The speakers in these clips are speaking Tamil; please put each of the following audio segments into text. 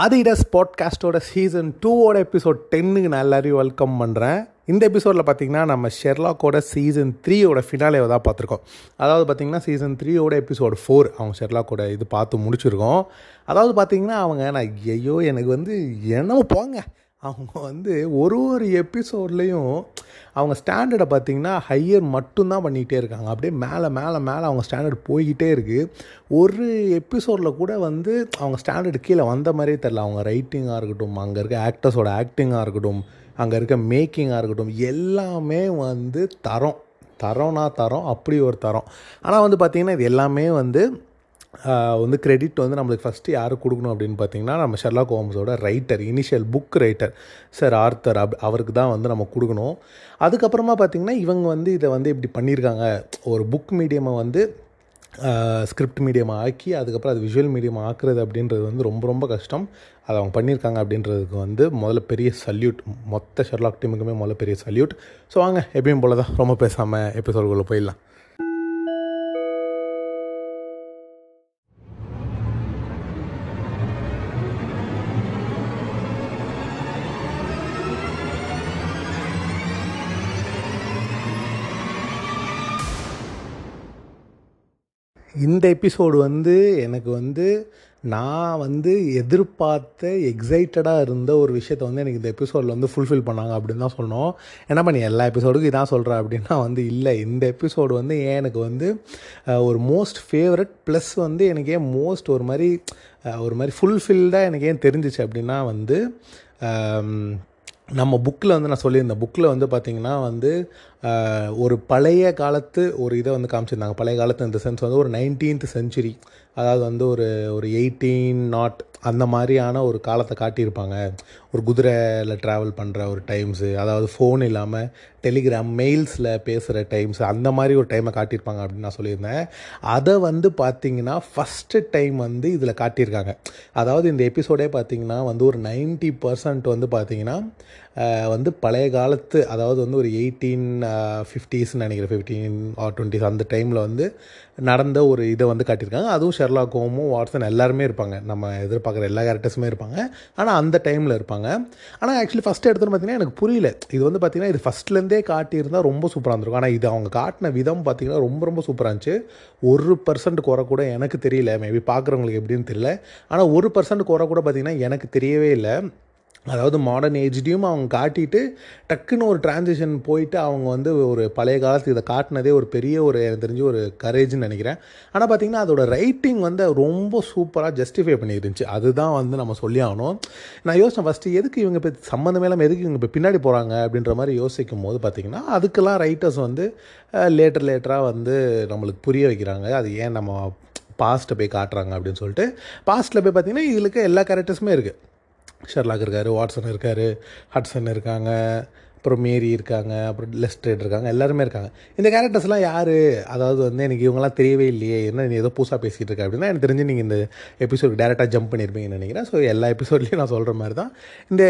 ஆதிடஸ் பாட்காஸ்ட்டோட சீசன் டூவோட எபிசோட் டென்னுக்கு நான் எல்லாரையும் வெல்கம் பண்ணுறேன் இந்த எபிசோடில் பார்த்தீங்கன்னா நம்ம ஷெர்லாக்கோட சீசன் த்ரீயோட ஃபினாலேவை தான் பார்த்துருக்கோம். அதாவது பார்த்தீங்கன்னா சீசன் த்ரீயோட எபிசோட் ஃபோர் அவங்க ஷெர்லாக்கோட இது பார்த்து முடிச்சிருக்கோம். அதாவது பார்த்தீங்கன்னா அவங்க நான் ஐயோ எனக்கு வந்து என்னமோ போங்க. அவங்க வந்து ஒரு ஒரு எபிசோட்லேயும் அவங்க ஸ்டாண்டர்டை பார்த்திங்கன்னா ஹையர் மட்டும்தான் பண்ணிக்கிட்டே இருக்காங்க. அப்படியே மேலே மேலே மேலே அவங்க ஸ்டாண்டர்ட் போய்கிட்டே இருக்குது ஒரு எபிசோடில் கூட வந்து அவங்க ஸ்டாண்டர்டு கீழே வந்த மாதிரியே தெரில அவங்க ரைட்டிங்காக இருக்கட்டும் அங்கே இருக்க ஆக்டர்ஸோட ஆக்டிங்காக இருக்கட்டும் அங்கே இருக்க மேக்கிங்காக இருக்கட்டும் எல்லாமே வந்து தரம். தரம்னா தரம் அப்படி ஒரு தரம். ஆனால் வந்து பார்த்திங்கன்னா இது எல்லாமே வந்து வந்து கிரெடிட் வந்து நம்மளுக்கு ஃபஸ்ட்டு யாருக்கு கொடுக்கணும் அப்படின்னு பார்த்தீங்கன்னா நம்ம Sherlock ஹோம்ஸோட writer initial book writer sir Arthur அப் அவருக்கு தான் வந்து நம்ம கொடுக்கணும். அதுக்கப்புறமா பார்த்திங்கன்னா இவங்க வந்து இதை வந்து இப்படி பண்ணியிருக்காங்க. ஒரு புக் மீடியமை வந்து ஸ்கிரிப்ட் மீடியம் ஆக்கி அதுக்கப்புறம் அது விஷுவல் மீடியம் ஆக்குறது அப்படின்றது வந்து ரொம்ப ரொம்ப கஷ்டம். அதை அவங்க பண்ணியிருக்காங்க அப்படின்றதுக்கு வந்து முதல்ல பெரிய சல்யூட் மொத்த ஷெர்லாக் டீமுக்குமே முதல்ல பெரிய சல்யூட் ஸோ வாங்க எப்பயும் போல தான் ரொம்ப பேசாமல் எபிசோடுக்குள்ளே போயிடலாம். இந்த எபிசோடு வந்து எனக்கு வந்து நான் வந்து எதிர்பார்த்த எக்ஸைட்டடாக இருந்த ஒரு விஷயத்த வந்து எனக்கு இந்த எபிசோடில் வந்து ஃபுல்ஃபில் பண்ணாங்க அப்படின்னு தான் சொன்னோம் என்ன பண்ணி எல்லா எபிசோடுக்கும் இதான் சொல்கிறேன் அப்படின்னா வந்து இல்லை. இந்த எபிசோடு வந்து ஏன் எனக்கு வந்து ஒரு மோஸ்ட் ஃபேவரட் ப்ளஸ் வந்து எனக்கு ஏன் மோஸ்ட் ஒரு மாதிரி ஒரு மாதிரி ஃபுல்ஃபில்டாக எனக்கு ஏன் தெரிஞ்சிச்சு அப்படின்னா வந்து நம்ம புக்கில் வந்து நான் சொல்லியிருந்தேன். புக்கில் வந்து பார்த்திங்கன்னா வந்து ஒரு பழைய காலத்து ஒரு இதை வந்து காமிச்சிருந்தாங்க. பழைய காலத்து இந்த சென்ஸ் வந்து ஒரு நைன்டீன்த் செஞ்சுரி அதாவது வந்து ஒரு ஒரு எயிட்டீன் நாட் அந்த மாதிரியான ஒரு காலத்தை காட்டியிருப்பாங்க. ஒரு குதிரையில் ட்ராவல் பண்ணுற ஒரு டைம்ஸு அதாவது ஃபோன் இல்லாமல் டெலிகிராம் மெயில்ஸில் பேசுகிற டைம்ஸ் அந்த மாதிரி ஒரு டைமை காட்டியிருப்பாங்க அப்படின்னு நான் சொல்லியிருந்தேன். அதை வந்து பார்த்தீங்கன்னா ஃபஸ்ட்டு டைம் வந்து இதில் காட்டியிருக்காங்க. அதாவது இந்த எபிசோடே பார்த்தீங்கன்னா வந்து ஒரு 90% பர்சன்ட் வந்து பார்த்தீங்கன்னா வந்து பழைய காலத்து அதாவது வந்து ஒரு எயிட்டீன் ஃபிஃப்டிஸ்ன்னு நினைக்கிறேன். ஃபிஃப்டீன் ஆர் டுவெண்ட்டிஸ் அந்த டைமில் வந்து நடந்த ஒரு இதை வந்து காட்டியிருக்காங்க. அதுவும் ஷெர்லாக் ஹோமும் வாட்ஸன் எல்லாருமே இருப்பாங்க. நம்ம எதிர்பார்க்குற எல்லா கேரக்டர்ஸுமே இருப்பாங்க. ஆனால் அந்த டைமில் இருப்பாங்க. ஆனால் ஆக்சுவலி ஃபஸ்ட்டு எடுத்துன்னு பார்த்தீங்கன்னா எனக்கு புரியல. இது வந்து பார்த்தீங்கன்னா இது ஃபஸ்ட்லேருந்தே காட்டியிருந்தால் ரொம்ப சூப்பராக இருந்திருக்கும். ஆனால் இது அவங்க காட்டின விதம் பார்த்தீங்கன்னா ரொம்ப ரொம்ப சூப்பராக இருந்துச்சு. ஒரு பர்சன்ட் குறை கூட எனக்கு தெரியல. மேபி பார்க்குறவங்களுக்கு எப்படின்னு தெரியல. ஆனால் ஒரு பர்சன்ட் குறை கூட பார்த்திங்கன்னா எனக்கு தெரியவே இல்லை. அதாவது மாடர்ன் ஏஜ்டையும் அவங்க காட்டிட்டு டக்குன்னு ஒரு டிரான்சிஷன் போயிட்டு அவங்க வந்து ஒரு பழைய காலத்து இதை காட்டினதே ஒரு பெரிய ஒரு எனக்கு தெரிஞ்சு ஒரு கரேஜ்னு நினைக்கிறேன். ஆனால் பார்த்தீங்கன்னா அதோட ரைட்டிங் வந்து ரொம்ப சூப்பராக ஜஸ்டிஃபை பண்ணியிருந்துச்சு அதுதான் வந்து நம்ம சொல்லி ஆகணும். நான் யோசித்தேன் ஃபஸ்ட்டு எதுக்கு இவங்க இப்போ சம்மந்தமே இல்லாமல் எதுக்கு இவங்க இப்போ பின்னாடி போகிறாங்க அப்படின்ற மாதிரி யோசிக்கும் போது பார்த்தீங்கன்னா அதுக்கெல்லாம் ரைட்டர்ஸ் வந்து லேட்டர் லேட்டராக வந்து நம்மளுக்கு புரிய வைக்கிறாங்க. அது ஏன் நம்ம பாஸ்ட்டை போய் காட்டுறாங்க அப்படின்னு சொல்லிட்டு. பாஸ்ட்டில் போய் பார்த்தீங்கன்னா இதுக்கு எல்லா கேரக்டர்ஸுமே இருக்குது ஷெர்லாக் இருக்கார் வாட்சன் இருக்கார் ஹட்சன் இருக்காங்க அப்புறம் மேரி இருக்காங்க அப்புறம் லெஸ்ட்ரேட் இருக்காங்க எல்லாருமே இருக்காங்க. இந்த கேரக்டர்ஸ்லாம் யார்? அதாவது வந்து எனக்கு இவங்கெல்லாம் தெரியவே இல்லையே. என்ன நீ ஏதோ புதுசாக பேசிகிட்டு இருக்க அப்படின்னா எனக்கு தெரிஞ்சு நீங்கள் இந்த எபிசோடு டேரெக்டாக ஜம்ப் பண்ணியிருப்பீங்கன்னு நினைக்கிறேன். ஸோ எல்லா எபிசோட்லேயும் நான் சொல்கிற மாதிரி தான் இந்த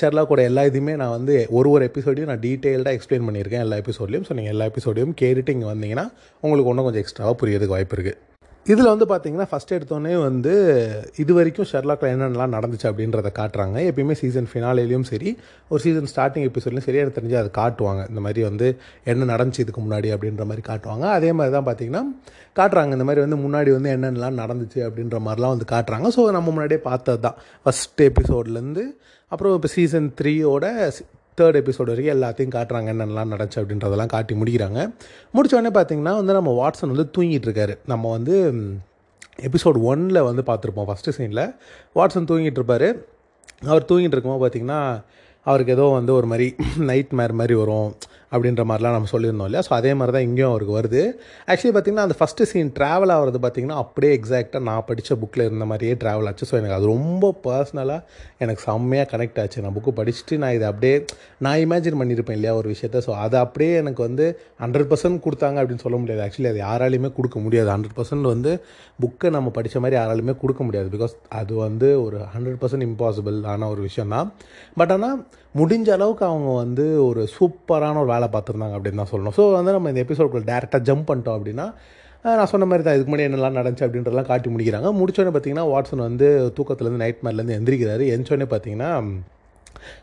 ஷெர்லாக்கோட எல்லா இதுவுமே நான் வந்து ஒரு ஒரு எபிசோடையும் நான் டீட்டெயில்டாக எக்ஸ்பிளைன் பண்ணியிருக்கேன் எல்லா எபிசோட்லையும் ஸோ நீங்கள் எல்லா எபிசோடையும் கேட்டுட்டு இங்கே வந்தீங்கன்னா உங்களுக்கு இன்னும் கொஞ்சம் எக்ஸ்ட்ராவாக புரியறதுக்கு வாய்ப்பு இருக்குது இதில் வந்து பார்த்தீங்கன்னா ஃபஸ்ட் எடுத்தோடனே வந்து இது வரைக்கும் ஷெர்லாக்கில் என்னென்னலாம் நடந்துச்சு அப்படின்றத காட்டுறாங்க. எப்பயுமே சீசன் ஃபினாலேயும் சரி ஒரு சீசன் ஸ்டார்டிங் எபிசோட்லையும் சரி எனக்கு தெரிஞ்சு அதை காட்டுவாங்க. இந்த மாதிரி வந்து என்ன நடந்துச்சு இதுக்கு முன்னாடி அப்படின்ற மாதிரி காட்டுவாங்க. அதே மாதிரி தான் பார்த்தீங்கன்னா காட்டுறாங்க. இந்த மாதிரி வந்து முன்னாடி வந்து என்னென்னலாம் நடந்துச்சு அப்படின்ற மாதிரிலாம் வந்து காட்டுறாங்க. ஸோ நம்ம முன்னாடியே பார்த்தது தான் ஃபஸ்ட் எபிசோட்லேருந்து அப்புறம் இப்போ சீசன் த்ரீயோட தேர்ட் எபிசோடு வரைக்கும் எல்லாத்தையும் காட்டுறாங்க என்னென்னலாம் நடந்துச்சு அப்படின்றதெல்லாம் காட்டி முடிக்கிறாங்க. முடிச்ச உடனே பார்த்தீங்கன்னா வந்து நம்ம வாட்சன் வந்து தூங்கிட்டு இருக்காரு. நம்ம வந்து எபிசோட் ஒன்னில் வந்து பார்த்துருப்போம் ஃபஸ்ட்டு சீனில் வாட்சன் தூங்கிட்டு இருப்பார். அவர் தூங்கிட்டு இருக்கும்போது பார்த்தீங்கன்னா அவருக்கு ஏதோ வந்து ஒரு மாதிரி நைட் மேர் மாதிரி வரும். அப்படின்ற மாதிரிலாம் நம்ம சொல்லியிருந்தோம் இல்லையா? ஸோ அதே மாதிரி தான் இங்கேயும் அவருக்கு வருது. ஆக்சுவலி பார்த்திங்கன்னா அந்த ஃபஸ்ட்டு சீன் ட்ராவல் ஆகிறது பார்த்திங்கன்னா அப்படியே எக்ஸாக்டாக நான் படித்த புக்கில் இருந்த மாதிரியே ட்ராவல் ஆச்சு. ஸோ எனக்கு அது ரொம்ப பர்சனலாக எனக்கு செம்மையாக கனெக்ட் ஆச்சு. நான் புக்கு படிச்சுட்டு நான் இதை அப்படியே நான் இமேஜின் பண்ணியிருப்பேன் இல்லையா ஒரு விஷயத்த. ஸோ அதை அப்படியே எனக்கு வந்து ஹண்ட்ரட் பர்சன்ட் கொடுத்தாங்க அப்படின்னு சொல்ல முடியாது. ஆக்சுவலி அது யாராலையுமே கொடுக்க முடியாது. ஹண்ட்ரட் பர்சன்ட் வந்து புக்கை நம்ம படித்த மாதிரி யாராலையுமே கொடுக்க முடியாது. பிகாஸ் அது வந்து ஒரு ஹண்ட்ரட் பர்சன்ட் இம்பாசிபிள் ஆன ஒரு விஷயம் தான் பட் ஆனால் முடிஞ்ச அளவுக்கு அவங்க வந்து ஒரு சூப்பரான ஒரு வேலை பார்த்துருந்தாங்க அப்படின்னு தான் சொல்லணும். ஸோ வந்து நம்ம இந்த எபிசோட்குள்ள டேரெக்டாக ஜம்ப் பண்ணிட்டோம் அப்படின்னா நான் சொன்ன மாதிரி தான் இதுக்கு முன்னாடி என்னெல்லாம் நடந்துச்சு அப்படின்றலாம் காட்டி முடிக்கிறாங்க. முடிச்சோடனே பார்த்தீங்கன்னா வாட்ஸன் வந்து தூக்கத்துலேருந்து நைட் மேர்லேருந்து எந்திரிக்கிறாரு. எந்திரிச்சோடனே பார்த்தீங்கன்னா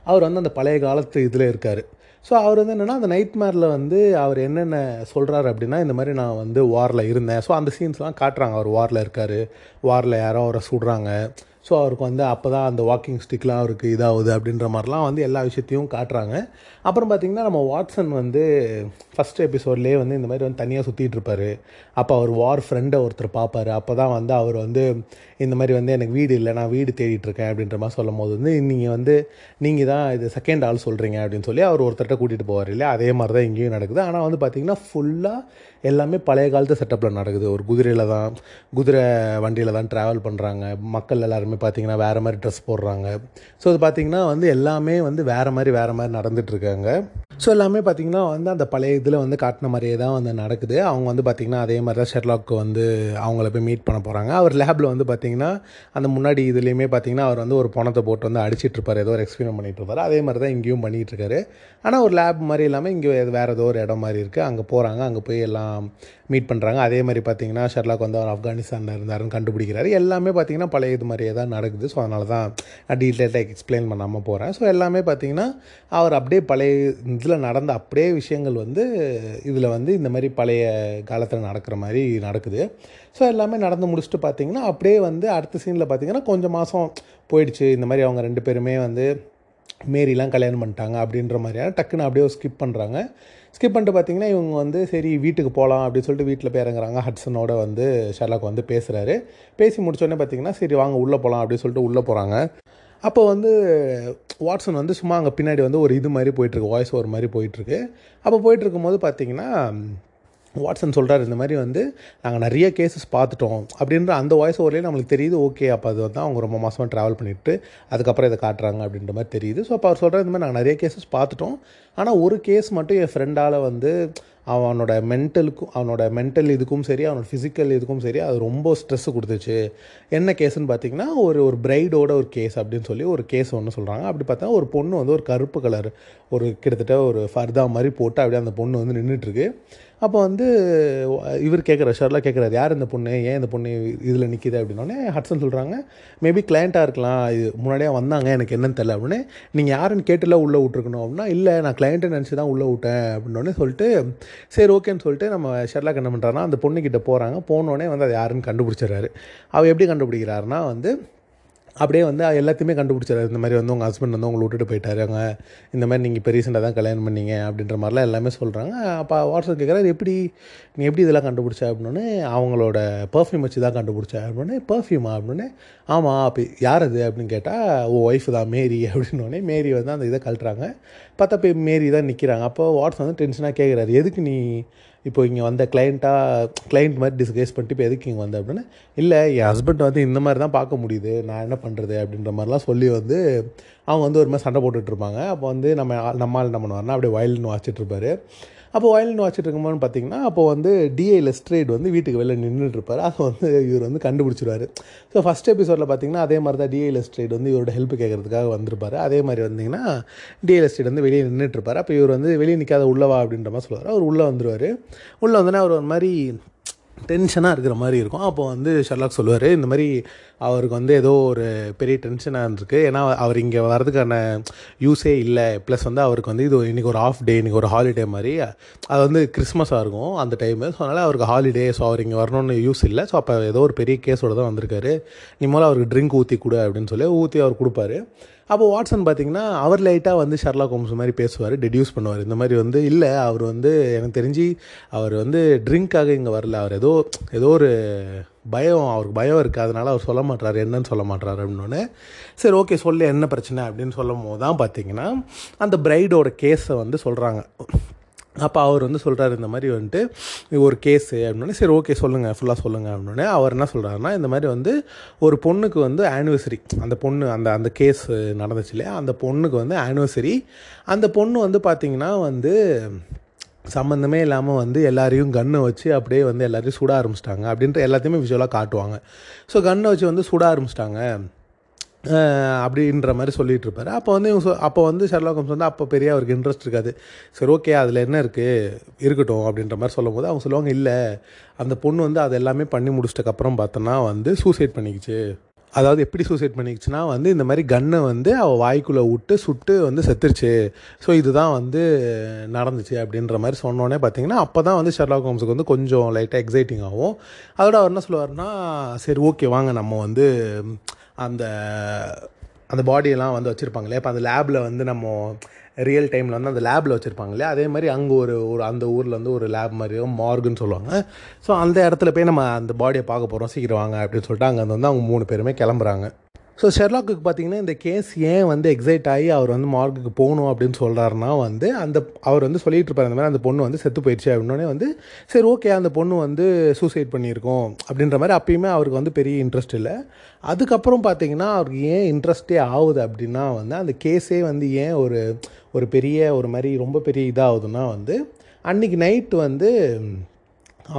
அவர் வந்து அந்த பழைய காலத்து இதில் இருக்கார். ஸோ அவர் வந்து என்னென்னா அந்த நைட் மேரில் வந்து அவர் என்னென்ன சொல்கிறாரு அப்படின்னா இந்த மாதிரி நான் வந்து வாரில் இருந்தேன். ஸோ அந்த சீன்ஸ்லாம் காட்டுறாங்க. அவர் வாரில் இருக்கார். வாரில் யாரோ அவரை சுடுறாங்க. ஸோ அவருக்கு வந்து அப்போ தான் அந்த வாக்கிங் ஸ்டிக்லாம் அவருக்கு இதாகுது அப்படின்ற மாதிரிலாம் வந்து எல்லா விஷயத்தையும் காட்டுறாங்க. அப்புறம் பார்த்திங்கன்னா நம்ம வாட்சன் வந்து ஃபஸ்ட் எபிசோட்லேயே வந்து இந்த மாதிரி வந்து தனியாக சுற்றிட்டு இருப்பார். அப்போ அவர் வார் ஃப்ரெண்டை ஒருத்தர் பார்ப்பாரு அப்போ தான் வந்து அவர் வந்து இந்த மாதிரி வந்து எனக்கு வீடு இல்லை நான் வீடு தேடிட்டுருக்கேன் அப்படின்ற மாதிரி சொல்லும் போது வந்து நீங்கள் வந்து நீங்கள் தான் இது செகண்ட் ஆள் சொல்கிறீங்க அப்படின்னு சொல்லி அவர் ஒருத்தர்கிட்ட கூட்டிகிட்டு போவார் இல்லையா? அதே மாதிரி தான் இங்கேயும் நடக்குது. ஆனால் வந்து பார்த்திங்கன்னா ஃபுல்லாக எல்லாமே பழைய காலத்து செட்டப்பில் நடக்குது. ஒரு குதிரையில் தான் குதிரை வண்டியில் தான் ட்ராவல் பண்ணுறாங்க மக்கள் எல்லாருமே பார்த்திங்கன்னா வேறு மாதிரி ட்ரெஸ் போடுறாங்க. ஸோ அது பார்த்திங்கன்னா வந்து எல்லாமே வந்து வேறு மாதிரி வேறு மாதிரி நடந்துகிட்ருக்காங்க விட்டுட்டாங்க ஸோ எல்லாமே பார்த்திங்கன்னா வந்து அந்த பழைய இதில் வந்து காட்டின மாதிரியே தான் வந்து நடக்குது. அவங்க வந்து பார்த்திங்கன்னா அதே மாதிரி தான் ஷெர்லாக்கு வந்து அவங்கள போய் மீட் பண்ண போகிறாங்க அவர் லேபில் வந்து பார்த்திங்கன்னா அந்த முன்னாடி இதுலேயுமே பார்த்திங்கன்னா அவர் வந்து ஒரு பணத்தை போட்டு வந்து அடிச்சிட்ருப்பார் ஏதோ ஒரு எக்ஸ்பீரியன் பண்ணிட்டு இருப்பார். அதே மாதிரி தான் இங்கேயும் பண்ணிகிட்டு இருக்காரு. ஆனால் ஒரு லேப் மாதிரி இல்லாமல் இங்கே வேறு ஏதோ ஒரு இடம் மாதிரி இருக்குது அங்கே போகிறாங்க அங்கே போய் எல்லாம் மீட் பண்ணுறாங்க அதே மாதிரி பார்த்திங்கன்னா ஷெர்லாக் வந்து அவர் ஆப்கானிஸ்தானில் இருந்தாருன்னு கண்டுபிடிக்கிறாரு. எல்லாமே பார்த்திங்கன்னா பழைய இது மாதிரியே தான் நடக்குது. ஸோ அதனால தான் நான் டீட்டெயிலாக எக்ஸ்பிளைன் பண்ணாமல் போகிறேன் ஸோ எல்லாமே பார்த்திங்கன்னா அவர் அப்படியே பழைய இதில் நடந்த அப்படியே விஷயங்கள் வந்து இதில் வந்து இந்த மாதிரி பழைய காலத்தில் நடக்கிற மாதிரி நடக்குது. ஸோ எல்லாமே நடந்து முடிச்சுட்டு பார்த்திங்கன்னா அப்படியே வந்து அடுத்த சீனில் பார்த்திங்கன்னா கொஞ்சம் மாதம் போயிடுச்சு. இந்த மாதிரி அவங்க ரெண்டு பேருமே வந்து மேரிலாம் கல்யாணம் பண்ணிட்டாங்க அப்படின்ற மாதிரியான டக்குன்னு அப்படியே ஸ்கிப் பண்ணுறாங்க ஸ்கிப் பண்ணிட்டு பார்த்தீங்கன்னா இவங்க வந்து சரி வீட்டுக்கு போகலாம் அப்படின்னு சொல்லிட்டு வீட்டில் போய் இறங்குறாங்க. ஹட்சனோட வந்து ஷெர்லாக் வந்து பேசுகிறாரு பேசி முடிச்சோடனே பார்த்தீங்கன்னா சரி வாங்க உள்ளே போகலாம் அப்படின்னு சொல்லிட்டு உள்ளே போகிறாங்க அப்போ வந்து வாட்சன் வந்து சும்மா அங்கே பின்னாடி வந்து ஒரு இது மாதிரி போயிட்டுருக்கு வாய்ஸ் ஓவர் மாதிரி போயிட்டுருக்கு அப்போ போயிட்டுருக்கும்போது பார்த்திங்கன்னா பார்த்தீங்கன்னா வாட்சன் சொல்கிறார் இந்த மாதிரி வந்து நாங்கள் நிறைய கேசஸ் பார்த்துட்டோம் அப்படின்ற அந்த வாய்ஸ் ஓவர்லேயே நம்மளுக்கு தெரியுது ஓகே அப்போ அது வந்து அவங்க ரொம்ப மாதமாக ட்ராவல் பண்ணிட்டு அதுக்கப்புறம் இதை காட்டுறாங்க அப்படின்ற மாதிரி தெரியுது. ஸோ அப்போ அவர் சொல்கிறார் இந்த மாதிரி நாங்கள் நிறைய கேசஸ் பார்த்துட்டோம். ஆனால் ஒரு கேஸ் மட்டும் என் ஃப்ரெண்டால் வந்து அவனோட மென்டலுக்கும் அவனோட மென்டல் இதுக்கும் சரி அவனோட ஃபிசிக்கல் இதுக்கும் சரி அது ரொம்ப ஸ்ட்ரெஸ் கொடுத்துச்சு. என்ன கேஸுன்னு பார்த்தீங்கன்னா ஒரு ஒரு பிரைடோட ஒரு கேஸ் அப்படின்னு சொல்லி ஒரு கேஸ் ஒன்று சொல்கிறாங்க அப்படி பார்த்தா ஒரு பொண்ணு வந்து ஒரு கருப்பு கலர் ஒரு கிட்டத்தட்ட ஒரு ஃபர்தா மாதிரி போட்டு அப்படியே அந்த பொண்ணு வந்து நின்றுட்டுருக்கு அப்போ வந்து இவர் கேட்குற ஷர்லா கேட்குறாரு யார் இந்த பொண்ணு? ஏன் இந்த பொண்ணு இதில் நிற்கிது அப்படின்னோடனே ஹட்ஸன் சொல்கிறாங்க மேபி கிளைண்ட்டாக இருக்கலாம். இது முன்னாடியே வந்தாங்க எனக்கு என்னன்னு தெரில அப்படின்னு நீங்கள் யாருன்னு கேட்டுலாம் உள்ளே விட்ருக்கணும் அப்படின்னா இல்லை நான் கிளைண்ட்டை நினச்சி தான் உள்ளே விட்டேன். அப்படின்னோடனே சொல்லிட்டு சரி ஓகேன்னு சொல்லிட்டு நம்ம ஷெர்லாக் என்ன பண்ணுறாருன்னா அந்த பொண்ணுக்கிட்ட போகிறாங்க போனோடனே வந்து அது யாருன்னு கண்டுபிடிச்சிடுறாரு. அவள் எப்படி கண்டுபிடிக்கிறாருன்னா வந்து அப்படியே வந்து எல்லாத்தையுமே கண்டுபிடிச்சாரு. இந்த மாதிரி வந்து உங்கள் ஹஸ்பண்ட் வந்து உங்களை விட்டுட்டு போயிட்டாருங்க இந்த மாதிரி நீங்கள் இப்போ ரீசெண்டாக தான் கல்யாணம் பண்ணீங்க அப்படின்ற மாதிரிலாம் எல்லாமே சொல்கிறாங்க அப்போ வாட்ஸ்அப் கேட்குறாரு எப்படி நீ எப்படி இதெல்லாம் கண்டுபிடிச்ச? அப்படின்னு அவங்களோட பர்ஃப்யூம் வச்சு தான் கண்டுபிடிச்ச. அப்படின்னே பர்ஃப்யூமா அப்படின்னே ஆமாம் அப்போ யார் அது? அப்படின்னு கேட்டால் ஓ ஒய்ஃப் தான் மேரி. அப்படின்னோடனே மேரி வந்து அந்த இதை கழட்டுறாங்க. பார்த்தா போய் மேரி தான் நிற்கிறாங்க அப்போ வாட்ஸ் வந்து டென்ஷனாக கேட்குறாரு எதுக்கு நீ இப்போ இங்கே வந்த கிளைண்ட்டாக கிளைண்ட் மாதிரி டிஸ்கஸ் பண்ணிட்டு இப்போ எதுக்கு இங்கே வந்த அப்படின்னு இல்லை என் ஹஸ்பண்ட் வந்து இந்த மாதிரி தான் பார்க்க முடியுது நான் என்ன பண்ணுறது அப்படின்ற மாதிரிலாம் சொல்லி வந்து அவங்க வந்து ஒரு மாதிரி சண்டை போட்டுட்ருப்பாங்க அப்போ வந்து நம்ம நம்மால் நம்ம ஆள் என்ன பண்ணுவார்னா அப்படியே வயலின் வாசிச்சுட்டு அப்போ வயலின் வாசிச்சுட்டு இருக்கும்போது பார்த்தீங்கன்னா அப்போ வந்து டிஏ லெஸ்ட்ரேட் வந்து வீட்டுக்கு வெளில நின்றுட்டு இருப்பாரு அதை வந்து இவர் வந்து கண்டுபிடிச்சிருவார். ஸோ ஃபஸ்ட் எபிசோடில் பார்த்தீங்கன்னா அதே மாதிரி தான் டிஏ லெஸ்ட்ரேட் வந்து இவரோட ஹெல்ப் கேட்கறதுக்காக வந்திருப்பார். அதே மாதிரி வந்தீங்கன்னா டிஏ லெஸ்ட்ரேட் வந்து வெளியே நின்றுட்டு அப்போ இவர் வந்து வெளியே நிற்காத உள்ளவா அப்படின்ற மாதிரி சொல்லுவார். அவர் உள்ளே வந்துடுவார் உள்ளே வந்தோன்னா அவர் ஒரு மாதிரி டென்ஷனாக இருக்கிற மாதிரி இருக்கும். அப்போ வந்து ஷர்லாக் சொல்லுவார் இந்த மாதிரி அவருக்கு வந்து ஏதோ ஒரு பெரிய டென்ஷனாக இருக்குது ஏன்னா அவர் இங்கே வர்றதுக்கான யூஸே இல்லை. ப்ளஸ் வந்து அவருக்கு வந்து இது இன்றைக்கி ஒரு ஆஃப் டே இன்றைக்கி ஒரு ஹாலிடே மாதிரி. அது வந்து கிறிஸ்மஸாக இருக்கும் அந்த டைமு ஸோ அதனால் அவருக்கு ஹாலிடே ஸோ அவர் இங்கே வரணும்னு யூஸ் இல்லை. ஸோ அப்போ ஏதோ ஒரு பெரிய கேஸோட தான் வந்திருக்காரு. நீ அவருக்கு ட்ரிங்க் ஊற்றி கொடு அப்படின்னு சொல்லி ஊற்றி அவர் கொடுப்பாரு. அப்போ வாட்ஸன் பார்த்தீங்கன்னா அவர் லைட்டாக வந்து ஷர்லா கோம்ஸ் மாதிரி பேசுவார் டெடியூஸ் பண்ணுவார். இந்த மாதிரி வந்து இல்லை அவர் வந்து எனக்கு தெரிஞ்சு அவர் வந்து ட்ரிங்க்காக இங்கே வரல. அவர் ஏதோ ஏதோ ஒரு பயம் அவருக்கு பயம் இருக்குது அதனால் அவர் சொல்ல மாட்டார் என்னன்னு சொல்ல மாட்டார் அப்படின்னோடனே சரி ஓகே சொல்லு என்ன பிரச்சனை அப்படின்னு சொல்லும் போது தான் பார்த்தீங்கன்னா அந்த பிரைடோட கேஸை வந்து சொல்கிறாங்க அப்போ அவர் வந்து சொல்கிறாரு இந்த மாதிரி வந்துட்டு ஒரு கேஸு அப்படின்னே சரி ஓகே சொல்லுங்கள் ஃபுல்லாக சொல்லுங்கள் அப்படின்னே அவர் என்ன சொல்கிறாருன்னா இந்த மாதிரி வந்து ஒரு பொண்ணுக்கு வந்து ஆனிவர்சரி அந்த பொண்ணு அந்த அந்த கேஸ் நடந்துச்சு இல்லையா? அந்த பொண்ணுக்கு வந்து ஆனிவர்சரி அந்த பொண்ணு வந்து பார்த்திங்கன்னா வந்து சம்மந்தமே இல்லாமல் வந்து எல்லாரையும் கன்னை வச்சு அப்படியே வந்து எல்லாரையும் சுட ஆரம்பிச்சிட்டாங்க அப்படின்ற எல்லாத்தையுமே விஷுவலாக காட்டுவாங்க. ஸோ கன்னை வச்சு வந்து சுட ஆரம்பிச்சிட்டாங்க. அப்படின்ற மாதிரி சொல்லிட்டு இருப்பார் அப்போ வந்து இவங்க அப்போ வந்து ஷெர்லாக் ஹோம்ஸ் வந்து அப்போ பெரிய அவருக்கு இன்ட்ரெஸ்ட் இருக்காது. சரி ஓகே அதில் என்ன இருக்குது இருக்கட்டும் அப்படின்ற மாதிரி சொல்லும்போது அவங்க சொல்லுவாங்க இல்லை அந்த பொண்ணு வந்து அது எல்லாமே பண்ணி முடிச்சிட்டக்கப்புறம் பார்த்தோன்னா வந்து சூசைட் பண்ணிக்கிச்சு. அதாவது எப்படி சூசைட் பண்ணிக்கிச்சுன்னா வந்து இந்த மாதிரி கன்னை வந்து அவள் வாய்க்குள்ளே விட்டு சுட்டு வந்து செத்துருச்சு. ஸோ இதுதான் வந்து நடந்துச்சு அப்படின்ற மாதிரி சொன்னோன்னே பார்த்தீங்கன்னா அப்போ தான் வந்து ஷெர்லாக் ஹோம்ஸுக்கு வந்து கொஞ்சம் லைட்டாக எக்ஸைட்டிங் ஆகும். அதோட அவர் என்ன சொல்லுவார்னா சரி ஓகே வாங்க நம்ம வந்து அந்த அந்த பாடியெல்லாம் வந்து வச்சுருப்பாங்க இல்லையா இப்போ அந்த லேபில் வந்து நம்ம ரியல் டைமில் வந்து அந்த லேபில் வச்சுருப்பாங்க இல்லையா அதே மாதிரி அங்கே ஒரு ஒரு அந்த ஊரில் வந்து ஒரு லேப் மாதிரியோ மார்குன்னு சொல்லுவாங்க. ஸோ அந்த இடத்துல போய் நம்ம அந்த பாடியை பார்க்க போகிறோம் சீக்கிரம் வாங்க அப்படின்னு சொல்லிட்டு அங்கே வந்து அவங்க மூணு பேருமே கிளம்புறாங்க. ஸோ ஷெர்லாக்கு பார்த்தீங்கன்னா இந்த கேஸ் ஏன் வந்து எக்ஸைட் ஆகி அவர் வந்து மார்க்குக்கு போகணும் அப்படின்னு சொல்கிறாருன்னா வந்து அந்த அவர் வந்து சொல்லிட்டு இருப்பார் அந்த மாதிரி அந்த பொண்ணு வந்து செத்து போயிடுச்சு. அப்படின்னோடனே வந்து சரி ஓகே அந்த பொண்ணு வந்து சூசைட் பண்ணியிருக்கோம். அப்படின்ற மாதிரி அப்பயுமே அவருக்கு வந்து பெரிய இன்ட்ரெஸ்ட் இல்லை. அதுக்கப்புறம் பார்த்தீங்கன்னா அவருக்கு ஏன் இன்ட்ரெஸ்டே ஆகுது அப்படின்னா வந்து அந்த கேஸே வந்து ஏன் ஒரு ஒரு பெரிய ஒரு மாதிரி ரொம்ப பெரிய இதாகுதுன்னா வந்து அன்றைக்கி நைட்டு வந்து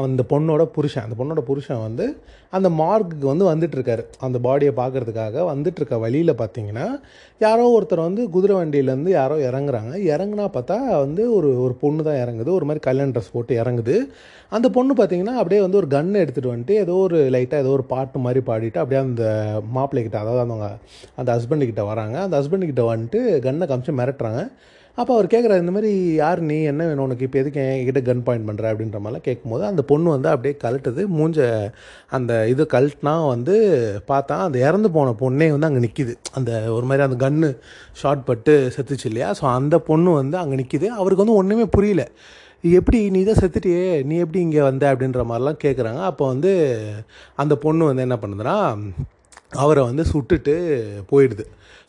அந்த பொண்ணோட புருஷன் அந்த பொண்ணோட புருஷன் வந்து அந்த மார்க்குக்கு வந்து வந்துட்டுருக்காரு. அந்த பாடியை பார்க்கறதுக்காக வந்துட்டுருக்க வழியில் பார்த்தீங்கன்னா யாரோ ஒருத்தர் வந்து குதிரை வண்டியிலேருந்து யாரோ இறங்குறாங்க. இறங்குனா பார்த்தா வந்து ஒரு ஒரு பொண்ணு தான் இறங்குது. ஒரு மாதிரி கல்யாண ட்ரெஸ் போட்டு இறங்குது. அந்த பொண்ணு பார்த்தீங்கன்னா அப்படியே வந்து ஒரு கன்னை எடுத்துகிட்டு வந்துட்டு ஏதோ ஒரு லைட்டாக ஏதோ ஒரு பாட்டு மாதிரி பாடிட்டு அப்படியே அந்த மாப்பிள்ளைக்கிட்ட அதாவது அவங்க அந்த ஹஸ்பண்டுக்கிட்ட வராங்க. அந்த ஹஸ்பண்டுக்கிட்ட வந்துட்டு கன்னை காமிச்சு மிரட்டுறாங்க. அப்போ அவர் கேட்குறாரு இந்த மாதிரி யார் நீ? என்ன வேணும் உனக்கு? இப்போ எதுக்கு என்கிட்ட கன் பாயிண்ட் பண்ணுற அப்படின்ற மாதிரிலாம் கேட்கும்போது அந்த பொண்ணு வந்து அப்படியே கழட்டுது. மூஞ்ச அந்த இது கழட்டினா வந்து பார்த்தா அந்த இறந்து போன பொண்ணே வந்து அங்கே நிற்கிது அந்த ஒரு மாதிரி அந்த கன்று ஷார்ட் பட்டு செத்துச்சு இல்லையா? ஸோ அந்த பொண்ணு வந்து அங்கே நிற்கிது அவருக்கு வந்து ஒன்றுமே புரியல. எப்படி நீ தான் செத்துட்டியே? நீ எப்படி இங்கே வந்த? அப்படின்ற மாதிரிலாம் கேட்குறாங்க அப்போ வந்து அந்த பொண்ணு வந்து என்ன பண்ணுதுன்னா அவரை வந்து சுட்டுட்டு போயிடுது.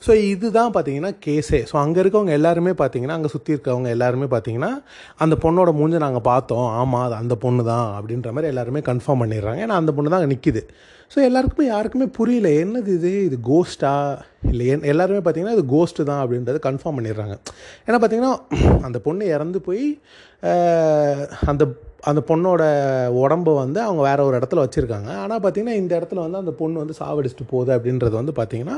ஸோ இதுதான் பார்த்தீங்கன்னா கேஸே ஸோ அங்கே இருக்கவங்க எல்லாருமே பார்த்தீங்கன்னா அங்கே சுற்றி இருக்கவங்க எல்லாருமே பார்த்தீங்கன்னா அந்த பொண்ணோட மூஞ்ச நாங்கள் பார்த்தோம். ஆமாம் அது அந்த பொண்ணு தான் அப்படின்ற மாதிரி எல்லாருமே கன்ஃபார்ம் பண்ணிடுறாங்க. ஏன்னா அந்த பொண்ணு தான் அங்கே நிற்கிது ஸோ எல்லாருக்குமே யாருக்குமே புரியல என்னது இது? இது கோஸ்ட்டா இல்லை என் எல்லாருமே பார்த்தீங்கன்னா இது கோஸ்ட்டு தான் அப்படின்றத கன்ஃபார்ம் பண்ணிடுறாங்க. ஏன்னா பார்த்தீங்கன்னா அந்த பொண்ணு இறந்து போய் அந்த அந்த பொண்ணோட உடம்ப வந்து அவங்க வேற ஒரு இடத்துல வச்சுருக்காங்க. ஆனால் பார்த்திங்கன்னா இந்த இடத்துல வந்து அந்த பொண்ணு வந்து சாவடிச்சுட்டு போகுது அப்படின்றது வந்து பார்த்திங்கன்னா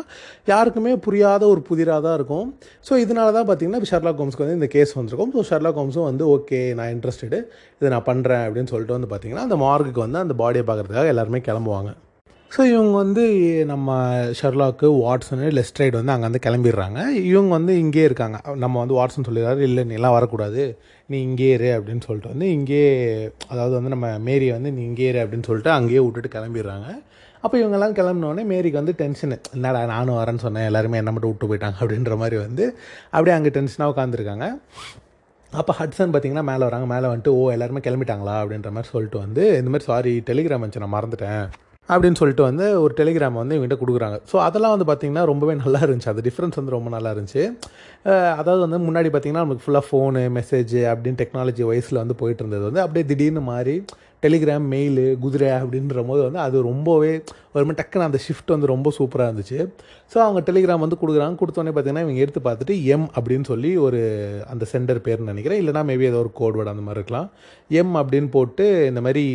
யாருக்குமே புரியாத ஒரு புதிராக தான் இருக்கும். ஸோ இதனால தான் பார்த்தீங்கன்னா ஷெர்லா ஹோம்ஸ்க்கு வந்து இந்த கேஸ் வந்திருக்கும். ஸோ ஷெர்லா கோம்ஸும் வந்து ஓகே நான் இன்ட்ரெஸ்டடு இதை நான் பண்ணுறேன் அப்படின்னு சொல்லிட்டு வந்து பார்த்திங்கன்னா அந்த மார்க்குக்கு வந்து அந்த பாடியை பார்க்குறதுக்காக எல்லாருமே கிளம்புவாங்க. ஸோ இவங்க வந்து நம்ம ஷெர்லாக்கு வாட்ஸனு லெஸ்ட்ரைடு வந்து அங்கே வந்து கிளம்பிடுறாங்க. இவங்க வந்து இங்கே இருக்காங்க. நம்ம வந்து வாட்ஸன் சொல்லிடுறாரு இல்லை நீ எல்லாம் வரக்கூடாது. நீ இங்கே இரு அப்படின்னு சொல்லிட்டு வந்து இங்கே அதாவது வந்து நம்ம மேரியை வந்து நீ இங்கே இரு அப்படின்னு சொல்லிட்டு அங்கேயே விட்டுட்டு கிளம்பிடுறாங்க. அப்போ இவங்கெல்லாம் கிளம்பினோடனே மேரிக்கு வந்து டென்ஷனு என்னடா நானும் வரேன்னு சொன்னேன். எல்லாருமே என்ன மட்டும் விட்டு போயிட்டாங்க அப்படின்ற மாதிரி வந்து அப்படியே அங்கே டென்ஷனாக உட்காந்துருக்காங்க அப்போ ஹட்சன் பார்த்தீங்கன்னா மேலே வராங்க. மேலே வந்துட்டு ஓ எல்லாருமே கிளம்பிட்டாங்களா? அப்படின்ற மாதிரி சொல்லிட்டு வந்து இந்த மாதிரி சாரி டெலிகிராம் வந்துச்சு நான் மறந்துட்டேன். அப்படின்னு சொல்லிட்டு வந்து ஒரு டெலிகிராம் வந்து இவங்ககிட்ட கொடுக்குறாங்க. ஸோ அதெல்லாம் வந்து பார்த்திங்கன்னா ரொம்பவே நல்லா இருந்துச்சு. அது டிஃப்ரென்ஸ் வந்து ரொம்ப நல்லா இருந்துச்சு. அதாவது வந்து முன்னாடி பார்த்திங்கன்னா நமக்கு ஃபுல்லாக ஃபோனு மெசேஜ் அப்படின்னு டெக்னாலஜி வயசில் வந்து போயிட்டு இருந்தது. வந்து அப்படியே திடீர்னு மாறி டெலிகிராம் மெயிலு குதிரை அப்படின்ற போது வந்து அது ரொம்பவே ஒரு மாதிரி டக்குன்னு அந்த ஷிஃப்ட் வந்து ரொம்ப சூப்பராக இருந்துச்சு. ஸோ அவங்க டெலிகிராம் வந்து கொடுக்குறாங்க. கொடுத்தோன்னே பார்த்தீங்கன்னா இவங்க எடுத்து பார்த்துட்டு எம் அப்படின்னு சொல்லி ஒரு அந்த சென்டர் பேர்னு நினைக்கிறேன். இல்லைனா மேபி ஏதோ ஒரு கோட்வேர்டு அந்த மாதிரி இருக்கலாம். எம் அப்படின்னு போட்டு இந்த மாதிரி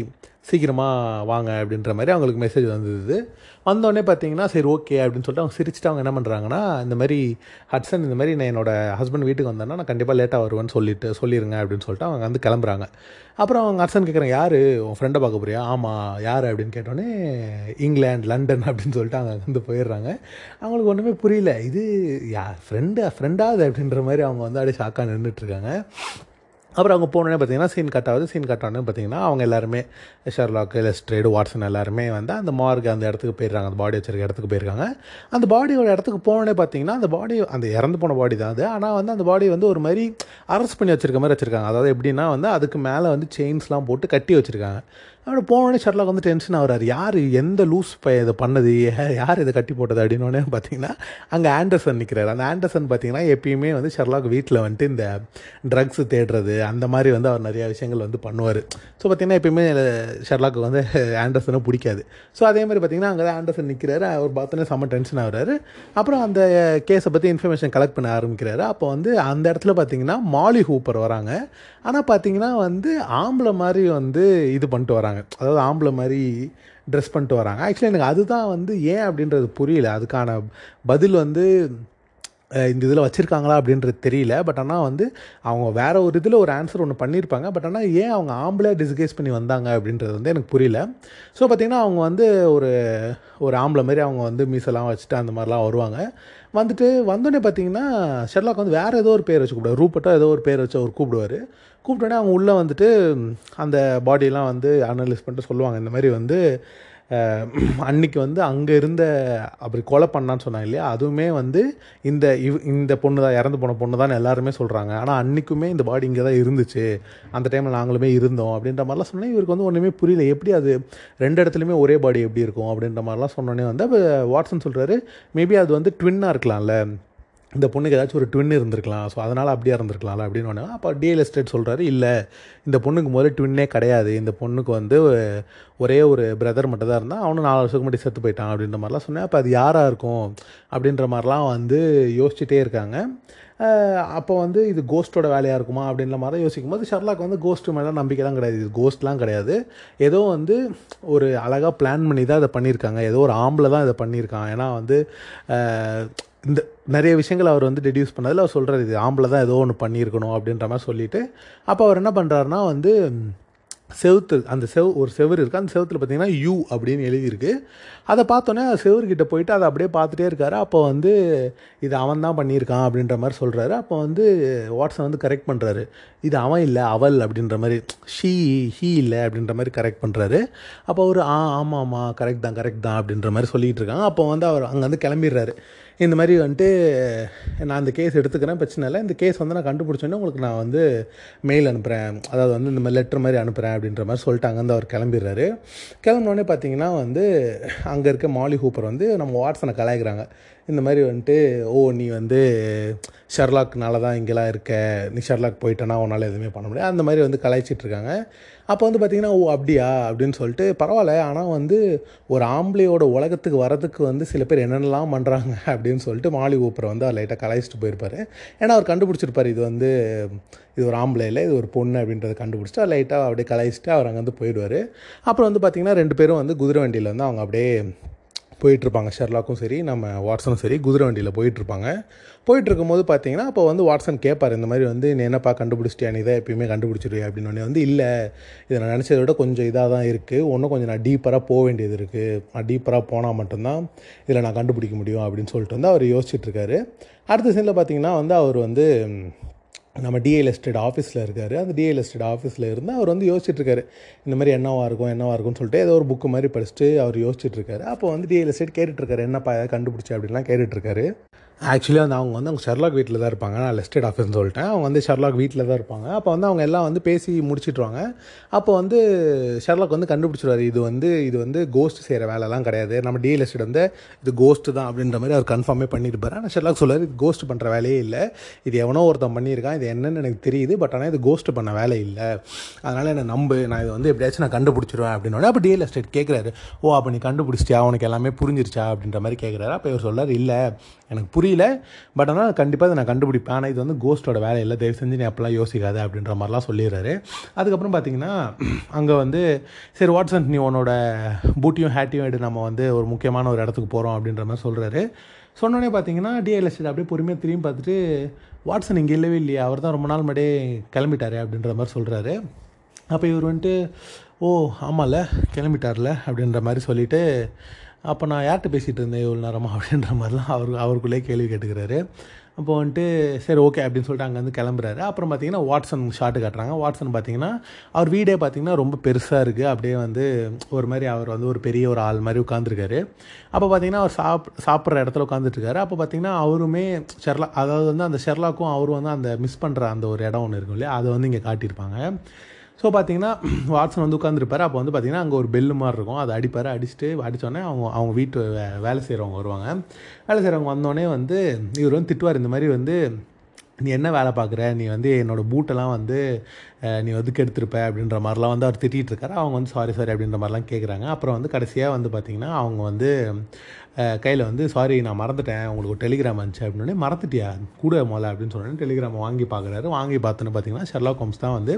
சீக்கிரமாக வாங்க அப்படின்ற மாதிரி அவங்களுக்கு மெசேஜ் வந்தது. வந்தோடனே பார்த்தீங்கன்னா சரி ஓகே அப்படின்னு சொல்லிட்டு அவங்க சிரிச்சுட்டு அவங்க என்ன பண்ணுறாங்கன்னா இந்த மாதிரி ஹட்சன் இந்த மாதிரி நான் என்னோட ஹஸ்பண்ட் வீட்டுக்கு வந்தேன்னா நான் கண்டிப்பாக லேட்டாக வருவேன்னு சொல்லிட்டு சொல்லிடுங்க அப்படின்னு சொல்லிட்டு அவங்க வந்து கிளம்புறாங்க. அப்புறம் அவங்க ஹட்சன் கேட்குறேன் யார்? உன் ஃப்ரெண்டை பார்க்க போறியா? ஆமாம் யார்? அப்படின்னு கேட்டோன்னே இங்கிலாந்து லண்டன் அப்படின்னு சொல்லிட்டு அவங்க வந்து போயிடுறாங்க. அவங்களுக்கு ஒன்றுமே புரியல. இது யா ஃப்ரெண்டு ஃப்ரெண்டாவது அப்படின்ற மாதிரி அவங்க வந்து அப்படியே ஷாக்காக நின்றுட்டுருக்காங்க அப்புறம் அவங்க போனோடனே பார்த்தீங்கன்னா சீன் கட் ஆகுது. சீன் கட் ஆனோன்னு பார்த்தீங்கன்னா அவங்க எல்லாருமே ஷெர்லாக்கு லெஸ்ட்ரேடு வாட்ஸன் எல்லாருமே வந்து அந்த மார்க் அந்த இடத்துக்கு போயிடுறாங்க. அந்த பாடி வச்சிருக்க இடத்துக்கு போயிருக்காங்க. அந்த பாடியோட இடத்துக்கு போனோடனே பார்த்தீங்கன்னா அந்த பாடி அந்த இறந்து போன பாடி தான் அது. ஆனால் வந்து அந்த பாடி வந்து ஒரு மாதிரி அரெஸ்ட் பண்ணி வச்சிருக்க மாதிரி வச்சுருக்காங்க. அதாவது எப்படின்னா வந்து அதுக்கு மேலே வந்து செயின்ஸ்லாம் போட்டு கட்டி வச்சுருக்காங்க. அப்படி போனோடனே ஷர்லாக் வந்து டென்ஷன் ஆகிறார். யார் எந்த லூஸ் ப இதை பண்ணது? யார் இதை கட்டி போட்டது அப்படின்னோடனே பார்த்தீங்கன்னா அங்கே ஆண்டர்சன் நிற்கிறார் அந்த ஆண்டர்சன் பார்த்தீங்கன்னா எப்பயுமே வந்து ஷர்லாக் வீட்டில் வந்துட்டு இந்த ட்ரக்ஸ் தேடுறது அந்த மாதிரி வந்து அவர் நிறையா விஷயங்கள் வந்து பண்ணுவார். ஸோ பார்த்தீங்கன்னா எப்பயுமே ஷர்லாக்கு வந்து ஆண்டர்சனை பிடிக்காது. ஸோ அதே மாதிரி பார்த்தீங்கன்னா அங்கே தான் ஆண்டர்சன் நிற்கிறாரு அவர் பார்த்தோன்னே செம்ம டென்ஷன் ஆகிறாரு. அப்புறம் அந்த கேஸை பற்றி இன்ஃபர்மேஷன் கலெக்ட் பண்ண ஆரம்பிக்கிறாரு. அப்போ வந்து அந்த இடத்துல பார்த்தீங்கன்னா மாலி ஹூப்பர் வராங்க. ஆனால் பார்த்தீங்கன்னா வந்து ஆம்பளை மாதிரி வந்து இது பண்ணிட்டு வராங்க. அதாவது ஆம்பளை மாதிரி ட்ரெஸ் பண்ணிட்டு வராங்க. ஆக்சுவலி எனக்கு அதுதான் வந்து ஏன் அப்படின்றது புரியல. அதுக்கான பதில் வந்து இந்த இதில் வச்சுருக்காங்களா அப்படின்றது தெரியல. பட் ஆனால் வந்து அவங்க வேற ஒரு இதில் ஒரு ஆன்சர் ஒன்று பண்ணியிருப்பாங்க பட் ஆனால் ஏன் அவங்க ஆம்பளை டிஸ்கேஸ் பண்ணி வந்தாங்க அப்படின்றது வந்து எனக்கு புரியல. ஸோ பார்த்திங்கன்னா அவங்க வந்து ஒரு ஒரு ஆம்பளை மாதிரி அவங்க வந்து மீசெல்லாம் வச்சுட்டு அந்த மாதிரிலாம் வருவாங்க. வந்துட்டு வந்தோடனே பார்த்தீங்கன்னா ஷெர்லாக் வந்து வேறு ஏதோ ஒரு பேர் வச்சு கூப்பிடுவார். ரூப்பட்டோ ஏதோ ஒரு பேர் வச்சு அவர் கூப்பிடுவார். கூப்பிட்டோடனே அவங்க உள்ளே வந்துட்டு அந்த பாடியெல்லாம் வந்து அனலைஸ் பண்ணிட்டு சொல்லுவாங்க. இந்த மாதிரி வந்து அன்னைக்கு வந்து அங்கே இருந்த அப்படி கொலை பண்ணான்னு சொன்னாங்க இல்லையா? அதுவுமே வந்து இந்த இவ் இந்த பொண்ணு தான் இறந்து போன பொண்ணு தான் எல்லாருமே சொல்கிறாங்க ஆனால் அன்றைக்குமே இந்த பாடி இங்கே தான் இருந்துச்சு. அந்த டைமில் நாங்களுமே இருந்தோம் அப்படின்ற மாதிரிலாம் சொன்னேன். இவருக்கு வந்து ஒன்றுமே புரியல. எப்படி அது ரெண்டு இடத்துலையுமே ஒரே பாடி எப்படி இருக்கும் அப்படின்ற மாதிரிலாம் சொன்னோன்னே வந்து அப்போ சொல்கிறாரு மேபி அது வந்து ட்வின்னாக இருக்கலாம்ல. இந்த பொண்ணுக்கு ஏதாச்சும் ஒரு ட்வின் இருந்திருக்கலாம். ஸோ அதனால் அப்படியே இருந்திருக்கலாம்ல அப்படின்னு ஒன்று அப்போ டிஎல் எஸ்டேட் சொல்கிறாரு இல்லை இந்த பொண்ணுக்கு முதல்ல ட்வின்னே கிடையாது. இந்த பொண்ணுக்கு வந்து ஒரே ஒரு பிரதர் மட்டும் தான் இருந்தால் அவனும் நாலு வருஷத்துக்கு முன்னாடி செத்து போயிட்டான் அப்படின்ற மாதிரிலாம் சொன்னேன். அப்போ அது யாராக இருக்கும்? அப்படின்ற மாதிரிலாம் வந்து யோசிச்சுட்டே இருக்காங்க. அப்போ வந்து இது கோஸ்ட்டோட வேலையாக இருக்குமா? அப்படின்ற மாதிரி யோசிக்கும் போது ஷர்லாக் வந்து கோஸ்ட் மேலே நம்பிக்கைலாம் கிடையாது. இது கோஸ்ட்லாம் கிடையாது. ஏதோ வந்து ஒரு அழகாக பிளான் பண்ணி தான் இதை பண்ணியிருக்காங்க. ஏதோ ஒரு ஆம்பளை தான் இதை பண்ணியிருக்கான். ஏன்னா வந்து இந்த நிறைய விஷயங்கள் அவர் வந்து டெடியூஸ் பண்ணதில் அவர் சொல்கிறார் இது ஆம்பளை தான் ஏதோ ஒன்று பண்ணியிருக்கணும் அப்படின்ற மாதிரி சொல்லிட்டு அப்போ அவர் என்ன பண்ணுறாருனா வந்து செவுத்து அந்த செவ் ஒரு செவுரு இருக்குது அந்த செவத்தில் பார்த்தீங்கன்னா யூ அப்படின்னு எழுதியிருக்கு. அதை பார்த்தோன்னே செவுருக்கிட்ட போயிட்டு அதை அப்படியே பார்த்துட்டே இருக்காரு. அப்போ வந்து இது அவன் தான் பண்ணியிருக்கான் அப்படின்ற மாதிரி சொல்கிறாரு அப்போ வந்து வாட்ஸன் வந்து கரெக்ட் பண்ணுறாரு இது அவன் இல்லை அவள் அப்படின்ற மாதிரி ஷீ ஹீ இல்லை அப்படின்ற மாதிரி கரெக்ட் பண்ணுறாரு அப்போ அவர் ஆ ஆமாம் ஆமாம் கரெக்ட் தான் கரெக்ட் தான் அப்படின்ற மாதிரி சொல்லிகிட்டு இருக்காங்க. அப்போ வந்து அவர் அங்கேருந்து கிளம்பிடுறாரு. இந்த மாதிரி வந்துட்டு நான் அந்த கேஸ் எடுத்துக்கிறேன் பிரச்சனை இல்லை. இந்த கேஸ் வந்து நான் கண்டுபிடிச்சோன்னே உங்களுக்கு நான் வந்து மெயில் அனுப்புகிறேன் அதாவது வந்து இந்த மாதிரி லெட்டர் மாதிரி அனுப்புகிறேன் அப்படின்ற மாதிரி சொல்லிட்டாங்க. அங்கேருந்து அவர் கிளம்பிடுறாரு. கிளம்பினோடனே பார்த்தீங்கன்னா வந்து அங்கே இருக்க மாலி ஹூப்பர் வந்து நம்ம வாட்ஸனை கலாய்க்கிறாங்க. இந்த மாதிரி வந்துட்டு ஓ நீ வந்து ஷர்லாக்னால தான் இங்கெல்லாம் இருக்க. நீ ஷர்லாக் போயிட்டேன்னா உன்னால் எதுவுமே பண்ண முடியாது. அந்த மாதிரி வந்து கலாய்ச்சிட்ருக்காங்க அப்போ வந்து பார்த்தீங்கன்னா ஓ அப்படியா? அப்படின்னு சொல்லிட்டு பரவாயில்ல. ஆனால் வந்து ஒரு ஆம்பளையோட உலகத்துக்கு வரதுக்கு வந்து சில பேர் என்னென்னலாம் பண்ணுறாங்க அப்படின்னு சொல்லிட்டு மாலி ஊப்பரை வந்து அவர் லைட்டாக கலாய்ச்சிட்டு போயிருப்பார். ஏன்னா அவர் கண்டுபிடிச்சிருப்பார் இது வந்து இது ஒரு ஆம்பளை இல்லை இது ஒரு பொண்ணு அப்படின்றத கண்டுபிடிச்சிட்டு அவர் லைட்டாக அப்படியே கலாய்ச்சிட்டு அவர் அங்கேருந்து போயிடுவார். அப்புறம் வந்து பார்த்திங்கன்னா ரெண்டு பேரும் வந்து குதிரை வண்டியில் வந்து அவங்க அப்படியே போயிட்டுருப்பாங்க ஷெர்லாக்கும் சரி நம்ம வாட்ஸனும் சரி குதிரை வண்டியில் போயிட்டுருப்பாங்க போயிட்டு இருக்கும்போது பார்த்தீங்கன்னா அப்போ வந்து வாட்ஸன் கேட்பார் இந்த மாதிரி வந்து நீ என்னப்பா கண்டுபிடிச்சிட்டியா? நீ தான் எப்பயுமே கண்டுபிடிச்சிருவியா? அப்படின்னு உடனே வந்து இல்லை இதை நான் நினச்சதை விட கொஞ்சம் இதாக தான் இருக்குது இன்னும் கொஞ்சம் நான் டீப்பராக போக வேண்டியது இருக்குது நான் டீப்பராக போனால் மட்டும்தான் இதில் நான் கண்டுபிடிக்க முடியும் அப்படின்னு சொல்லிட்டு வந்து அவர் யோசிச்சுட்ருக்காரு. அடுத்த சீனில் பார்த்தீங்கன்னா வந்து அவர் வந்து நம்ம டிஎல் எஸ்டேட் ஆஃபீஸில் இருக்கார். அந்த டிஎல் எஸ்டேட் ஆஃபீஸில் இருந்து அவர் வந்து யோசிச்சுட்ருக்காரு இந்த மாதிரி என்னவாக இருக்கும் என்னவாக இருக்கும்னு சொல்லிட்டு ஏதோ ஒரு புக்கு மாதிரி படிச்சுட்டு அவர் யோசிச்சுட்ருக்காரு. அப்போ வந்து டிஎல் எஸ்டேட் கேட்டுட்ருக்காரு என்னப்பா எதாவது கண்டுபிடிச்சி? அப்படின்லாம் கேட்டுட்ருக்காரு. ஆக்சுவலி வந்து அவங்க வந்து அவங்க ஷெர்லாக் வீட்டில் தான் இருப்பாங்க. நான் லெஸ்டேட் ஆஃபீஸ்னு சொல்லிட்டேன். அவங்க வந்து ஷெர்லாக் வீட்டில் தான் இருப்பாங்க. அப்போ வந்து அவங்க எல்லாம் வந்து பேசி முடிச்சிட்ருவாங்க அப்போ வந்து ஷெர்லாக் வந்து கண்டுபிடிச்சிருவாரு. இது வந்து இது வந்து கோஸ்ட் செய்கிற வேலைலாம் கிடையாது. நம்ம டிஎல் எஸ்டேட் வந்து இது கோஸ்ட்டு தான் அப்படின்ற மாதிரி அவர் கன்ஃபார்மே பண்ணியிருப்பார் ஆனால் ஷெர்லாக் சொல்லுவார் இது கோஸ்ட் பண்ணுற வேலையே இல்லை. இது எவனோ ஒருத்தன் பண்ணியிருக்கான். இது என்னன்னு எனக்கு தெரியுது. பட் ஆனால் இது கோஸ்ட் பண்ண வேலை இல்லை. அதனால் என்னை நம்பு. நான் இது வந்து எப்படியாச்சும் நான் கண்டுபிடிச்சிருவேன் அப்படின்னோடனே அப்போ டிஎல் எஸ்டேட் கேட்குறாரு ஓ அப்போ நீ கண்டுபிடிச்சிட்டியா? உனக்கு எல்லாமே புரிஞ்சிருச்சா? அப்படின்ற மாதிரி கேட்குறாரு அப்போ இவர் சொல்றாரு இல்லை. எனக்கு புரியல. பட் ஆனால் கண்டிப்பாக இதை நான் கண்டுபிடிப்பேன். ஆனால் இது வந்து கோஸ்ட்டோட வேலை இல்லை. தயவு செஞ்சு நீ அப்பெல்லாம் யோசிக்காத அப்படின்ற மாதிரிலாம் சொல்லிடுறாரு. அதுக்கப்புறம் பார்த்தீங்கன்னா அங்கே வந்து சரி வாட்ஸன் நீ உன்னோட பூட்டியும் ஹேட்டியும் எடு. நம்ம வந்து ஒரு முக்கியமான ஒரு இடத்துக்கு போகிறோம் அப்படின்ற மாதிரி சொல்கிறாரு சொன்னோடனே பார்த்தீங்கன்னா டிஎல்எஸ்டேட் அப்படியே பொறுமையாக திரும்பி பார்த்துட்டு வாட்ஸன் இங்கே இல்லவே இல்லையா. அவர் தான் ரொம்ப நாள் முன்னாடியே கிளம்பிட்டாரு அப்படின்ற மாதிரி சொல்கிறாரு அப்போ இவர் வந்துட்டு ஓ ஆமாம்ல கிளம்பிட்டார்ல அப்படின்ற மாதிரி சொல்லிவிட்டு அப்போ நான் யார்கிட்ட பேசிகிட்டு இருந்தேன்? இவ்வளோ நேரமாக அப்படின்ற மாதிரிலாம் அவர் அவருக்குள்ளே கேள்வி கேட்டுக்கிறாரு. அப்போ வந்துட்டு சரி ஓகே அப்படின்னு சொல்லிட்டு அங்கேருந்து கிளம்புறாரு. அப்புறம் பார்த்தீங்கன்னா வாட்ஸன் ஷாட்டு காட்டுறாங்க. வாட்ஸன் பார்த்தீங்கன்னா அவர் வீடே பார்த்தீங்கன்னா ரொம்ப பெருசாக இருக்குது அப்படியே வந்து ஒரு மாதிரி அவர் வந்து ஒரு பெரிய ஒரு ஆள் மாதிரி உட்காந்துருக்காரு அப்போ பார்த்தீங்கன்னா அவர் சாப் சாப்பிட்ற இடத்துல உட்காந்துட்ருக்காரு அப்போ பார்த்தீங்கன்னா அவருமே ஷெர்லா அதாவது வந்து அந்த ஷெர்லாக்கும் அவரும் வந்து அந்த மிஸ் பண்ணுற அந்த ஒரு இடம் ஒன்று இருக்கும் இல்லையா? அதை வந்து இங்கே காட்டியிருப்பாங்க. ஸோ பார்த்தீங்கன்னா வாட்ஸன் வந்து உட்காந்துருப்பார் அப்போ வந்து பார்த்தீங்கன்னா அங்கே ஒரு பெல்லு மாதிரி இருக்கும். அதை அடிப்பார். அடிச்சுட்டு அடித்தோடனே அவங்க அவங்க வீட்டு வே வேலை செய்கிறவங்க வருவாங்க. வேலை செய்கிறவங்க வந்தோடனே வந்து இவர் வந்து திட்டுவார். இந்த மாதிரி வந்து நீ என்ன வேலை பார்க்குற? நீ வந்து என்னோடய பூட்டெல்லாம் வந்து நீ வந்து கெடுத்திருப்ப அப்படின்ற மாதிரிலாம் வந்து அவர் திட்டிகிட்டு இருக்காரு. அவங்க வந்து சாரி சாரி அப்படின்ற மாதிரிலாம் கேட்குறாங்க அப்புறம் வந்து கடைசியாக வந்து பார்த்திங்கன்னா அவங்க வந்து கையில் வந்து சாரி நான் மறந்துட்டேன். உங்களுக்கு ஒரு டெலிகிராம் வந்துச்சு அப்படின்னே மறந்துட்டியா? கூட முதல்ல அப்படின்னு சொன்னோடனே டெலிகிராம் வாங்கி பார்க்குறாரு வாங்கி பார்த்தோன்னு பார்த்தீங்கன்னா ஷெர்லா கோம்ஸ் தான் வந்து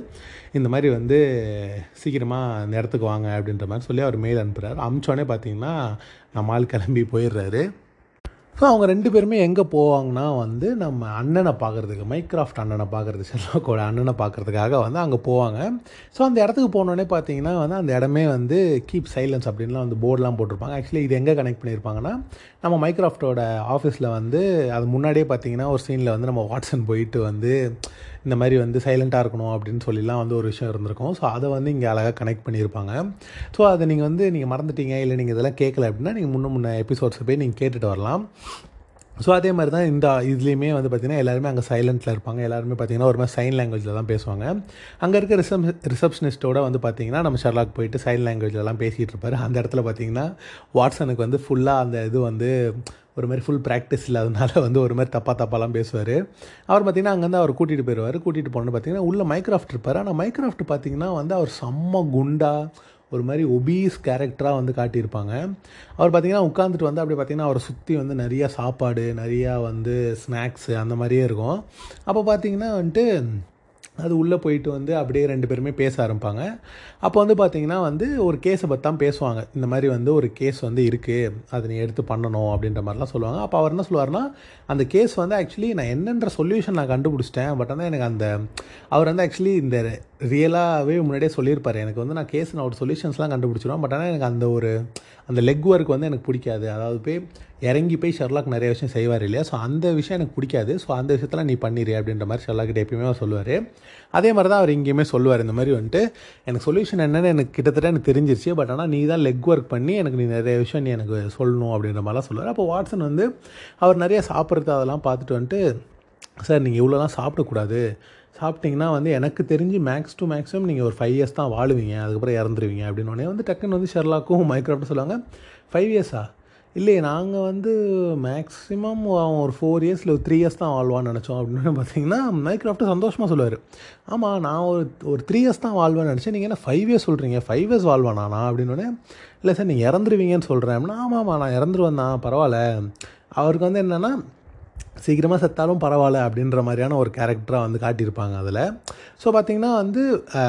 இந்த மாதிரி வந்து சீக்கிரமாக இந்த இடத்துக்கு வாங்க அப்படின்ற மாதிரி சொல்லி அவர் மெயில் அனுப்புகிறாரு அமிச்சோடனே பார்த்தீங்கன்னா நம்மால் கிளம்பி போயிடுறாரு. ஸோ அவங்க ரெண்டு பேருமே எங்கே போவாங்கன்னா வந்து நம்ம அண்ணனை பார்க்குறதுக்கு மைக்ராஃப்ட் அண்ணனை பார்க்குறது ஷெர்லாக்கோட அண்ணனை பார்க்குறதுக்காக வந்து அங்கே போவாங்க. ஸோ அந்த இடத்துக்கு போனோடனே பார்த்தீங்கன்னா வந்து அந்த இடமே வந்து கீப் சைலன்ஸ் அப்படின்லாம் வந்து போர்டெலாம் போட்டிருப்பாங்க. ஆக்சுவலி இது எங்கே கனெக்ட் பண்ணியிருப்பாங்கன்னா நம்ம மைக்ராஃப்டோட ஆஃபீஸில் வந்து அது முன்னாடியே பார்த்தீங்கன்னா ஒரு சீனில் வந்து நம்ம வாட்ஸன் போயிட்டு வந்து இந்த மாதிரி வந்து சைலண்ட்டாக இருக்கணும் அப்படின்னு சொல்லிலாம் வந்து ஒரு விஷயம் இருந்திருக்கும். ஸோ அதை வந்து இங்கே அழகாக கனெக்ட் பண்ணியிருப்பாங்க. ஸோ அதை நீங்கள் வந்து நீங்கள் மறந்துட்டீங்க இல்லை நீங்கள் இதெல்லாம் கேட்கல அப்படின்னா நீங்கள் முன்ன முன்ன எபிசோட்ஸை போய் நீங்கள் கேட்டுட்டு வரலாம். ஸோ அதே மாதிரி தான் இந்த இதுலேயுமே வந்து பார்த்திங்கன்னா எல்லாருமே அங்கே சைலண்ட்டில் இருப்பாங்க. எல்லாருமே பார்த்திங்கன்னா ஒரு மாதிரி சைன் லாங்குவேஜில் தான் பேசுவாங்க. அங்கே இருக்க ரிசப் ரிசப்ஷனிஸ்ட்டோட வந்து பார்த்திங்கன்னா நம்ம ஷர்லாக் போயிட்டு சைன் லாங்குவேஜ்லலாம் பேசிகிட்டு இருப்பார். அந்த இடத்துல பார்த்திங்கன்னா வாட்ஸனுக்கு வந்து ஃபுல்லாக அந்த இது வந்து ஒரு மாதிரி ஃபுல் ப்ராக்டிஸ் இல்லாதனால வந்து ஒரு மாதிரி தப்பாக தப்பாலாம் பேசுவார். அவர் பார்த்திங்கன்னா அங்கேருந்து அவர் கூட்டிகிட்டு போயிடுவார் கூட்டிகிட்டு போனோன்னு பார்த்தீங்கன்னா உள்ள மைக்ராஃப்ட் இருப்பார். ஆனால் மைக்ராஃப்ட் பார்த்திங்கன்னா வந்து அவர் செம்ம குண்டா ஒரு மாதிரி ஒபீஸ் கேரக்டராக வந்து காட்டியிருப்பாங்க. அவர் பார்த்திங்கன்னா உட்காந்துட்டு வந்து அப்படி பார்த்திங்கன்னா அவரை சுற்றி வந்து நிறையா சாப்பாடு நிறையா வந்து ஸ்நாக்ஸு அந்த மாதிரியே இருக்கும். அப்போ பார்த்திங்கன்னா வந்துட்டு அது உள்ளே போயிட்டு வந்து அப்படியே ரெண்டு பேருமே பேச ஆரம்பிப்பாங்க. அப்போ வந்து பார்த்திங்கன்னா வந்து ஒரு கேஸை பற்றி தான் பேசுவாங்க. இந்த மாதிரி வந்து ஒரு கேஸ் வந்து இருக்குது அதை நீ எடுத்து பண்ணணும் அப்படின்ற மாதிரிலாம் சொல்லுவாங்க. அப்போ அவர் என்ன சொல்லுவார்னா அந்த கேஸ் வந்து ஆக்சுவலி நான் என்னென்ற சொல்யூஷன் நான் கண்டுபிடிச்சிட்டேன். பட் ஆனால் எனக்கு அந்த அவர் வந்து ஆக்சுவலி இந்த ரியலாகவே முன்னாடியே சொல்லியிருப்பார். எனக்கு வந்து நான் கேஸ் நான் ஒரு சொல்யூஷன்ஸ்லாம் கண்டுபிடிச்சிடுவேன் பட் ஆனால் எனக்கு அந்த ஒரு அந்த லெக் ஒர்க் வந்து எனக்கு பிடிக்காது. அதாவது போய் இறங்கி போய் ஷெர்லாக் நிறைய விஷயம் செய்வார் இல்லையா? ஸோ அந்த விஷயம் எனக்கு பிடிக்காது. ஸோ அந்த விஷயத்தில் நீ பண்ணிடு அப்படின்ற மாதிரி ஷெர்லாக்கிட்ட எப்பயுமே அவர் சொல்லுவார். அதே மாதிரி தான் அவர் இங்கேயுமே சொல்லுவார் இந்த மாதிரி வந்துட்டு எனக்கு சொல்யூஷன் என்னன்னு எனக்கு கிட்டத்தட்ட எனக்கு தெரிஞ்சிருச்சு பட் ஆனால் நீ தான் லெக் ஒர்க் பண்ணி எனக்கு நீ நிறைய விஷயம் நீ எனக்கு சொல்லணும் அப்படின்ற மாதிரிலாம் சொல்லுவார். அப்போ வாட்ஸன் வந்து அவர் நிறைய சாப்பிட்றது அதெல்லாம் பார்த்துட்டு வந்துட்டு சார் நீங்கள் இவ்வளோலாம் சாப்பிடக்கூடாது. சாப்பிட்டிங்கன்னா வந்து எனக்கு தெரிஞ்சு மேக்ஸ் டு மேக்ஸிமம் நீங்கள் ஒரு ஃபைவ் இயர்ஸ் தான் வாழுவீங்க அதுக்கப்புறம் இறந்துருவீங்க அப்படின்னு உடனே வந்து டக்குன்னு வந்து ஷெர்லாக்கும் மைக்ராஃப்ட் சொல்லுவாங்க ஃபைவ் இயர்ஸா இல்லையே நாங்கள் வந்து மேக்ஸிமம் அவன் ஒரு ஃபோர் இயர்ஸ் இல்லை ஒரு த்ரீ இயர்ஸ் தான் வாழ்வான்னு நினச்சோம் அப்படின்னு பார்த்தீங்கன்னா மைக்ராஃப்ட்டு சந்தோஷமாக சொல்லுவார். ஆமாம் நான் ஒரு ஒரு த்ரீ இயர்ஸ் தான் வாழ்வான்னு நினச்சேன். நீங்கள் என்ன ஃபைவ் இயர்ஸ் சொல்கிறீங்க ஃபைவ் இயர்ஸ் வாழ்வானா நான் இல்லை சார் நீங்கள் இறந்துருவீங்கன்னு சொல்கிறேன் அப்படின்னா ஆமாம்மா நான் இறந்துருவேன் தான் பரவாயில்ல. அவருக்கு வந்து என்னென்னா சீக்கிரமாக செத்தாலும் பரவாயில்ல அப்படின்ற மாதிரியான ஒரு கேரக்டராக வந்து காட்டியிருப்பாங்க அதில். ஸோ பார்த்திங்கன்னா வந்து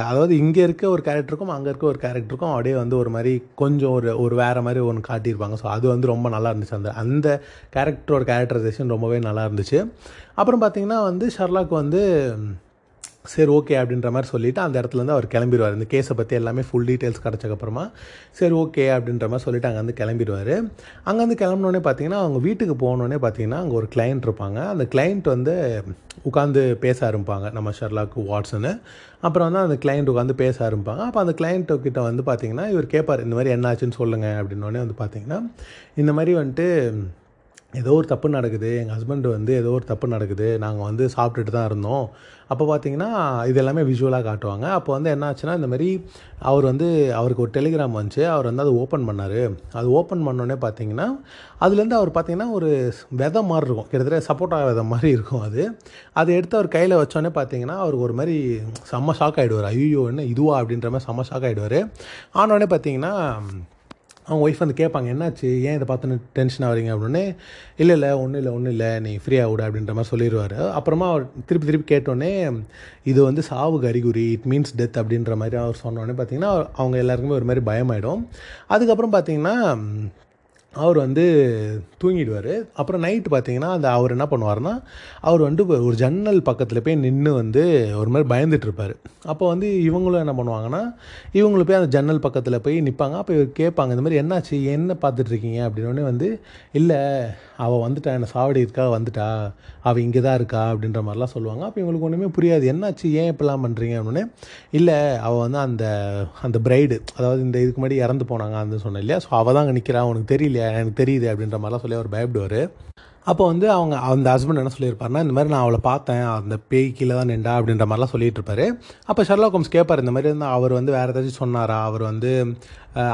அதாவது இங்கே இருக்க ஒரு கேரக்டருக்கும் அங்கே இருக்க ஒரு கேரக்டருக்கும் அப்படியே வந்து ஒரு மாதிரி கொஞ்சம் ஒரு ஒரு வேறு மாதிரி ஒன்று காட்டியிருப்பாங்க. ஸோ அது வந்து ரொம்ப நல்லா இருந்துச்சு. அந்த அந்த கேரக்டரோட கேரக்டரைசேஷன் ரொம்பவே நல்லா இருந்துச்சு. அப்புறம் பார்த்திங்கன்னா வந்து ஷர்லாக் வந்து சரி ஓகே அப்படின்ற மாதிரி சொல்லிவிட்டு அந்த இடத்துலேருந்து அவர் கிளம்பிடுவார். இந்த கேஸை பற்றி எல்லாமே ஃபுல் டீட்டெயில்ஸ் கிடச்சக்கப்புறமா சரி ஓகே அப்படின்ற மாதிரி சொல்லிட்டு அங்கேருந்து கிளம்பிடுவார். அங்கேருந்து கிளம்பினோடனே பார்த்தீங்கன்னா அவங்க வீட்டுக்கு போனோடனே பார்த்தீங்கன்னா அங்கே ஒரு கிளைண்ட் இருப்பாங்க. அந்த கிளைண்ட் வந்து உட்காந்து பேச ஆரம்பிப்பாங்க நம்ம ஷெர்லாக் வாட்ஸனு அப்புறம் வந்து அந்த கிளைண்ட் உட்காந்து பேச ஆரம்பிப்பாங்க. அப்போ அந்த கிளைண்ட் கிட்ட வந்து பார்த்தீங்கன்னா இவர் கேட்பார் இந்த மாதிரி என்னாச்சுன்னு சொல்லுங்கள் அப்படின்னோடனே வந்து பார்த்தீங்கன்னா இந்த மாதிரி வந்துட்டு ஏதோ ஒரு தப்பு நடக்குது எங்கள் ஹஸ்பண்ட் வந்து ஏதோ ஒரு தப்பு நடக்குது நாங்கள் வந்து சாப்பிட்டுட்டு தான் இருந்தோம். அப்போ பார்த்தீங்கன்னா இது எல்லாமே விஷுவலாக காட்டுவாங்க. அப்போ வந்து என்ன ஆச்சுன்னா இந்த மாதிரி அவர் வந்து அவருக்கு ஒரு டெலிகிராம் வந்துச்சு. அவர் வந்து அதை ஓப்பன் பண்ணார். அது ஓப்பன் பண்ணோடனே பார்த்தீங்கன்னா அதுலேருந்து அவர் பார்த்தீங்கன்னா ஒரு விதை மாதிரி இருக்கும். கிட்டத்தட்ட சப்போட்டா விதை மாதிரி இருக்கும் அது. அதை எடுத்து அவர் கையில் வச்சோடனே பார்த்தீங்கன்னா அவருக்கு ஒரு மாதிரி செம்ம ஷாக் ஆகிடுவார் ஐயோ என்ன இதுவா அப்படின்ற மாதிரி செம்ம ஷாக் ஆகிடுவார் ஆனோடனே பார்த்தீங்கன்னா அவங்க ஒய்ஃப் வந்து கேட்பாங்க என்னாச்சு? ஏன் இதை பார்த்துன்னு டென்ஷன் ஆகிறீங்க? அப்படின்னு இல்லை இல்லை ஒன்றும் இல்லை ஒன்றும் இல்லை நீ ஃப்ரீயாக விடு அப்படின்ற மாதிரி சொல்லிடுவார் அப்புறமா அவர் திருப்பி திருப்பி கேட்டோடனே இது வந்து சாவுக்கு அறிகுறி இட் மீன்ஸ் டெத் அப்படின்ற மாதிரி அவர் சொன்னோடனே பார்த்தீங்கன்னா அவங்க எல்லாருக்குமே ஒரு மாதிரி பயமாயிடும். அதுக்கப்புறம் பார்த்தீங்கன்னா அவர் வந்து தூங்கிடுவார். அப்புறம் நைட்டு பார்த்தீங்கன்னா அந்த அவர் என்ன பண்ணுவார்னா அவர் வந்து ஒரு ஜன்னல் பக்கத்தில் போய் நின்று வந்து ஒரு மாதிரி பயந்துட்டுருப்பார் அப்போ வந்து இவங்களும் என்ன பண்ணுவாங்கன்னா இவங்களும் போய் அந்த ஜன்னல் பக்கத்தில் போய் நிற்பாங்க அப்போ இவர் கேட்பாங்க இந்த மாதிரி என்னாச்சு? என்ன பார்த்துட்ருக்கீங்க அப்படின்னோடனே வந்து இல்லை அவள் வந்துட்டா என்னை சாவடி இருக்கா வந்துட்டா. அவள் இங்கே தான் இருக்கா? அப்படின்ற மாதிரிலாம் சொல்லுவாங்க. அப்போ இவங்களுக்கு ஒன்றுமே புரியாது. என்னாச்சு? ஏன் இப்படிலாம் பண்ணுறீங்க அப்படின்னே இல்லை அவள் வந்து அந்த அந்த பிரைடு அதாவது இந்த இதுக்கு முன்னாடி இறந்து போனாங்க அந்த சொன்னேன் இல்லையா? ஸோ அவள் தான் அங்கே நிற்கிறா உனக்கு தெரியல. எனக்கு தெரியுது அப்படின்ற மாதிரிலாம் சொல்லி அவர் பயப்படுவார். அப்போ வந்து அவங்க அந்த ஹஸ்பண்ட் என்ன சொல்லியிருப்பாருன்னா இந்த மாதிரி நான் அவளை பார்த்தேன் அந்த பேய் கீழே தான் நின்றா அப்படின்ற மாதிரிலாம் சொல்லிட்டு இருப்பாரு அப்போ ஷர்லாக் ஹோம்ஸ் கேட்பார் இந்த மாதிரி இருந்தால் அவர் வந்து வேறு ஏதாச்சும் சொன்னாரா? அவர் வந்து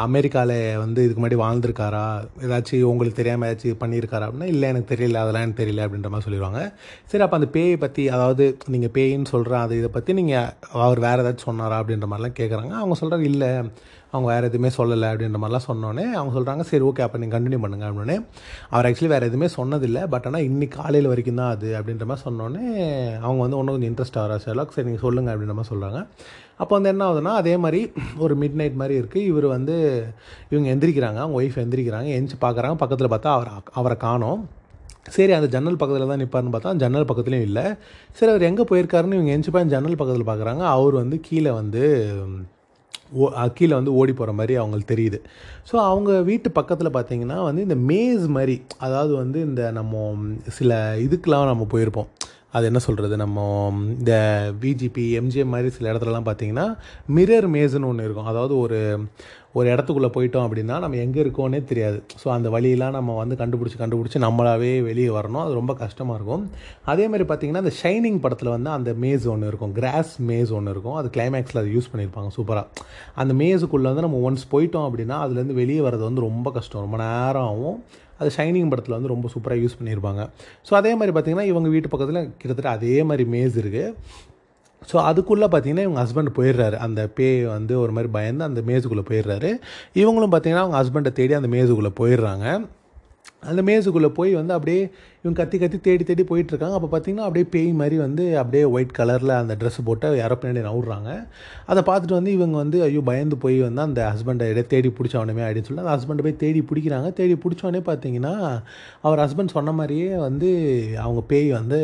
அமெரிக்காவில் வந்து இதுக்கு முன்னாடி வாழ்ந்திருக்காரா? ஏதாச்சும் உங்களுக்கு தெரியாமல் ஏதாச்சும் பண்ணியிருக்காரா அப்படின்னா இல்லை எனக்கு தெரியல அதெல்லாம் எனக்கு தெரியல அப்படின்ற மாதிரி சொல்லிடுவாங்க சரி அப்போ அந்த பேயை பற்றி அதாவது நீங்கள் பேயின்னு சொல்கிற அது இதை பற்றி நீங்கள் அவர் வேறு ஏதாச்சும் சொன்னாரா அப்படின்ற மாதிரிலாம் கேட்குறாங்க. அவங்க சொல்கிறாங்க இல்லை அவங்க வேறு எதுவுமே சொல்லலை அப்படின்ற மாதிரிலாம் சொன்னோன்னே அவங்க சொல்கிறாங்க சரி ஓகே அப்போ நீங்கள் கண்டினியூ பண்ணுங்க அப்படின்னே அவர் ஆக்சுவலி வேறு எதுவுமே சொன்னதில்லை பட் ஆனால் இன்னைக்கு காலையில் வரைக்கும் தான் அது அப்படின்ற மாதிரி சொன்னோன்னே அவங்க வந்து ஒன்றும் கொஞ்சம் இன்ட்ரெஸ்ட் ஆகிறா ஷெர்லாக் சரி நீங்கள் சொல்லுங்கள் அப்படின்ற மாதிரி சொல்கிறாங்க அப்போ வந்து என்ன ஆகுதுன்னா அதே மாதிரி ஒரு மிட் நைட் மாதிரி இருக்குது இவர் வந்து இவங்க எந்திரிக்கிறாங்க அவங்க ஒய்ஃப் எந்திரிக்கிறாங்க எந்திரிச்சு பார்க்குறாங்க பக்கத்தில் பார்த்தா அவர் அவரை காணோம். சரி அந்த ஜன்னல் பக்கத்தில் தான் நிற்பார்னு பார்த்தா ஜன்னல் பக்கத்துலேயும் இல்லை. சரி அவர் எங்கே போயிருக்காருன்னு இவங்க எந்திரிச்சு போய் ஜன்னல் பக்கத்தில் பார்க்குறாங்க அவர் வந்து கீழே வந்து ஓ கீழே வந்து ஓடி போகிற மாதிரி அவங்களுக்கு தெரியுது. ஸோ அவங்க வீட்டு பக்கத்தில் பார்த்தீங்கன்னா வந்து இந்த மேஸ் மாதிரி அதாவது வந்து இந்த நம்ம சில இதுக்கெலாம் நம்ம போயிருப்போம். அது என்ன சொல்கிறது நம்ம இந்த விஜிபி எம்ஜிஎம் மாதிரி சில இடத்துலலாம் பார்த்தீங்கன்னா மிரர் மேஸ்னு ஒன்று இருக்கும். அதாவது ஒரு ஒரு இடத்துக்குள்ளே போயிட்டோம் அப்படின்னா நம்ம எங்கே இருக்கோன்னே தெரியாது. ஸோ அந்த வழியெல்லாம் நம்ம வந்து கண்டுபிடிச்சி கண்டுபிடிச்சி நம்மளாவே வெளியே வரணும். அது ரொம்ப கஷ்டமாக இருக்கும். அதே மாதிரி பார்த்தீங்கன்னா அந்த ஷைனிங் படத்தில் வந்து அந்த மேஸ் ஒன்று இருக்கும். கிராஸ் மேஸ் ஒன்று இருக்கும். அது கிளைமேக்ஸில் அது யூஸ் பண்ணியிருப்பாங்க சூப்பராக அந்த மேஸுக்குள்ளே வந்து நம்ம ஒன்ஸ் போயிட்டோம் அப்படின்னா அதுலேருந்து வெளியே வர்றது வந்து ரொம்ப கஷ்டம். ரொம்ப நேரம் ஆகும். அது ஷைனிங் படத்தில் வந்து ரொம்ப சூப்பராக யூஸ் பண்ணியிருப்பாங்க. ஸோ அதே மாதிரி பார்த்திங்கன்னா இவங்க வீட்டு பக்கத்தில் கிட்டத்தட்ட அதே மாதிரி மேஸ் இருக்குது ஸோ அதுக்குள்ளே பார்த்தீங்கன்னா இவங்க ஹஸ்பண்ட் போயிடுறாரு. அந்த பே வந்து ஒரு மாதிரி பயந்து அந்த மேஜுக்குள்ளே போயிடுறாரு. இவங்களும் பார்த்தீங்கன்னா அவங்க ஹஸ்பண்டை தேடி அந்த மேஜுக்குள்ளே போயிடுறாங்க. அந்த மேஜுக்குள்ளே போய் வந்து அப்படியே இவங்க கத்தி கத்தி தேடி தேடி போயிட்டுருக்காங்க. அப்போ பார்த்தீங்கன்னா அப்படியே பேய் மாதிரி வந்து அப்படியே ஒயிட் கலரில் அந்த ட்ரெஸ் போட்டு யாரோ பின்னாடி நவுடுறாங்க அதை பார்த்துட்டு வந்து இவங்க வந்து ஐயோ பயந்து போய் வந்து அந்த ஹஸ்பண்டை இடையே தேடி பிடிச்சவனுமே அப்படின்னு சொல்லி அந்த ஹஸ்பண்டை போய் தேடி பிடிக்கிறாங்க. தேடி பிடிச்சவனே பார்த்தீங்கன்னா அவர் ஹஸ்பண்ட் சொன்ன மாதிரியே வந்து அவங்க பேய் வந்து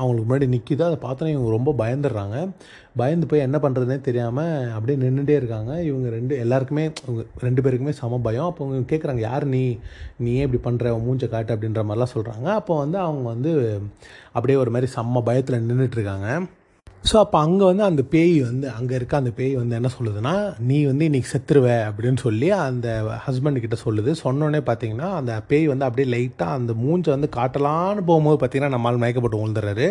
அவங்களுக்கு முன்னாடி நிற்கிது அதை பார்த்தோன்னே இவங்க ரொம்ப பயந்துடுறாங்க. பயந்து போய் என்ன பண்ணுறதுனே தெரியாமல் அப்படியே நின்றுட்டே இருக்காங்க. இவங்க ரெண்டு எல்லாருக்குமே ரெண்டு பேருக்குமே சம பயம். அப்போ அவங்க கேட்குறாங்க யார் நீ? நீ ஏன் இப்படி பண்ணுற மூஞ்சை காட்டு அப்படின்ற மாதிரிலாம் சொல்கிறாங்க அப்போ அப்போ வந்து அவங்க வந்து அப்படியே ஒரு மாதிரி செம்ம பயத்தில் நின்றுட்டுருக்காங்க ஸோ அப்போ அங்கே வந்து அந்த பேய் வந்து அங்கே இருக்க அந்த பேய் வந்து என்ன சொல்லுதுன்னா நீ வந்து இன்றைக்கி செத்துருவ அப்படின்னு சொல்லி அந்த ஹஸ்பண்டுக்கிட்ட சொல்லுது. சொன்னோடனே பார்த்தீங்கன்னா அந்த பேய் வந்து அப்படியே லைட்டாக அந்த மூஞ்சை வந்து காட்டலான்னு போகும்போது பார்த்தீங்கன்னா நம்மால் மயக்கப்பட்டு விழுந்துறாரு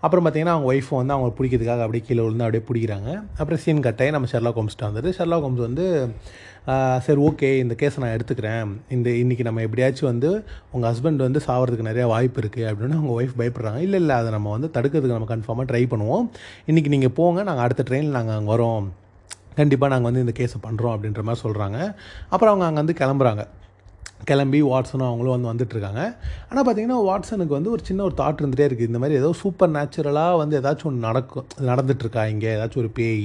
அப்புறம் பார்த்தீங்கன்னா அவங்க ஒய்ஃபும் வந்து அவங்க பிடிக்கிறதுக்காக அப்படியே கீழே விழுந்து அப்படியே பிடிக்கிறாங்க. அப்புறம் சீன் கட்டாயி நம்ம ஷெர்லா கோம்ஸ்ட்டு வந்துட்டு ஷெர்லா கோம்ஸ் வந்து சரி ஓகே இந்த கேஸை நான் எடுத்துக்கிறேன். இந்த இன்றைக்கி நம்ம எப்படியாச்சும் வந்து உங்கள் ஹஸ்பண்ட் வந்து சாவறதுக்கு நிறையா வாய்ப்பு இருக்குது அப்படின்னு அவங்க ஒய்ஃப் பயப்படுறாங்க. இல்லை இல்லை அதை நம்ம வந்து தடுக்கிறதுக்கு நம்ம கன்ஃபார்மாக ட்ரை பண்ணுவோம். இன்றைக்கி நீங்கள் போங்க நாங்கள் அடுத்த ட்ரெயினில் நாங்கள் அங்கே வரோம். கண்டிப்பாக நாங்கள் வந்து இந்த கேஸை பண்ணுறோம் அப்படின்ற மாதிரி சொல்கிறாங்க அப்புறம் அவங்க அங்கே வந்து கிளம்புறாங்க. கிளம்பி வாட்ஸனும் அவங்களும் வந்து வந்துட்டுருக்காங்க ஆனால் பார்த்தீங்கன்னா வாட்ஸனுக்கு வந்து ஒரு சின்ன ஒரு தாட் இருந்துகிட்டே இருக்குது இந்த மாதிரி ஏதோ சூப்பர் நேச்சுரலாக வந்து ஏதாச்சும் ஒன்று நடக்கும் நடந்துட்டுருக்கா இங்கே? ஏதாச்சும் ஒரு பேய்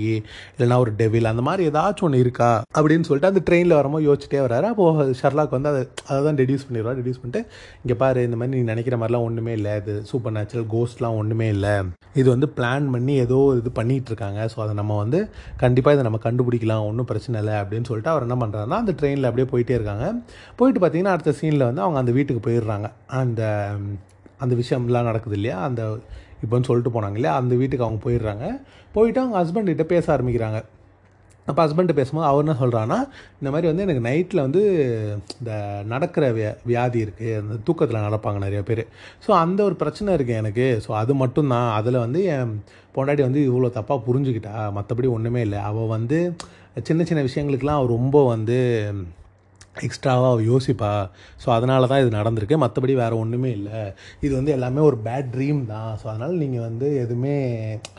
இல்லைனா ஒரு டெவில் அந்த மாதிரி ஏதாச்சும் ஒன்று இருக்கா? அப்படின்னு சொல்லிட்டு அந்த ட்ரெயினில் வரமோ யோசிச்சுட்டே வராரு. அப்போது ஷர்லாக் வந்து அதை அதை தான் டெடியூஸ் பண்ணிடுவா டெடியூஸ் பண்ணிட்டு இங்கே பாரு இந்த மாதிரி நீ நினைக்கிற மாதிரிலாம் ஒன்றுமே இல்லை. இது சூப்பர் நேச்சுரல் கோஸ்ட்லாம் ஒன்றுமே இல்லை. இது வந்து பிளான் பண்ணி ஏதோ இது பண்ணிகிட்டு இருக்காங்க ஸோ அதை நம்ம வந்து கண்டிப்பாக இதை நம்ம கண்டுபிடிக்கலாம். ஒன்றும் பிரச்சனை இல்லை. அப்படின்னு சொல்லிட்டு அவர் என்ன பண்ணுறாருன்னா அந்த ட்ரெயினில் அப்படியே போயிட்டே இருக்காங்க. போயிட்டு பார்த்தீங்கன்னா அடுத்த சீனில் வந்து அவங்க அந்த வீட்டுக்கு போயிடுறாங்க. அந்த அந்த விஷயம்லாம் நடக்குது இல்லையா? அந்த இப்போன்னு சொல்லிட்டு போனாங்க இல்லையா? அந்த வீட்டுக்கு அவங்க போயிடுறாங்க. போயிட்டு அவங்க ஹஸ்பண்ட்கிட்ட பேச ஆரம்பிக்கிறாங்க. அப்போ ஹஸ்பண்ட் பேசும்போது அவர் என்ன சொல்கிறான்னா இந்த மாதிரி வந்து எனக்கு நைட்டில் வந்து இந்த நடக்கிற வியா வியாதி இருக்குது அந்த தூக்கத்தில் நடப்பாங்க நிறைய பேர். ஸோ அந்த ஒரு பிரச்சனை இருக்குது எனக்கு. ஸோ அது மட்டும்தான். அதில் வந்து என் பொண்டாட்டி வந்து இவ்வளோ தப்பாக புரிஞ்சுக்கிட்டா மற்றபடி ஒன்றுமே இல்லை. அவள் வந்து சின்ன சின்ன விஷயங்களுக்கெலாம் அவள் ரொம்ப வந்து எக்ஸ்ட்ராவாக அவள் யோசிப்பா. ஸோ அதனால தான் இது நடந்திருக்கு. மற்றபடி வேறு ஒன்றுமே இல்லை. இது வந்து எல்லாமே ஒரு பேட் ட்ரீம் தான். ஸோ அதனால் நீங்கள் வந்து எதுவுமே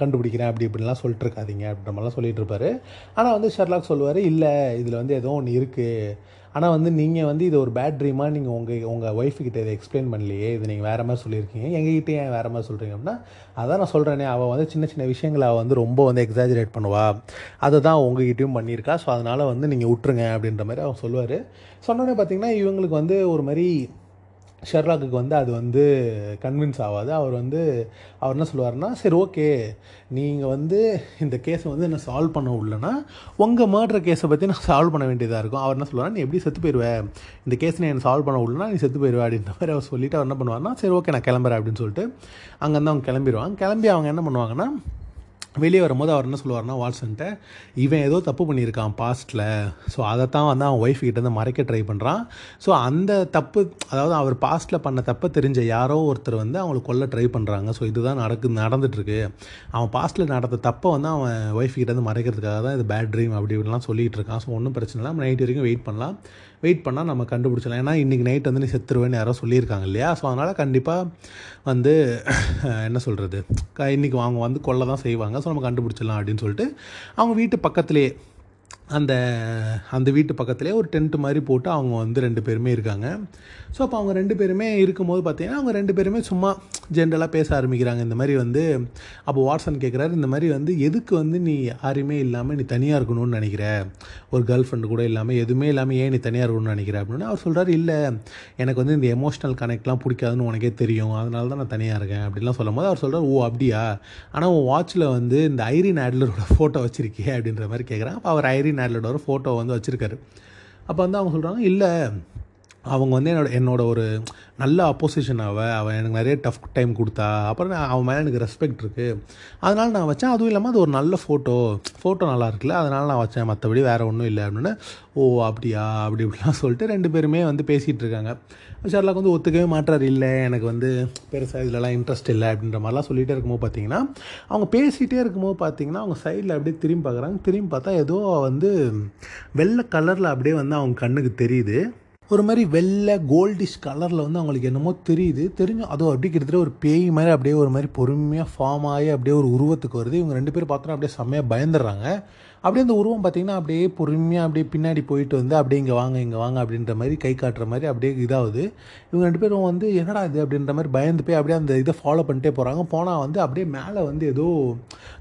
கண்டுபிடிக்கிறேன் அப்படி இப்படிலாம் சொல்லிட்டு இருக்காதீங்க அப்படின்ற மாதிரிலாம் சொல்லிகிட்டு இருப்பாரு. ஆனால் வந்து ஷெர்லாக் சொல்லுவார் இல்லை இதில் வந்து ஏதோ ஒன்று இருக்குது ஆனால் வந்து நீங்கள் வந்து இது ஒரு பேட் ட்ரீமாக நீங்கள் உங்கள் உங்கள் ஒய்ஃபுக்கிட்ட இதை எக்ஸ்பிளைன் பண்ணலையே இது நீங்கள் வேறு மாதிரி சொல்லியிருக்கீங்க. எங்ககிட்ட ஏன் வேறு மாதிரி சொல்கிறீங்க அப்படின்னா அதான் நான் சொல்கிறேனே அவள் வந்து சின்ன சின்ன விஷயங்களை அவள் வந்து ரொம்ப வந்து எக்ஸாஜரேட் பண்ணுவா. அதை தான் உங்ககிட்டயும் பண்ணியிருக்கா. ஸோ அதனால் வந்து நீங்கள் விட்டுருங்க அப்படின்ற மாதிரி அவன் சொல்லுவார். சொன்னோடனே பார்த்தீங்கன்னா இவங்களுக்கு வந்து ஒரு மாதிரி ஷெர்லாக்கு வந்து அது வந்து கன்வின்ஸ் ஆகாது. அவர் வந்து அவர் என்ன சொல்லுவார்னா சரி ஓகே நீங்கள் வந்து இந்த கேஸை வந்து என்ன சால்வ் பண்ண உள்ளனா உங்கள் மர்டர் கேஸை பற்றி நான் சால்வ் பண்ண வேண்டியதாக இருக்கும். அவர் என்ன சொல்லுவார் நீ எப்படி செத்து போயிடுவேன் இந்த கேஸ் நீ என்ன சால்வ் பண்ண உள்ளனா நீ செத்து போயிடுவேன் அப்படின்ற மாதிரி அவர் சொல்லிவிட்டு அவர் என்ன பண்ணுவார்னா சரி ஓகே நான் கிளம்புறேன். அப்படின்னு சொல்லிட்டு அங்கேருந்து அவங்க கிளம்பிடுவாங்க. கிளம்பி அவங்க என்ன பண்ணுவாங்கன்னா வெளியே வரும்போது அவர் என்ன சொல்லுவார்னா வாட்சன்ட்ட இவன் ஏதோ தப்பு பண்ணியிருக்கான் பாஸ்ட்டில் ஸோ அதைத்தான் வந்து அவன் ஒய்ஃப் கிட்டேருந்து மறைக்க ட்ரை பண்ணுறான் ஸோ அந்த தப்பு அதாவது அவர் பாஸ்ட்டில் பண்ண தப்பை தெரிஞ்ச யாரோ ஒருத்தர் வந்து அவங்களை கொல்ல ட்ரை பண்ணுறாங்க ஸோ இதுதான் நடக்கு நடந்துட்டுருக்கு. அவன் பாஸ்ட்டில் நடந்த தப்பை வந்து அவன் ஒய்ஃப் கிட்டேருந்து மறைக்கிறதுக்காக தான் இது பேட் ட்ரீம் அப்படி இப்படிலாம் சொல்லிகிட்டு இருக்கான். ஸோ ஒன்றும் பிரச்சனை இல்லை. நம்ம நைட் வரைக்கும் வெயிட் பண்ணலாம். வெயிட் பண்ணால் நம்ம கண்டுபிடிச்சலாம் ஏன்னா இன்றைக்கி நைட் வந்து நீ செத்துருவேன்னு யாரோ சொல்லியிருக்காங்க இல்லையா? ஸோ அதனால் கண்டிப்பாக வந்து என்ன சொல்கிறது இன்றைக்கி அவங்க வந்து கொள்ள தான் செய்வாங்க. ஸோ நம்ம கண்டுபிடிச்சிடலாம் அப்படின்னு சொல்லிட்டு அவங்க வீட்டு பக்கத்துலேயே அந்த அந்த வீட்டு பக்கத்துலேயே ஒரு டென்ட் மாதிரி போட்டு அவங்க வந்து ரெண்டு பேருமே இருக்காங்க. ஸோ அப்போ அவங்க ரெண்டு பேருமே இருக்கும்போது பார்த்தீங்கன்னா அவங்க ரெண்டு பேருமே சும்மா ஜென்ரலாக பேச ஆரம்பிக்கிறாங்க. இந்த மாதிரி வந்து அப்போ வாட்ஸன் கேட்குறாரு இந்த மாதிரி வந்து எதுக்கு வந்து நீ யாருமே இல்லாமல் நீ தனியாக இருக்கணும்னு நினைக்கிற? ஒரு கேர்ள் ஃப்ரெண்டு கூட இல்லாமல் எதுவுமே இல்லாமல் ஏன் நீ தனியாக இருக்கணும்னு நினைக்கிற? அப்படின்னு அவர் சொல்கிறார் இல்லை எனக்கு வந்து இந்த எமோஷனல் கனெக்ட்லாம் பிடிக்காதுன்னு உனக்கே தெரியும். அதனால தான் நான் தனியாக இருக்கேன். அப்படின்லாம் சொல்லும் போது அவர் சொல்கிறார் ஓ அப்படியா? ஆனால் உன் வாட்சில் வந்து இந்த ஐரின் ஆட்லரோட ஃபோட்டோ வச்சுருக்கியே அப்படின்ற மாதிரி கேட்குறான் அப்போ அவர் ஐரின் ஆட்லரோட ஃபோட்டோ வந்து வச்சுருக்காரு. அப்போ வந்து அவங்க சொல்கிறாங்க இல்லை அவங்க வந்து என்னோட என்னோட ஒரு நல்ல அப்போசிஷன் அவள் அவன் எனக்கு நிறைய டஃப் டைம் கொடுத்தா அப்புறம் நான் அவன் மேலே எனக்கு ரெஸ்பெக்ட் இருக்குது அதனால் நான் வச்சேன். அதுவும் இல்லாமல் அது ஒரு நல்ல ஃபோட்டோ ஃபோட்டோ நல்லா இருக்குல்ல அதனால் நான் வச்சேன். மற்றபடி வேறு ஒன்றும் இல்லை. அப்படின்னு ஓ அப்படியா? அப்படி இப்படிலாம் சொல்லிட்டு ரெண்டு பேருமே வந்து பேசிகிட்டு இருக்காங்க. ஷெர்லாக் வந்து ஒத்துக்கவே மாட்டார். இல்லை எனக்கு வந்து பெருசாக இதிலலாம் இன்ட்ரெஸ்ட் இல்லை அப்படின்ற மாதிரிலாம் சொல்லிகிட்டே இருக்கும்போது பார்த்தீங்கன்னா அவங்க பேசிகிட்டே இருக்கும்போது பார்த்தீங்கன்னா அவங்க சைடில் அப்படியே திரும்பி பார்க்குறாங்க திரும்பி பார்த்தா ஏதோ வந்து வெள்ளை கலரில் அப்படியே வந்து அவங்க கண்ணுக்கு தெரியுது. ஒரு மாதிரி வெள்ளை கோல்டிஷ் கலரில் வந்து அவங்களுக்கு என்னமோ தெரியுது. தெரிஞ்சும் அதுவும் அப்படி கிட்டத்தட்ட ஒரு பேய் மாதிரி அப்படியே ஒரு மாதிரி பொறுமையாக ஃபார்ம் ஆகி அப்படியே ஒரு உருவத்துக்கு வருது. இவங்க ரெண்டு பேரும் பார்த்தோன்னா அப்படியே செம்மையாக பயந்துடுறாங்க. அப்படியே அந்த உருவம் பார்த்திங்கன்னா அப்படியே பொறுமையாக அப்படியே பின்னாடி போயிட்டு வந்து அப்படியே இங்கே வாங்க இங்கே வாங்க அப்படின்ற மாதிரி கை காட்டுற மாதிரி அப்படியே இதாகுது. இவங்க ரெண்டு பேரும் வந்து என்னடா இது அப்படின்ற மாதிரி பயந்து போய் அப்படியே அந்த இதை ஃபாலோ பண்ணிட்டே போகிறாங்க போனால் வந்து அப்படியே மேலே வந்து ஏதோ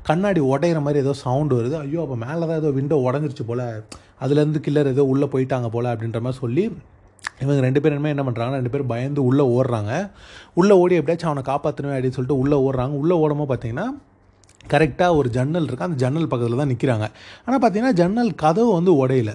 கண்ணாடி உடையிற மாதிரி ஏதோ சவுண்டு வருது. ஐயோ அப்போ மேலே தான் ஏதோ விண்டோ உடஞ்சிருச்சு போல். அதுலேருந்து கில்லர் ஏதோ உள்ளே போயிட்டாங்க போல் அப்படின்ற மாதிரி சொல்லி இவங்க ரெண்டு பேருமே என்ன பண்ணுறாங்க ரெண்டு பேரும் பயந்து உள்ளே ஓடுறாங்க. உள்ளே ஓடி எப்படியாச்சும் அவனை காப்பாற்றணும் அப்படின்னு சொல்லிட்டு உள்ளே ஓடுறாங்க. உள்ளே ஓடும்போது பார்த்தீங்கன்னா கரெக்டாக ஒரு ஜன்னல் இருக்குது அந்த ஜன்னல் பக்கத்தில் தான் நிற்கிறாங்க ஆனால் பார்த்தீங்கன்னா ஜன்னல் கதவு வந்து உடையல.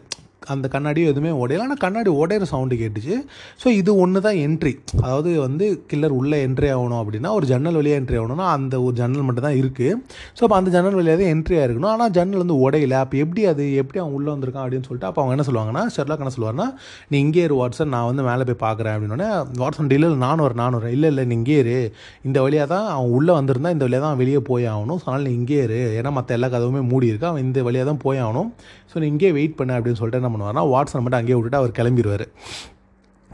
அந்த கண்ணாடியும் எதுவுமே உடையல ஆனால் கண்ணாடி உடையிற சவுண்டு கேட்டுச்சு. ஸோ இது ஒன்று தான் என்ட்ரி அதாவது வந்து கில்லர் உள்ளே என்ட்ரி ஆகணும் அப்படின்னா ஒரு ஜன்னல் வழியாக என்ட்ரி ஆகணும்னா அந்த ஒரு ஜன்னல் மட்டும் தான் இருக்குது ஸோ அப்போ அந்த ஜன்னல் வழியாக தான் என்ட்ரி ஆகிருக்கணும் ஆனால் ஜன்னல் வந்து உடையில அப்போ எப்படி அது எப்படி அவன் உள்ளே வந்திருக்கான் அப்படின்னு சொல்லிட்டு அப்போ அவங்க என்ன சொல்லுவாங்கன்னா ஷெர்லாக் என்ன சொல்லுவார்னா நீ இங்கே இரு வாட்ஸன் நான் வந்து மேலே போய் பார்க்குறேன் அப்படின்னோடனே வாட்ஸன் இல்லை நானும் வரேன் நானும் இல்லை இல்லை நீ இங்கே இரு. இந்த வழியாக தான் அவன் உள்ளே வந்திருந்தா இந்த வழியாக தான் வெளியே போய் ஆகணும். ஸோ அதனால் நீ இங்கே இரு. ஏன்னா மற்ற எல்லா கதவுமே மூடி இருக்கு அவன் இந்த வழியாக தான் போய் ஆகணும். ஸோ நீ இங்கே வெயிட் பண்ண அப்படின்னு சொல்லிட்டு நம்ம பண்ணுவார்னா வாட்ஸனை மட்டும் அங்கேயே விட்டுட்டு அவர் கிளம்பிடுவார்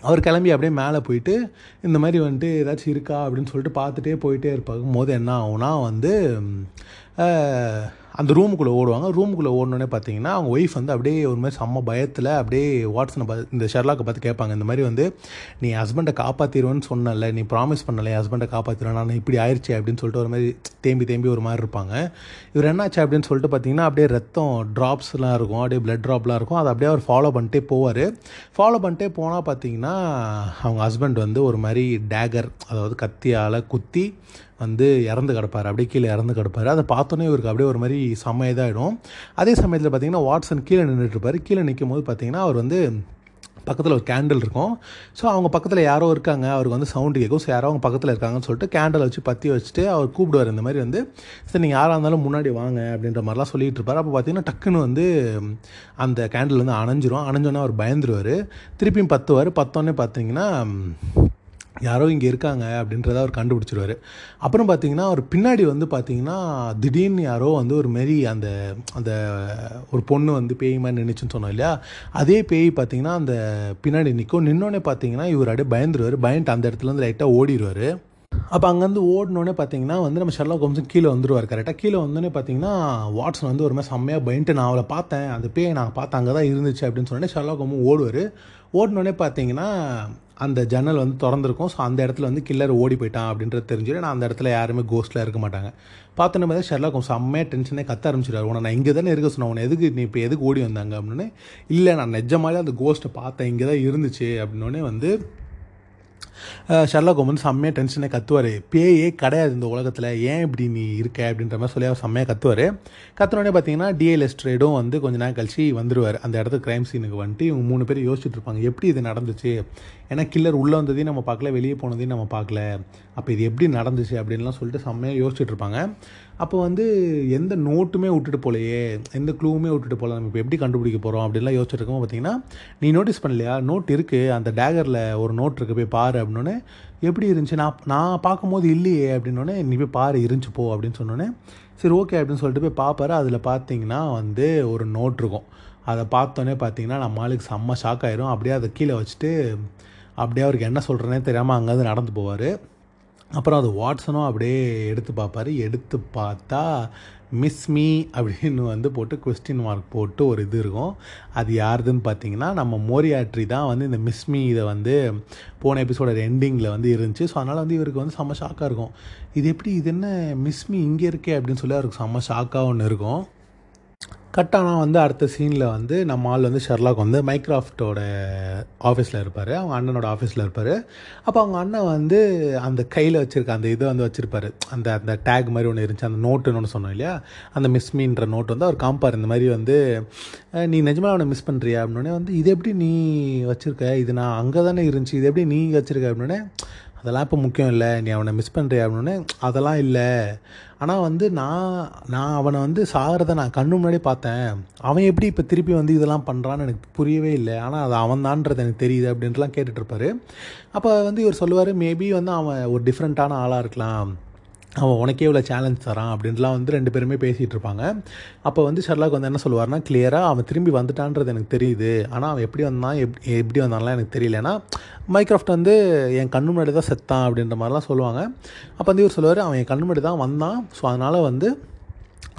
அவர் கிளம்பி அப்படியே மேலே போயிட்டு இந்த மாதிரி வந்துட்டு ஏதாச்சும் இருக்கா அப்படின்னு சொல்லிட்டு பார்த்துட்டே போயிட்டே இருப்பாங்க போது என்ன ஆகும்னா வந்து அந்த ரூமுக்குள்ளே ஓடுவாங்க. ரூமுக்குள்ளே ஓடணுன்னே பார்த்தீங்கன்னா அவங்க ஒய்ஃப் வந்து அப்படியே ஒரு மாதிரி செம்ம பயத்தில் அப்படியே வாட்ஸனை பார்த்து இந்த ஷெர்லாக்கை பார்த்து கேட்பாங்க. இந்த மாதிரி வந்து நீ ஹஸ்பண்டை காப்பாற்றிடுவேன்னு சொன்னல நீ ப்ராமிஸ் பண்ணலை ஹஸ்பண்டை காப்பாற்றிடுவேன் நான் இப்படி ஆயிடுச்சு அப்படின்னு சொல்லிட்டு ஒரு மாதிரி தேம்பி தேம்பி ஒரு மாதிரி இருப்பாங்க. இவர் என்னாச்சு அப்படின்னு சொல்லிட்டு பார்த்தீங்கன்னா அப்படியே ரத்தம் ட்ராப்ஸ்லாம் இருக்கும். அப்படியே பிளட் ட்ராப்லாம் இருக்கும். அதை அப்படியே அவர் ஃபாலோ பண்ணிட்டே போவார். ஃபாலோ பண்ணிட்டே போனால் பார்த்தீங்கன்னா அவங்க ஹஸ்பண்ட் வந்து ஒரு மாதிரி டேகர் அதாவது கத்தியால் குத்தி வந்து இறந்து கிடப்பார். அப்படியே கீழே இறந்து கிடப்பார். அதை பார்த்தோன்னே இவருக்கு அப்படியே ஒரு மாதிரி செம்ம இதாகிடும் அதே சமயத்தில் பார்த்தீங்கன்னா வாட்ஸன் கீழே நின்றுட்டுருப்பார் கீழே நிற்கும் போது பார்த்தீங்கன்னா அவர் வந்து பக்கத்தில் ஒரு கேண்டில் இருக்கும். ஸோ அவங்க பக்கத்தில் யாரோ இருக்காங்க. அவருக்கு வந்து சவுண்டு கேட்கும். ஸோ யாரோ அவங்க பக்கத்தில் இருக்காங்கன்னு சொல்லிட்டு கேண்டில் வச்சு பற்றி வச்சுட்டு அவர் கூப்பிடுவார். இந்த மாதிரி வந்து சரி நீங்கள் யாராக இருந்தாலும் முன்னாடி வாங்க. அப்படின்ற மாதிரிலாம் சொல்லிகிட்டு இருப்பார். அப்போ பார்த்தீங்கன்னா டக்குன்னு வந்து அந்த கேண்டில் வந்து அணைஞ்சிரும். அணைஞ்சோன்னே அவர் பயந்துருவார். திருப்பியும் பத்துவார். பத்தோன்னே பார்த்தீங்கன்னா யாரோ இங்கே இருக்காங்க அப்படின்றத அவர் கண்டுபிடிச்சிருவார். அப்புறம் பார்த்தீங்கன்னா அவர் பின்னாடி வந்து பார்த்தீங்கன்னா திடீர்னு யாரோ வந்து ஒரு மாரி அந்த அந்த ஒரு பொண்ணு வந்து பேய் மாதிரி நின்றுச்சுன்னு சொன்னோம் இல்லையா? அதே பேய் பார்த்தீங்கன்னா அந்த பின்னாடி நிற்கும் நின்னோடனே பார்த்தீங்கன்னா இவர் அப்படியே பயந்துருவார். பயந்துட்டு அந்த இடத்துலேருந்து லைட்டாக ஓடிடுவார் அப்போ அங்கேருந்து ஓடினோடனே பார்த்தீங்கன்னா வந்து நம்ம ஷெர்லா கோம்ஸும் கீழே வந்துருவார் கரெக்டாக கீழே வந்தோடனே பார்த்தீங்கன்னா வாட்ஸன் வந்து ஒரு மாதிரி செம்மையாக பயன்ட்டு நான் அவளை பார்த்தேன். அந்த பேயை நான் பார்த்தேன் அங்கே தான் இருந்துச்சு அப்படின்னு சொன்னோடனே ஷெர்லா கோமும் ஓடுவார். ஓடினோடனே பார்த்தீங்கன்னா அந்த ஜன்னல் வந்து திறந்துருக்கும். ஸோ அந்த இடத்துல வந்து கில்லர் ஓடி போயிட்டான் அப்படின்றது தெரிஞ்சுட்டு நான் அந்த இடத்துல யாருமே கோஸ்ட்டில் இருக்க மாட்டாங்க. பார்த்தோன்னே பார்த்தா ஷெர்லாக் ஹோம்ஸ் செம்மையாக டென்ஷனே கத்த ஆரம்பிச்சிடாரு உன நான் இங்கே தானே இருக்க சொன்னேன். உன எதுக்கு நீ இப்போ எதுக்கு ஓடி வந்தாங்க? அப்படின்னு இல்லை நான் நிஜமாலே அந்த கோஸ்ட்டை பார்த்தேன். இங்கே தான் இருந்துச்சு. அப்படின்னே வந்து ஷர்லாக் ஹோம் வந்து செம்மையாக டென்ஷனே கத்துவார். பேயே கிடையாது இந்த உலகத்தில். ஏன் இப்படி நீ இருக்க? அப்படின்ற மாதிரி சொல்லி அவர் செம்மையாக கத்துவார். கத்துனோடனே பார்த்தீங்கன்னா டிஏ எஸ்ட்ரேடும் வந்து கொஞ்ச நேரம் கழிச்சு வந்துடுவார் அந்த இடத்துக்கு க்ரைம் சீனுக்கு வந்துட்டு இவங்க மூணு பேர் யோசிச்சுட்டு இருப்பாங்க எப்படி இது நடந்துச்சு? ஏன்னா கில்லர் உள்ளே வந்ததையும் நம்ம பார்க்கல வெளியே போனதையும் நம்ம பார்க்கல. அப்போ இது எப்படி நடந்துச்சு? அப்படின்லாம் சொல்லிட்டு செம்மையாக யோசிச்சுட்டு இருப்பாங்க. அப்போ வந்து எந்த நோட்டுமே விட்டுட்டு போலையே எந்த க்ளூவுமே விட்டுட்டு போகல நம்ம இப்போ எப்படி கண்டுபிடிக்க போகிறோம் அப்படின்லாம் யோசிச்சிருக்கோம் பார்த்தீங்கன்னா நீ நோட்டீஸ் பண்ணலையா? நோட் இருக்குது அந்த டேகரில் ஒரு நோட் இருக்குது போய் பாரு அப்படின்னோடனே எப்படி இருந்துச்சு? நான் நான் பார்க்கும்போது இல்லையே அப்படின்னோடனே நீ போய் பாரு இருந்துச்சு போ அப்படின்னு சொன்னோன்னே சரி ஓகே அப்படின்னு சொல்லிட்டு போய் பார்ப்பாரு அதில் பார்த்தீங்கன்னா வந்து ஒரு நோட் இருக்கும். அதை பார்த்தோன்னே பார்த்தீங்கன்னா நம்ம ஆளுக்கு செம்ம ஷாக் ஆயிரும். அப்படியே அதை கீழே வச்சுட்டு அப்படியே அவருக்கு என்ன சொல்கிறேனே தெரியாமல் அங்கேருந்து நடந்து போவார். அப்புறம் அது வாட்ஸனும் அப்படியே எடுத்து பார்ப்பாரு. எடுத்து பார்த்தா மிஸ் மீ அப்படின்னு வந்து போட்டு கொஸ்டின் மார்க் போட்டு ஒரு இது இருக்கும். அது யாருதுன்னு பார்த்தீங்கன்னா நம்ம மோரியாட்ரி தான் வந்து இந்த மிஸ் மீ இதை வந்து போன எபிசோட எண்டிங்கில் வந்து இருந்துச்சு. ஸோ அதனால் வந்து இவருக்கு வந்து செம்ம ஷாக்காக இருக்கும். இது எப்படி இது என்ன மிஸ் மீ இங்கே இருக்கே அப்படின்னு சொல்லி அவருக்கு செம்ம ஷாக்காக ஒன்று இருக்கும். கட் ஆனால் வந்து அடுத்த சீனில் வந்து நம்ம ஆள் வந்து ஷெர்லாக் வந்து மைக்ராஃப்டோட ஆஃபீஸில் இருப்பார். அவங்க அண்ணனோட ஆஃபீஸில் இருப்பார். அப்போ அவங்க அண்ணன் வந்து அந்த கையில் வச்சுருக்க அந்த இதை வந்து வச்சுருப்பாரு. அந்த அந்த டேக் மாதிரி ஒன்று இருந்துச்சு. அந்த நோட்டுன்னு ஒன்று சொன்னோம் இல்லையா? அந்த மிஸ் மீன்ற வந்து அவர் காம்பார் இந்த மாதிரி வந்து நீ நிஜமாக அவனை மிஸ் பண்ணுறியா அப்படின்னே வந்து இது எப்படி நீ வச்சுருக்க? இது நான் அங்கே தானே இருந்துச்சு. இது எப்படி நீ வச்சுருக்க? அப்படின்னே அதெல்லாம் இப்போ முக்கியம் இல்லை. நீ அவனை மிஸ் பண்ணுறியா அப்படின்னே. அதெல்லாம் இல்லை. ஆனால் வந்து நான் நான் அவனை வந்து சாகிறத நான் கண்ணு முன்னாடி பார்த்தேன். அவன் எப்படி இப்போ திருப்பி வந்து இதெல்லாம் பண்ணுறான்னு எனக்கு புரியவே இல்லை. ஆனால் அது அவன் தான்றது எனக்கு தெரியுது அப்படின்ட்டுலாம் கேட்டுட்ருப்பாரு அப்போ வந்து இவர் சொல்லுவார் மேபி வந்து அவன் ஒரு டிஃப்ரெண்ட்டான ஆளாக இருக்கலாம். அவன் உனக்கே இவ்வளோ சேலஞ்ச் தரான் அப்படின்ட்டுலாம் வந்து ரெண்டு பேருமே பேசிகிட்டு இருப்பாங்க. அப்போ வந்து ஷர்லாக் வந்து என்ன சொல்லுவார்னா கிளியராக அவன் திரும்பி வந்துட்டான்றது எனக்கு தெரியுது. ஆனால் அவன் எப்படி வந்தான்? எப் எப்படி வந்தான்லாம் எனக்கு தெரியல ஏன்னா மைக்ராஃப்ட் வந்து என் கண்ணு முன்னாடி தான் செத்தான் அப்படின்ற மாதிரிலாம் சொல்லுவாங்க. அப்போ வந்து இவர் சொல்லுவார் அவன் என் கண்ணு முன்னாடி தான் வந்தான். ஸோ அதனால் வந்து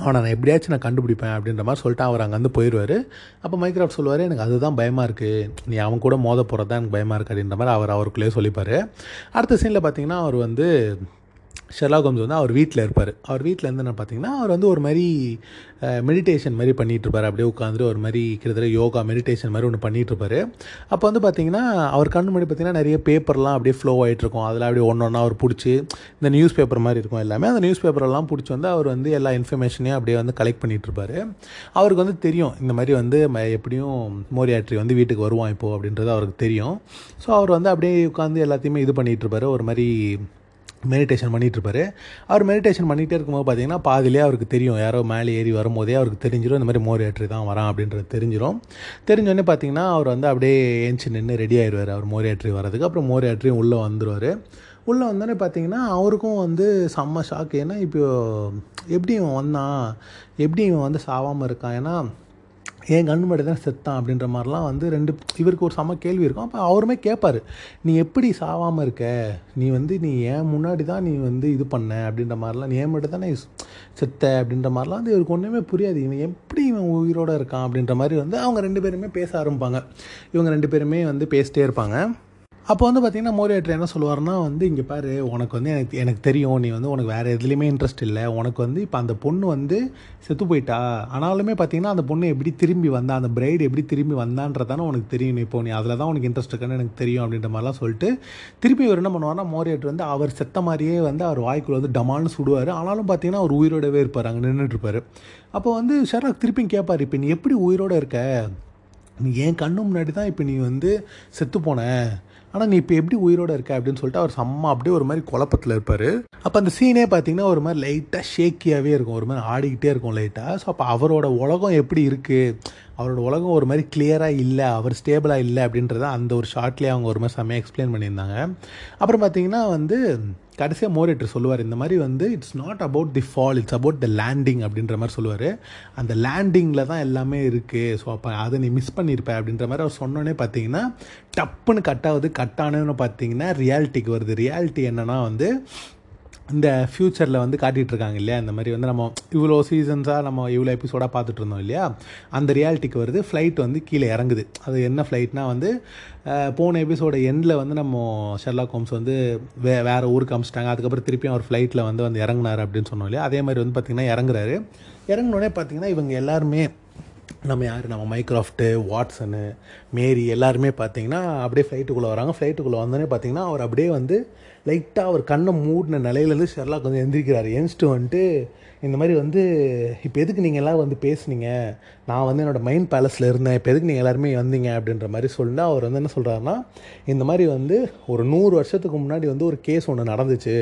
அவனை நான் எப்படியாச்சும் நான் கண்டுபிடிப்பேன் அப்படின்ற மாதிரி சொல்லிட்டு அவர் அங்கேருந்து போயிடுவார் அப்போ மைக்ராஃப்ட் சொல்லுவார் எனக்கு அதுதான் பயமாக இருக்குது நீ அவன் கூட மோத போகிறது தான் எனக்கு பயமாக இருக்குது அப்படின்ற மாதிரி அவர் அவருக்குள்ளேயே சொல்லிப்பார். அடுத்த சீனில் பார்த்தீங்கன்னா அவர் வந்து ஷெர்லா கோம்ஸ் வந்து அவர் வீட்டில் இருப்பார். அவர் வீட்டில் இருந்து என்ன பார்த்தீங்கன்னா அவர் வந்து ஒரு மாதிரி மெடிடேஷன் மாதிரி பண்ணிகிட்ருப்பார் அப்படியே உட்காந்துட்டு ஒரு மாதிரி கிட்டத்தட்ட யோகா மெடிடேஷன் மாதிரி ஒன்று பண்ணிகிட்ருப்பார் அப்போ வந்து பார்த்தீங்கன்னா அவர் கண்ணு முன்னாடி பார்த்தீங்கன்னா நிறைய பேப்பர்லாம் அப்படியே ஃப்ளோ ஆகிட்ருக்கும் அதெல்லாம் அதில் அப்படியே ஒன்று ஒன்றா அவர் பிடிச்சி இந்த நியூஸ் பேப்பர் மாதிரி இருக்கும் எல்லாமே அந்த நியூஸ் பேப்பரெல்லாம் பிடிச்சி வந்து அவர் வந்து எல்லா இன்ஃபர்மேஷனையும் அப்படியே வந்து கலெக்ட் பண்ணிகிட்டு இருப்பார் அவருக்கு வந்து தெரியும் இந்த மாதிரி வந்து ம- எப்படியும் மோரியாட்ரி வந்து வீட்டுக்கு வருவான் இப்போது அப்படின்றது அவருக்கு தெரியும். ஸோ அவர் வந்து அப்படியே உட்காந்து எல்லாத்தையுமே இது பண்ணிகிட்ருப்பாரு ஒரு மாதிரி மெடிடேஷன் பண்ணிட்டு அவர் மெடிடேஷன் பண்ணிகிட்டே இருக்கும்போது பார்த்தீங்கன்னா பாதிலே அவருக்கு தெரியும். யாரோ மேலே ஏறி வரும்போதே அவருக்கு தெரிஞ்சிடும் இந்த மாதிரி மோர் ஏற்றி தான் வரான் அப்படின்றது தெரிஞ்சிடும் தெரிஞ்சோடனே பார்த்தீங்கன்னா அவர் வந்து அப்படியே ஏஞ்சி நின்று ரெடி ஆயிடுவார் அவர் மோர் ஏற்றி வரதுக்கு அப்புறம் மோர் ஏற்றியும் உள்ளே வந்துடுவார் உள்ளே வந்தோடனே பார்த்தீங்கன்னா அவருக்கும் வந்து செம்ம ஷாக் ஏன்னா இப்போ எப்படி இவன் வந்தான்? எப்படி இவன் வந்து சாவாமல் இருக்கான்? ஏன்னா என் கண்ணு முன்னாடி தான் செத்தான் அப்படின்ற மாதிரிலாம் வந்து ரெண்டு இவருக்கு ஒரு செம கேள்வி இருக்கும். அப்போ அவருமே கேட்பாரு நீ எப்படி சாவாமல் இருக்க? நீ வந்து நீ ஏன் முன்னாடி தான் நீ வந்து இது பண்ண? அப்படின்ற மாதிரிலாம். நீ ஏன் மட்டும் தானே செத்த அப்படின்ற மாதிரிலாம் வந்து இவருக்கு ஒன்றுமே புரியாது. இவன் எப்படி இவன் உயிரோடு இருக்கான் அப்படின்ற மாதிரி வந்து அவங்க ரெண்டு பேருமே பேச ஆரம்பிப்பாங்க. இவங்க ரெண்டு பேருமே வந்து பேசிட்டே இருப்பாங்க. அப்போ வந்து பார்த்தீங்கன்னா மோரியாட்டர் என்ன சொல்லுவார்னா வந்து இங்கே பாரு உனக்கு வந்து எனக்கு எனக்கு தெரியும் நீ வந்து உனக்கு வேறு எதுலேயுமே இன்ட்ரெஸ்ட் இல்லை. உனக்கு வந்து இப்போ அந்த பொண்ணு வந்து செத்து போயிட்டா. ஆனாலுமே பார்த்தீங்கன்னா அந்த பொண்ணு எப்படி திரும்பி வந்தா அந்த பிரைடு எப்படி திரும்பி வந்தான்றதானே உனக்கு தெரியும். இப்போ நீ அதில் தான் உனக்கு இன்ட்ரெஸ்ட் இருக்குன்னு எனக்கு தெரியும் அப்படின்ற மாதிரிலாம் சொல்லிட்டு திருப்பி இவர் என்ன பண்ணுவார்னா மோரியாட்டர் வந்து அவர் செத்த மாதிரியே வந்து அவர் வாய்க்குள்ள வந்து டமால்னு சுடுவார். ஆனாலும் பார்த்தீங்கன்னா அவர் உயிரோடவே இருப்பார் அங்கே நின்றுட்டு இருப்பார். அப்போ வந்து ஷெர்லாக் திருப்பியும் கேட்பார் இப்போ நீ எப்படி உயிரோட இருக்க? நீ என் கண்ணு முன்னாடி தான் இப்போ நீ வந்து செத்து போன. ஆனால் நீ இப்போ எப்படி உயிரோட இருக்க? அப்படின்னு சொல்லிட்டு அவர் செம்ம அப்படியே ஒரு மாதிரி குழப்பத்தில் இருப்பார். அப்போ அந்த சீனே பார்த்தீங்கன்னா ஒரு மாதிரி லைட்டாக ஷேக்கியாகவே இருக்கும். ஒரு மாதிரி ஆடிக்கிட்டே இருக்கும் லைட்டாக ஸோ அப்போ அவரோட உலகம் எப்படி இருக்குது அவரோட உலகம் ஒரு மாதிரி கிளியராக இல்லை. அவர் ஸ்டேபிளாக இல்லை அப்படின்றத அந்த ஒரு ஷார்ட்லேயே அவங்க ஒரு மாதிரி செம்மையாக எக்ஸ்பிளைன் பண்ணியிருந்தாங்க. அப்புறம் பார்த்தீங்கன்னா வந்து கடைசியாக மோரேட்டர் சொல்லுவார் இந்த மாதிரி வந்து it's not about the fall it's about the landing அப்படின்ற மாதிரி சொல்லுவார். அந்த லேண்டிங்கில் தான் எல்லாமே இருக்குது ஸோ அப்போ அதை நீ மிஸ் பண்ணியிருப்ப அப்படின்ற மாதிரி அவர் சொன்னோன்னே பார்த்தீங்கன்னா டப்புன்னு கட் ஆகுது. கட் ஆனதுன்னு பார்த்தீங்கன்னா ரியாலிட்டிக்கு வருது. ரியாலிட்டி என்னென்னா வந்து இந்த ஃப்யூச்சரில் வந்து காட்டிகிட்டு இருக்காங்க இல்லையா? இந்த மாதிரி வந்து நம்ம இவ்வளோ சீசன்ஸாக நம்ம இவ்வளோ எபிசோடாக பார்த்துட்டு இருந்தோம் இல்லையா? அந்த ரியாலிட்டிக்கு வருது. ஃப்ளைட் வந்து கீழே இறங்குது. அது என்ன ஃப்ளைட்னா வந்து போன எபிசோட எண்டில் வந்து நம்ம ஷெர்லாக் ஹோம்ஸ் வந்து வே வேறு ஊருக்கு அமிச்சிட்டாங்க. அதுக்கப்புறம் திருப்பியும் அவர் ஃப்ளைட்டில் வந்து வந்து இறங்குனாரு அப்படின்னு சொன்னோம் இல்லையா? அதே மாதிரி வந்து பார்த்திங்கன்னா இறங்குறாரு. இறங்கினோடனே பார்த்தீங்கன்னா இவங்க எல்லாருமே நம்ம யார்? நம்ம மைக்ராஃப்ட்டு வாட்சனு மேரி எல்லாருமே பார்த்தீங்கன்னா அப்படியே ஃப்ளைட்டுக்குள்ளே வராங்க. ஃப்ளைட்டுக்குள்ளே வந்தோடனே பார்த்தீங்கன்னா அவர் அப்படியே வந்து லைட்டாக அவர் கண்ணை மூடின நிலையிலேருந்து ஷெர்லாக் வந்து எந்திரிக்கிறார். எந்திரிச்சிட்டு வந்துட்டு இந்த மாதிரி வந்து இப்போ எதுக்கு நீங்கள் எல்லாம் வந்து பேசுனீங்க? நான் வந்து என்னோடய மைண்ட் பேலஸில் இருந்தேன். இப்போ எதுக்கு நீங்கள் எல்லாருமே வந்தீங்க? அப்படின்ற மாதிரி சொல்லிட்டு அவர் வந்து என்ன சொல்கிறாருன்னா இந்த மாதிரி வந்து ஒரு நூறு வருஷத்துக்கு முன்னாடி வந்து ஒரு கேஸ் ஒன்று நடந்துச்சு.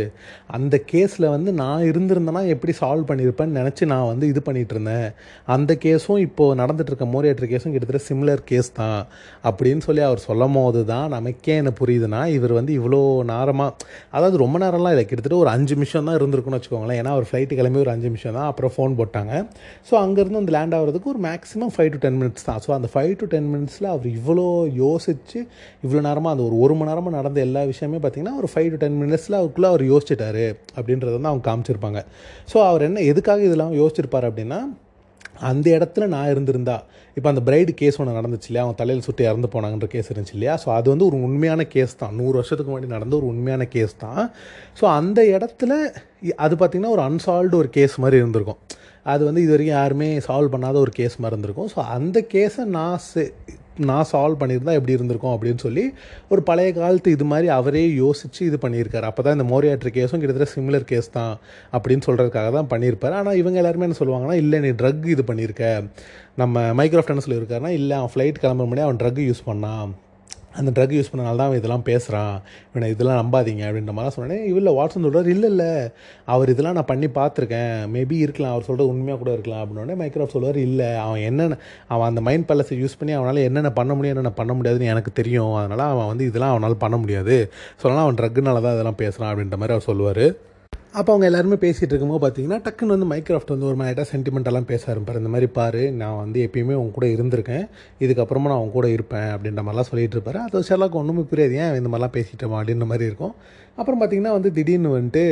அந்த கேஸில் வந்து நான் இருந்திருந்தேன்னா எப்படி சால்வ் பண்ணியிருப்பேன்னு நினச்சி நான் வந்து இது பண்ணிகிட்டு இருந்தேன். அந்த கேஸும் இப்போது நடந்துகிட்ருக்க இருக்க கேஸும் கிட்டத்தட்ட சிமிலர் கேஸ் தான். அப்படின்னு சொல்லி அவர் சொல்லும் போது தான் நமக்கே என்ன புரியுதுன்னா இவர் வந்து இவ்வளோ நேரமாக அதாவது ரொம்ப நேரம்லாம் இல்லை. கிட்டத்தட்ட ஒரு அஞ்சு நிமிஷம் தான் இருந்திருக்குன்னு வச்சுக்கோங்களேன். ஏன்னா அவர் ஃப்ளைட்டு கிளம்பி ஒரு அஞ்சு நிமிஷம் தான். அப்புறம் ஃபோன் போட்டாங்க. ஸோ அங்கேருந்து அந்த லேண்ட் ஆகிறதுக்கு ஒரு maximum five to ten minutes தான். ஸோ அந்த ஃபைவ் டு டென் மினிட்ஸில் அவர் இவ்வளோ யோசிச்சு இவ்வளோ நேரமாக அந்த ஒரு ஒரு மணி நேரமாக நடந்த எல்லா விஷயமே பார்த்தீங்கன்னா ஒரு ஃபைவ் டு டென் மினிட்ஸில் அவருக்குள்ளே அவர் யோசிச்சிட்டாரு. அப்படின்றத வந்து அவங்க காமிச்சிருப்பாங்க. ஸோ அவர் என்ன எதுக்காக இதெல்லாம் யோசிச்சிருப்பார் அப்படின்னா அந்த இடத்துல நான் இருந்திருந்தா இப்போ அந்த பிரைடு கேஸ் ஒன்று நடந்துச்சு இல்லையா? அவன் தலையில் சுட்டு இறந்து போனாங்கன்ற கேஸ் இருந்துச்சு இல்லையா? ஸோ அது வந்து ஒரு உண்மையான கேஸ் தான். நூறு வருஷத்துக்கு முன்னாடி நடந்த ஒரு உண்மையான கேஸ் தான். ஸோ அந்த இடத்துல அது பார்த்திங்கன்னா ஒரு அன்சால்வ்டு ஒரு கேஸ் மாதிரி இருந்திருக்கும். அது வந்து இது வரைக்கும் யாருமே சால்வ் பண்ணாத ஒரு கேஸ் மாதிரி இருந்திருக்கும். ஸோ அந்த கேஸை நான் செ- நான் சால்வ் பண்ணியிருந்தா எப்படி இருந்திருக்கும் அப்படின்னு சொல்லி ஒரு பழைய காலத்து இது மாதிரி அவரே யோசித்து இது பண்ணியிருக்காரு. அப்போ தான் இந்த மோரியாட்ரி கேஸும் கிட்டத்தட்ட சிமிலர் கேஸ் தான் அப்படின்னு சொல்கிறதுக்காக தான் பண்ணியிருப்பார். ஆனால் இவங்க எல்லாருமே என்ன சொல்லுவாங்கன்னா இல்லை நீ ட்ரக் இது பண்ணியிருக்க. நம்ம மைக்ரோஃப்ட் என்ன சொல்லியிருக்காருன்னா இல்லை அவன் ஃப்ளைட் கிளம்புற முன்னாடி அவன் ட்ரக் யூஸ் பண்ணான். அந்த ட்ரக் யூஸ் பண்ணனால தான் அவன் இதெல்லாம் பேசுகிறான் இவனை இதெல்லாம் நம்பாதீங்க அப்படின்ற மாதிரி சொன்னேன் இவ்வளோ வாட்ஸன் சொல்கிறார் இல்லை இல்லை. அவர் இதெல்லாம் நான் பண்ணி பார்த்துருக்கேன். மேபி இருக்கலாம். அவர் சொல்கிறது உண்மையாக கூட இருக்கலாம். அப்படின்னே மைக்ரோஃப்ட் சொல்லுவார் இல்லை அவன் என்னென்ன அவன் அந்த மைண்ட் பேலஸை யூஸ் பண்ணி அவனால் என்னென்ன பண்ண முடியும் என்னென்ன பண்ண முடியாதுன்னு எனக்கு தெரியும். அதனால் அவன் வந்து இதெல்லாம் அவனால் பண்ண முடியாது. சொல்லலாம் அவன் ட்ரக்குனால தான் இதெல்லாம் பேசுகிறான் அப்படின்ற மாதிரி அவர் சொல்லுவார். அப்போ அவங்க எல்லாருமே பேசிகிட்டு இருக்கும்போது பார்த்தீங்கன்னா டக்குன்னு வந்து மைக்ராஃப்ட் வந்து ஒரு மாதிரி சென்டிமெண்டெல்லாம் பேச ஆரம்பிப்பார். இந்த மாதிரி பாரு நான் வந்து எப்பயுமே அவங்க கூட இருந்திருக்கேன். இதுக்கப்புறமா நான் உன் கூட இருப்பேன் அப்படின்ற மாதிரிலாம் சொல்லிட்டு இருப்பார். அது ஷெர்லாக் ஒன்றுமே புரியாது. ஏன் இந்த மாதிரிலாம் பேசிட்டோம் அப்படின்ற மாதிரி இருக்கும். அப்புறம் பார்த்தீங்கன்னா வந்து திடீர்னு வந்துட்டு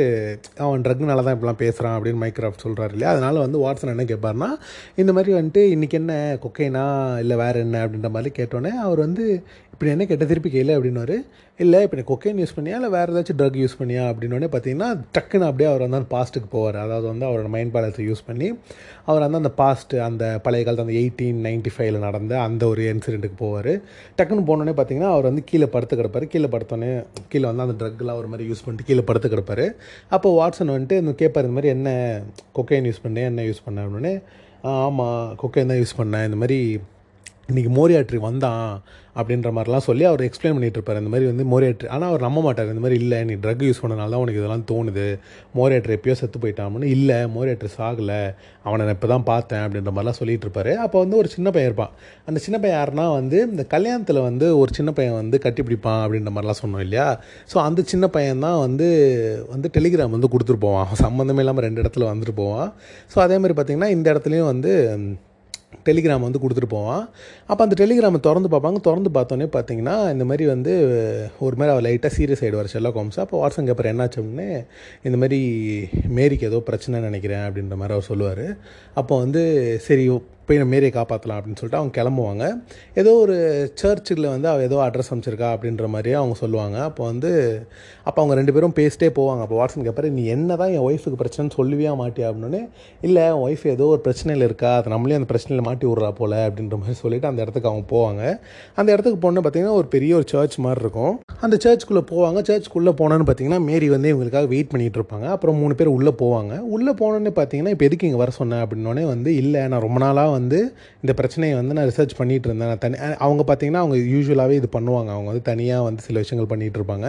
அவன் ட்ரக்னால தான் இப்படிலாம் பேசுகிறான் அப்படின்னு மைக்ராஃப்ட் சொல்கிறாரு இல்லையா? அதனால் வந்து வாட்ஸன் என்ன கேட்பார்னா இந்த மாதிரி வந்துட்டு இன்றைக்கி என்ன கொக்கைனா இல்லை வேறு என்ன அப்படின்ற மாதிரி கேட்டோன்னே அவர் வந்து இப்படி என்ன கேட்ட திருப்பி கேளு அப்படின்னாரு இல்லை இப்போ நீ கொக்கைன் யூஸ் பண்ணியா? இல்லை வேறு ஏதாச்சும் ட்ரக் யூஸ் பண்ணியா? அப்படின்னோடனே பார்த்தீங்கன்னா டக்குன்னு அப்படியே அவர் வந்து அந்த பாஸ்ட்டுக்கு போவார். அதாவது வந்து அவரோட மைண்ட் பேலன்ஸை யூஸ் பண்ணி அவர் வந்து அந்த பாஸ்ட்டு அந்த பழைய காலத்து அந்த எயிட்டீன் நைன்ட்டி ஃபைவ்ல நடந்த அந்த ஒரு இன்சிடெண்ட்டுக்கு போவார். டக்குன்னு போனோடனே பார்த்தீங்கன்னா அவர் வந்து கீழே படுத்து கிடப்பார். கீழே படுத்தோன்னே கீழே வந்து அந்த ட்ரக்லாம் ஒரு மாதிரி யூஸ் பண்ணிட்டு கீழே படுத்து கிடப்பார். அப்போ வாட்ஸன் வந்துட்டு இந்த கேட்பார் இந்த மாதிரி என்ன கொக்கைன் யூஸ் பண்ணேன் என்ன யூஸ் பண்ணேன் அப்படின்னே ஆமாம் கொக்கைன் தான் யூஸ் பண்ணேன். இந்த மாதிரி இன்றைக்கி மோரியாட்ரி வந்தான் அப்படின்ற மாதிரிலாம் சொல்லி அவர் எக்ஸ்பிளைன் பண்ணிகிட்டு இருப்பார் இந்த மாதிரி வந்து மோரியாட்ரி ஆனால் அவர் நம்ப மாட்டார். இந்த மாதிரி இல்லை நீ ட்ரக் யூஸ் பண்ணனால தான் உனக்கு இதெல்லாம் தோணுது. மோரியாட்ரி எப்பயோ செத்து போயிட்டான்னு இல்லை மோரியாட்ரி சாகலை அவனை நான் இப்போ தான் பார்த்தேன் அப்படின்ற மாதிரிலாம் சொல்லிகிட்டு இருப்பார் அப்போ வந்து ஒரு சின்ன பையன் இருப்பான். அந்த சின்ன பையன் யாருன்னா வந்து இந்த கல்யாணத்தில் வந்து ஒரு சின்ன பையன் வந்து கட்டி பிடிப்பான் அப்படின்ற மாதிரிலாம் சொன்னோம் இல்லையா? ஸோ அந்த சின்ன பையன் தான் வந்து வந்து டெலிகிராம் வந்து கொடுத்துட்டு போவான். சம்மந்தமே இல்லாமல் ரெண்டு இடத்துல வந்துட்டு போவான். ஸோ அதே மாதிரி பார்த்திங்கன்னா இந்த இடத்துலையும் வந்து டெலிகிராம் வந்து கொடுத்துட்டு போவான். அப்போ அந்த டெலிகிராமை திறந்து பார்ப்பாங்க. திறந்து பார்த்தோன்னே பார்த்தீங்கன்னா இந்த மாதிரி வந்து ஒரு மாதிரி அவள் லைட்டாக சீரியஸ் ஆகிடுவார் ஷெல்லா கோம்ஸ் அப்போ வாட்ஸன் கேப்பர் என்னாச்சு அப்படின்னு இந்த மாதிரி மேரிக்கு ஏதோ பிரச்சனை நினைக்கிறேன் அப்படின்ற மாதிரி அவர் சொல்லுவார். அப்போ வந்து சரி போய் நம்ம மேரியை காப்பாற்றலாம் அப்படின்னு சொல்லிட்டு அவங்க கிளம்புவாங்க. ஏதோ ஒரு சர்ச்சில் வந்து அவள் ஏதோ அட்ரஸ் அமைச்சிருக்கா அப்படின்ற மாதிரியே அவங்க சொல்லுவாங்க. அப்போ வந்து அப்போ அவங்க ரெண்டு பேரும் பேசிட்டே போவாங்க. அப்போ வாட்ஸன் கேட்பாரு நீ என்ன தான் என் ஒய்ஃபுக்கு பிரச்சனைன்னு சொல்லுவியா மாட்டியா? அப்படின்னே இல்லை என் ஒய்ஃப் ஏதோ ஒரு பிரச்சனையில் இருக்கா. அது நம்மளே அந்த பிரச்சனையில் மாட்டி விட்றா போல அப்படின்ற மாதிரி சொல்லிட்டு அந்த இடத்துக்கு அவங்க போவாங்க. அந்த இடத்துக்கு போனோன்னு பார்த்தீங்கன்னா ஒரு பெரிய ஒரு சர்ச் மாதிரி இருக்கும். அந்த சர்ச்சுக்குள்ளே போவாங்க. சர்ச்சுக்குள்ளே போனோன்னு பார்த்தீங்கன்னா மேரி வந்து இவங்களுக்காக வெயிட் பண்ணிட்டு இருப்பாங்க. அப்புறம் மூணு பேர் உள்ளே போவாங்க. உள்ளே போனோன்னே பார்த்தீங்கன்னா இப்போ எதுக்கு இங்கே வர சொன்னேன் அப்படின்னோடனே வந்து இல்லை நான் ரொம்ப நாளாக வந்து இந்த பிரச்சனையை வந்து நான் ரிசர்ச் பண்ணிகிட்டு இருந்தேன் நான் தனி அவங்க பார்த்தீங்கன்னா அவங்க யூஸ்வலாகவே இது பண்ணுவாங்க. அவங்க வந்து தனியாக வந்து சில விஷயங்கள் பண்ணிகிட்டு இருப்பாங்க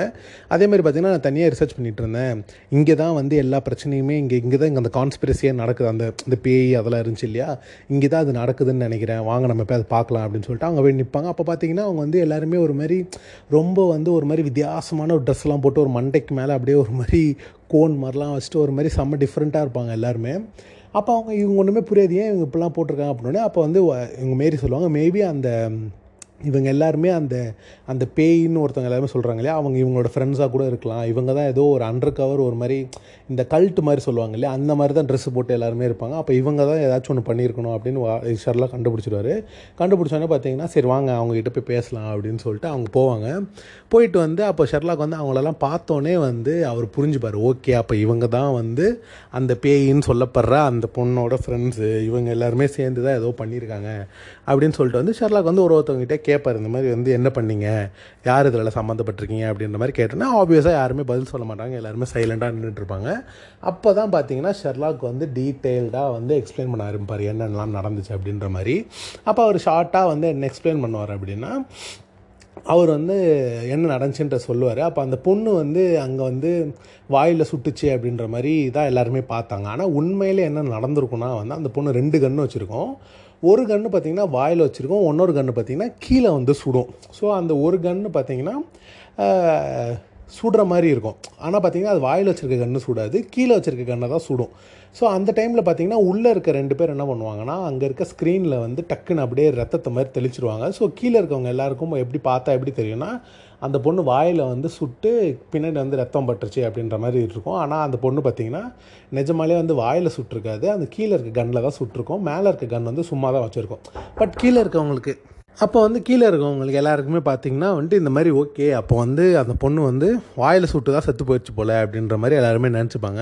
அதே மாதிரி பார்த்தீங்கன்னா நான் தனியாக ரிசர்ச் பண்ணிகிட்டு இருந்தேன் இங்கே தான் வந்து எல்லா பிரச்சனையுமே இங்கே இங்கே தான் இங்கே அந்த கான்ஸ்பிரசியாக நடக்குது. அந்த இந்த பேய் அதெல்லாம் இருந்துச்சு இல்லையா? இங்கே தான் அது நடக்குதுன்னு நினைக்கிறேன். வாங்க நம்ம போய் அதை பார்க்கலாம் அப்படின்னு சொல்லிட்டு அவங்க போய் நிற்பாங்க அப்போ பார்த்தீங்கன்னா அவங்க வந்து எல்லாருமே ஒரு மாதிரி ரொம்ப வந்து ஒரு மாதிரி வித்தியாசமான ஒரு ட்ரெஸ்லாம் போட்டு ஒரு மண்டைக்கு மேலே அப்படியே ஒரு மாதிரி கோன் மாதிரிலாம் வச்சுட்டு ஒரு மாதிரி செம்ம டிஃப்ரெண்ட்டாக இருப்பாங்க எல்லாருமே. அப்போ அவங்க இவங்க ஒன்றுமே புரியாது. ஏன் இவங்க இப்படிலாம் போட்டிருக்காங்க அப்படின்னே அப்போ வந்து இவங்க மாரி சொல்லுவாங்க. மேபி அந்த இவங்க எல்லாருமே அந்த அந்த பேயின்னு ஒருத்தவங்க எல்லாருமே சொல்கிறாங்க இல்லையா? அவங்க இவங்களோட ஃப்ரெண்ட்ஸாக கூட இருக்கலாம். இவங்க தான் ஏதோ ஒரு அண்டர் கவர் ஒரு மாதிரி இந்த கல்ட்டு மாதிரி சொல்லுவாங்க இல்லையா? அந்த மாதிரி தான் ட்ரெஸ் போட்டு எல்லாருமே இருப்பாங்க. அப்போ இவங்க தான் ஏதாச்சும் ஒன்று பண்ணியிருக்கணும் அப்படின்னு வா ஷர்லாக் கண்டுபிடிச்சிருவாரு. கண்டுபிடிச்சோன்னே பார்த்தீங்கன்னா சரி வாங்க அவங்ககிட்ட போய் பேசலாம் அப்படின்னு சொல்லிட்டு அவங்க போவாங்க. போயிட்டு வந்து அப்போ ஷெர்லாக் வந்து அவங்களெல்லாம் பார்த்தோன்னே வந்து அவர் புரிஞ்சுப்பார். ஓகே அப்போ இவங்க தான் வந்து அந்த பேயின்னு சொல்லப்படுற அந்த பொண்ணோட ஃப்ரெண்ட்ஸு இவங்க எல்லாருமே சேர்ந்து தான் ஏதோ பண்ணியிருக்காங்க அப்படின்னு சொல்லிட்டு வந்து ஷெர்லாக் வந்து ஒரு ஒருத்தவங்ககிட்ட கேட்பார் இந்த மாதிரி வந்து என்ன பண்ணீங்க? யார் இதில் சம்மந்தப்பட்டிருக்கீங்க? அப்படின்ற மாதிரி கேட்டோன்னா ஆப்வியஸாக யாருமே பதில் சொல்ல மாட்டாங்க. எல்லாருமே சைலண்டாக நின்றுட்டு இருப்பாங்க. அப்போ தான் பார்த்தீங்கன்னா ஷெர்லாக் வந்து டீட்டெயில்டாக வந்து எக்ஸ்பிளைன் பண்ண ஆரம்பிப்பார் என்னென்னலாம் நடந்துச்சு அப்படின்ற மாதிரி. அப்போ அவர் ஷார்ட்டாக வந்து என்ன எக்ஸ்பிளைன் பண்ணுவார் அப்படின்னா அவர் வந்து என்ன நடந்துச்சுன்ற சொல்லுவார். அப்போ அந்த பொண்ணு வந்து அங்கே வந்து வாயில் சுட்டுச்சு அப்படின்ற மாதிரி தான் எல்லாருமே பார்த்தாங்க. ஆனால் உண்மையிலே என்ன நடந்திருக்குன்னா வந்து அந்த பொண்ணு ரெண்டு கன்று வச்சுருக்கோம். ஒரு கன்று பார்த்திங்கன்னா வாயில் வச்சுருக்கோம். இன்னொரு கன்று பார்த்திங்கன்னா கீழே வந்து சுடும். ஸோ அந்த ஒரு கன்று பார்த்திங்கன்னா சுடுற மாதிரி இருக்கும். ஆனால் பார்த்தீங்கன்னா அது வாயில் வச்சுருக்க கன்று சுடாது கீழே வச்சுருக்க கண்ணை தான் சுடும். ஸோ அந்த டைமில் பார்த்தீங்கன்னா உள்ளே இருக்க ரெண்டு பேர் என்ன பண்ணுவாங்கன்னா அங்கே இருக்க ஸ்க்ரீனில் வந்து டக்குன்னு அப்படியே ரத்தத்தை மாதிரி தெளிச்சிருவாங்க. ஸோ கீழே இருக்கவங்க எல்லாருக்கும் எப்படி பார்த்தா எப்படி தெரியும்னா அந்த பொண்ணு வாயில் வந்து சுட்டு பின்னாடி வந்து ரத்தம் பட்டுருச்சு அப்படின்ற மாதிரி இருக்கும். ஆனால் அந்த பொண்ணு பார்த்தீங்கன்னா நிஜமாலே வந்து வாயில் சுட்டிருக்காது. அந்த கீழே இருக்க கன்னில் தான் சுட்டிருக்கோம். மேலே இருக்க கன் வந்து சும்மா தான் வச்சுருக்கோம். பட் கீழே இருக்கவங்களுக்கு அப்போ வந்து கீழே இருக்கவங்களுக்கு எல்லாருக்குமே பார்த்தீங்கன்னா வந்துட்டு இந்த மாதிரி ஓகே அப்போ வந்து அந்த பொண்ணு வந்து வாயில் சுட்டு தான் செத்து போயிடுச்சு போல அப்படின்ற மாதிரி எல்லாருமே நினச்சிப்பாங்க.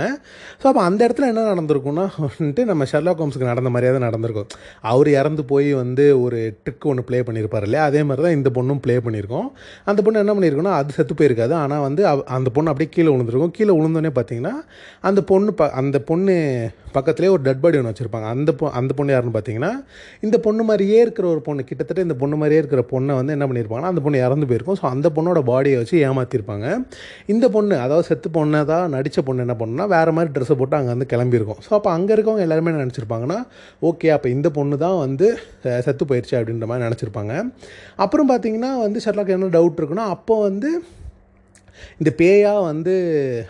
ஸோ அப்போ அந்த இடத்துல என்ன நடந்திருக்கும்னா வந்துட்டு நம்ம ஷெர்லாக் ஹோம்ஸுக்கு நடந்த மாதிரியே தான் நடந்திருக்கும். அவர் இறந்து போய் வந்து ஒரு ட்ரிக் ஒன்று ப்ளே பண்ணியிருப்பார் இல்லையா? அதே மாதிரி தான் இந்த பொண்ணும் ப்ளே பண்ணியிருக்கோம். அந்த பொண்ணு என்ன பண்ணியிருக்குன்னா அது செத்து போயிருக்காது. ஆனால் வந்து அந்த பொண்ணு அப்படியே கீழே விழுந்திருக்கும். கீழே விழுந்தோடனே பார்த்தீங்கன்னா அந்த பொண்ணு ப அந்த பொண்ணு பக்கத்துலேயே ஒரு டெட் பாடி ஒன்று வச்சுருப்பாங்க. அந்த பொ அந்த பொண்ணு யாருன்னு பார்த்தீங்கன்னா இந்த பொண்ணு மாதிரியே இருக்கிற ஒரு பொண்ணு. கிட்டத்தட்ட இந்த பொண்ணு பொண்ணு மாதிரியே இருக்கிற பொண்ணை வந்து என்ன பண்ணியிருப்பாங்கன்னா அந்த பொண்ணு இறந்து போயிருக்கும். ஸோ அந்த பொண்ணோட பாடியை வச்சு ஏமாற்றிருப்பாங்க இந்த பொண்ணு அதாவது செத்து பொண்ணை தான் நடித்த பொண்ணு என்ன பண்ணுன்னா வேறு மாதிரி ட்ரெஸ்ஸை போட்டு அங்கே வந்து கிளம்பியிருக்கும். ஸோ அப்போ அங்கே இருக்கவங்க எல்லாருமே என்ன நினச்சிருப்பாங்கன்னா ஓகே அப்போ இந்த பொண்ணு தான் வந்து செத்து போயிடுச்சு அப்படின்ற மாதிரி நினச்சிருப்பாங்க. அப்புறம் பார்த்தீங்கன்னா வந்து ஷர்லாக் என்ன டவுட் இருக்குன்னா அப்போ வந்து இந்த பேயாக வந்து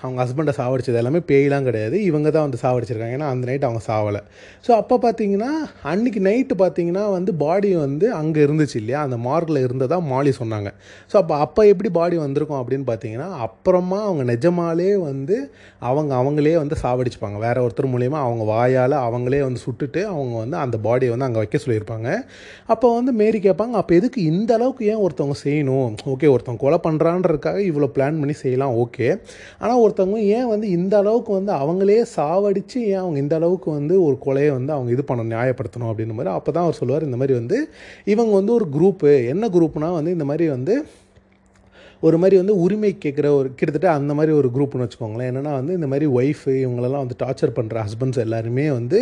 அவங்க ஹஸ்பண்டை சாவடிச்சது எல்லாமே பேயெலாம் கிடையாது. இவங்க தான் வந்து சாவடிச்சிருக்காங்க. ஏன்னா அந்த நைட் அவங்க சாவலை. ஸோ அப்போ பார்த்தீங்கன்னா அன்னைக்கு நைட்டு பார்த்தீங்கன்னா வந்து பாடி வந்து அங்கே இருந்துச்சு இல்லையா? அந்த மார்க்கில் இருந்ததாக மாலி சொன்னாங்க. ஸோ அப்போ அப்போ எப்படி பாடி வந்திருக்கும் அப்படின்னு பார்த்தீங்கன்னா அப்புறமா அவங்க நிஜமாலே வந்து அவங்க அவங்களே வந்து சாவடிச்சுப்பாங்க. வேற ஒருத்தர் மூலியமாக அவங்க வாயால் அவங்களே வந்து சுட்டுட்டு அவங்க வந்து அந்த பாடியை வந்து அங்கே வைக்க சொல்லியிருப்பாங்க. அப்போ வந்து மேரி கேட்பாங்க அப்போ எதுக்கு இந்த அளவுக்கு ஏன் ஒருத்தவங்க செய்யணும்? ஓகே ஒருத்தவங்க கொலை பண்ணுறான்றதுக்காக இவ்வளோ பிளான் பண்ணி செய்யலாம் ஓகே ஆனால் ஒருத்தவங்க ஏன் வந்து இந்த அளவுக்கு வந்து அவங்களே சாவடித்து ஏன் அவங்க இந்த அளவுக்கு வந்து ஒரு கொலையை வந்து அவங்க இது பண்ணணும் நியாயப்படுத்தணும் அப்படின்ற மாதிரி அப்போ தான் அவர் சொல்லுவார். இந்த மாதிரி வந்து இவங்க வந்து ஒரு குரூப்பு என்ன குரூப்னால் வந்து இந்த மாதிரி வந்து ஒரு மாதிரி வந்து உரிமை கேட்குற ஒரு கிட்டத்தட்ட அந்த மாதிரி ஒரு குரூப்னு வச்சுக்கோங்களேன். என்னென்னா வந்து இந்த மாதிரி ஒய்ஃபு இவங்களெல்லாம் வந்து டார்ச்சர் பண்ணுற ஹஸ்பண்ட்ஸ் எல்லாருமே வந்து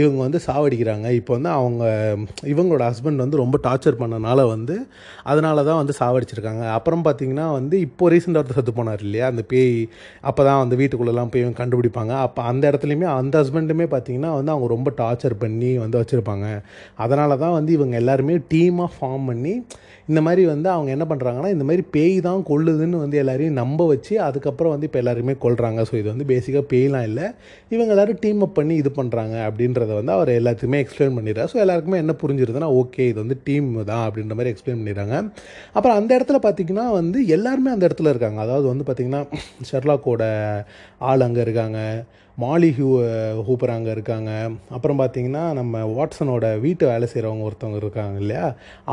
இவங்க வந்து சாவடிக்கிறாங்க. இப்போ வந்து அவங்க இவங்களோட ஹஸ்பண்ட் வந்து ரொம்ப டார்ச்சர் பண்ணனால வந்து அதனால தான் வந்து சாவடிச்சிருக்காங்க. அப்புறம் பார்த்தீங்கன்னா வந்து இப்போ ரீசெண்டாக ஒருத்தர் செத்து போனார் இல்லையா? அந்த பேய் அப்போ தான் வந்து வீட்டுக்குள்ளெல்லாம் போய் இவங்க கண்டுபிடிப்பாங்க. அப்போ அந்த இடத்துலையுமே அந்த ஹஸ்பண்டுமே பார்த்தீங்கன்னா வந்து அவங்க ரொம்ப டார்ச்சர் பண்ணி வந்து வச்சுருப்பாங்க. அதனால தான் வந்து இவங்க எல்லாருமே டீமாக ஃபார்ம் பண்ணி இந்த மாதிரி வந்து அவங்க என்ன பண்ணுறாங்கன்னா இந்த மாதிரி பேய் தான் கொள்ளுதுன்னு வந்து எல்லாரையும் நம்ப வச்சு அதுக்கப்புறம் வந்து இப்போ எல்லாருமே கொள்கிறாங்க ஸோ இது வந்து பேசிக்காக பேய்லாம் இல்லை. இவங்க எல்லாரும் டீம் அப் பண்ணி இது பண்ணுறாங்க அப்படின்றத வந்து அவர் எல்லாத்துக்குமே எக்ஸ்பிளைன் பண்ணிடுறார். ஸோ எல்லாருக்குமே என்ன புரிஞ்சிருதுன்னா ஓகே இது வந்து டீம் தான் அப்படின்ற மாதிரி எக்ஸ்பிளைன் பண்ணிடுறாங்க. அப்புறம் அந்த இடத்துல பார்த்தீங்கன்னா வந்து எல்லாருமே அந்த இடத்துல இருக்காங்க. அதாவது வந்து பார்த்திங்கன்னா ஷெர்லாக்கோட ஆள் அங்கே இருக்காங்க. மாலி ஹூ ஹூப்பர் அங்கே இருக்காங்க. அப்புறம் பார்த்தீங்கன்னா நம்ம வாட்சனோட வீட்டு வேலை செய்கிறவங்க ஒருத்தவங்க இருக்காங்க இல்லையா?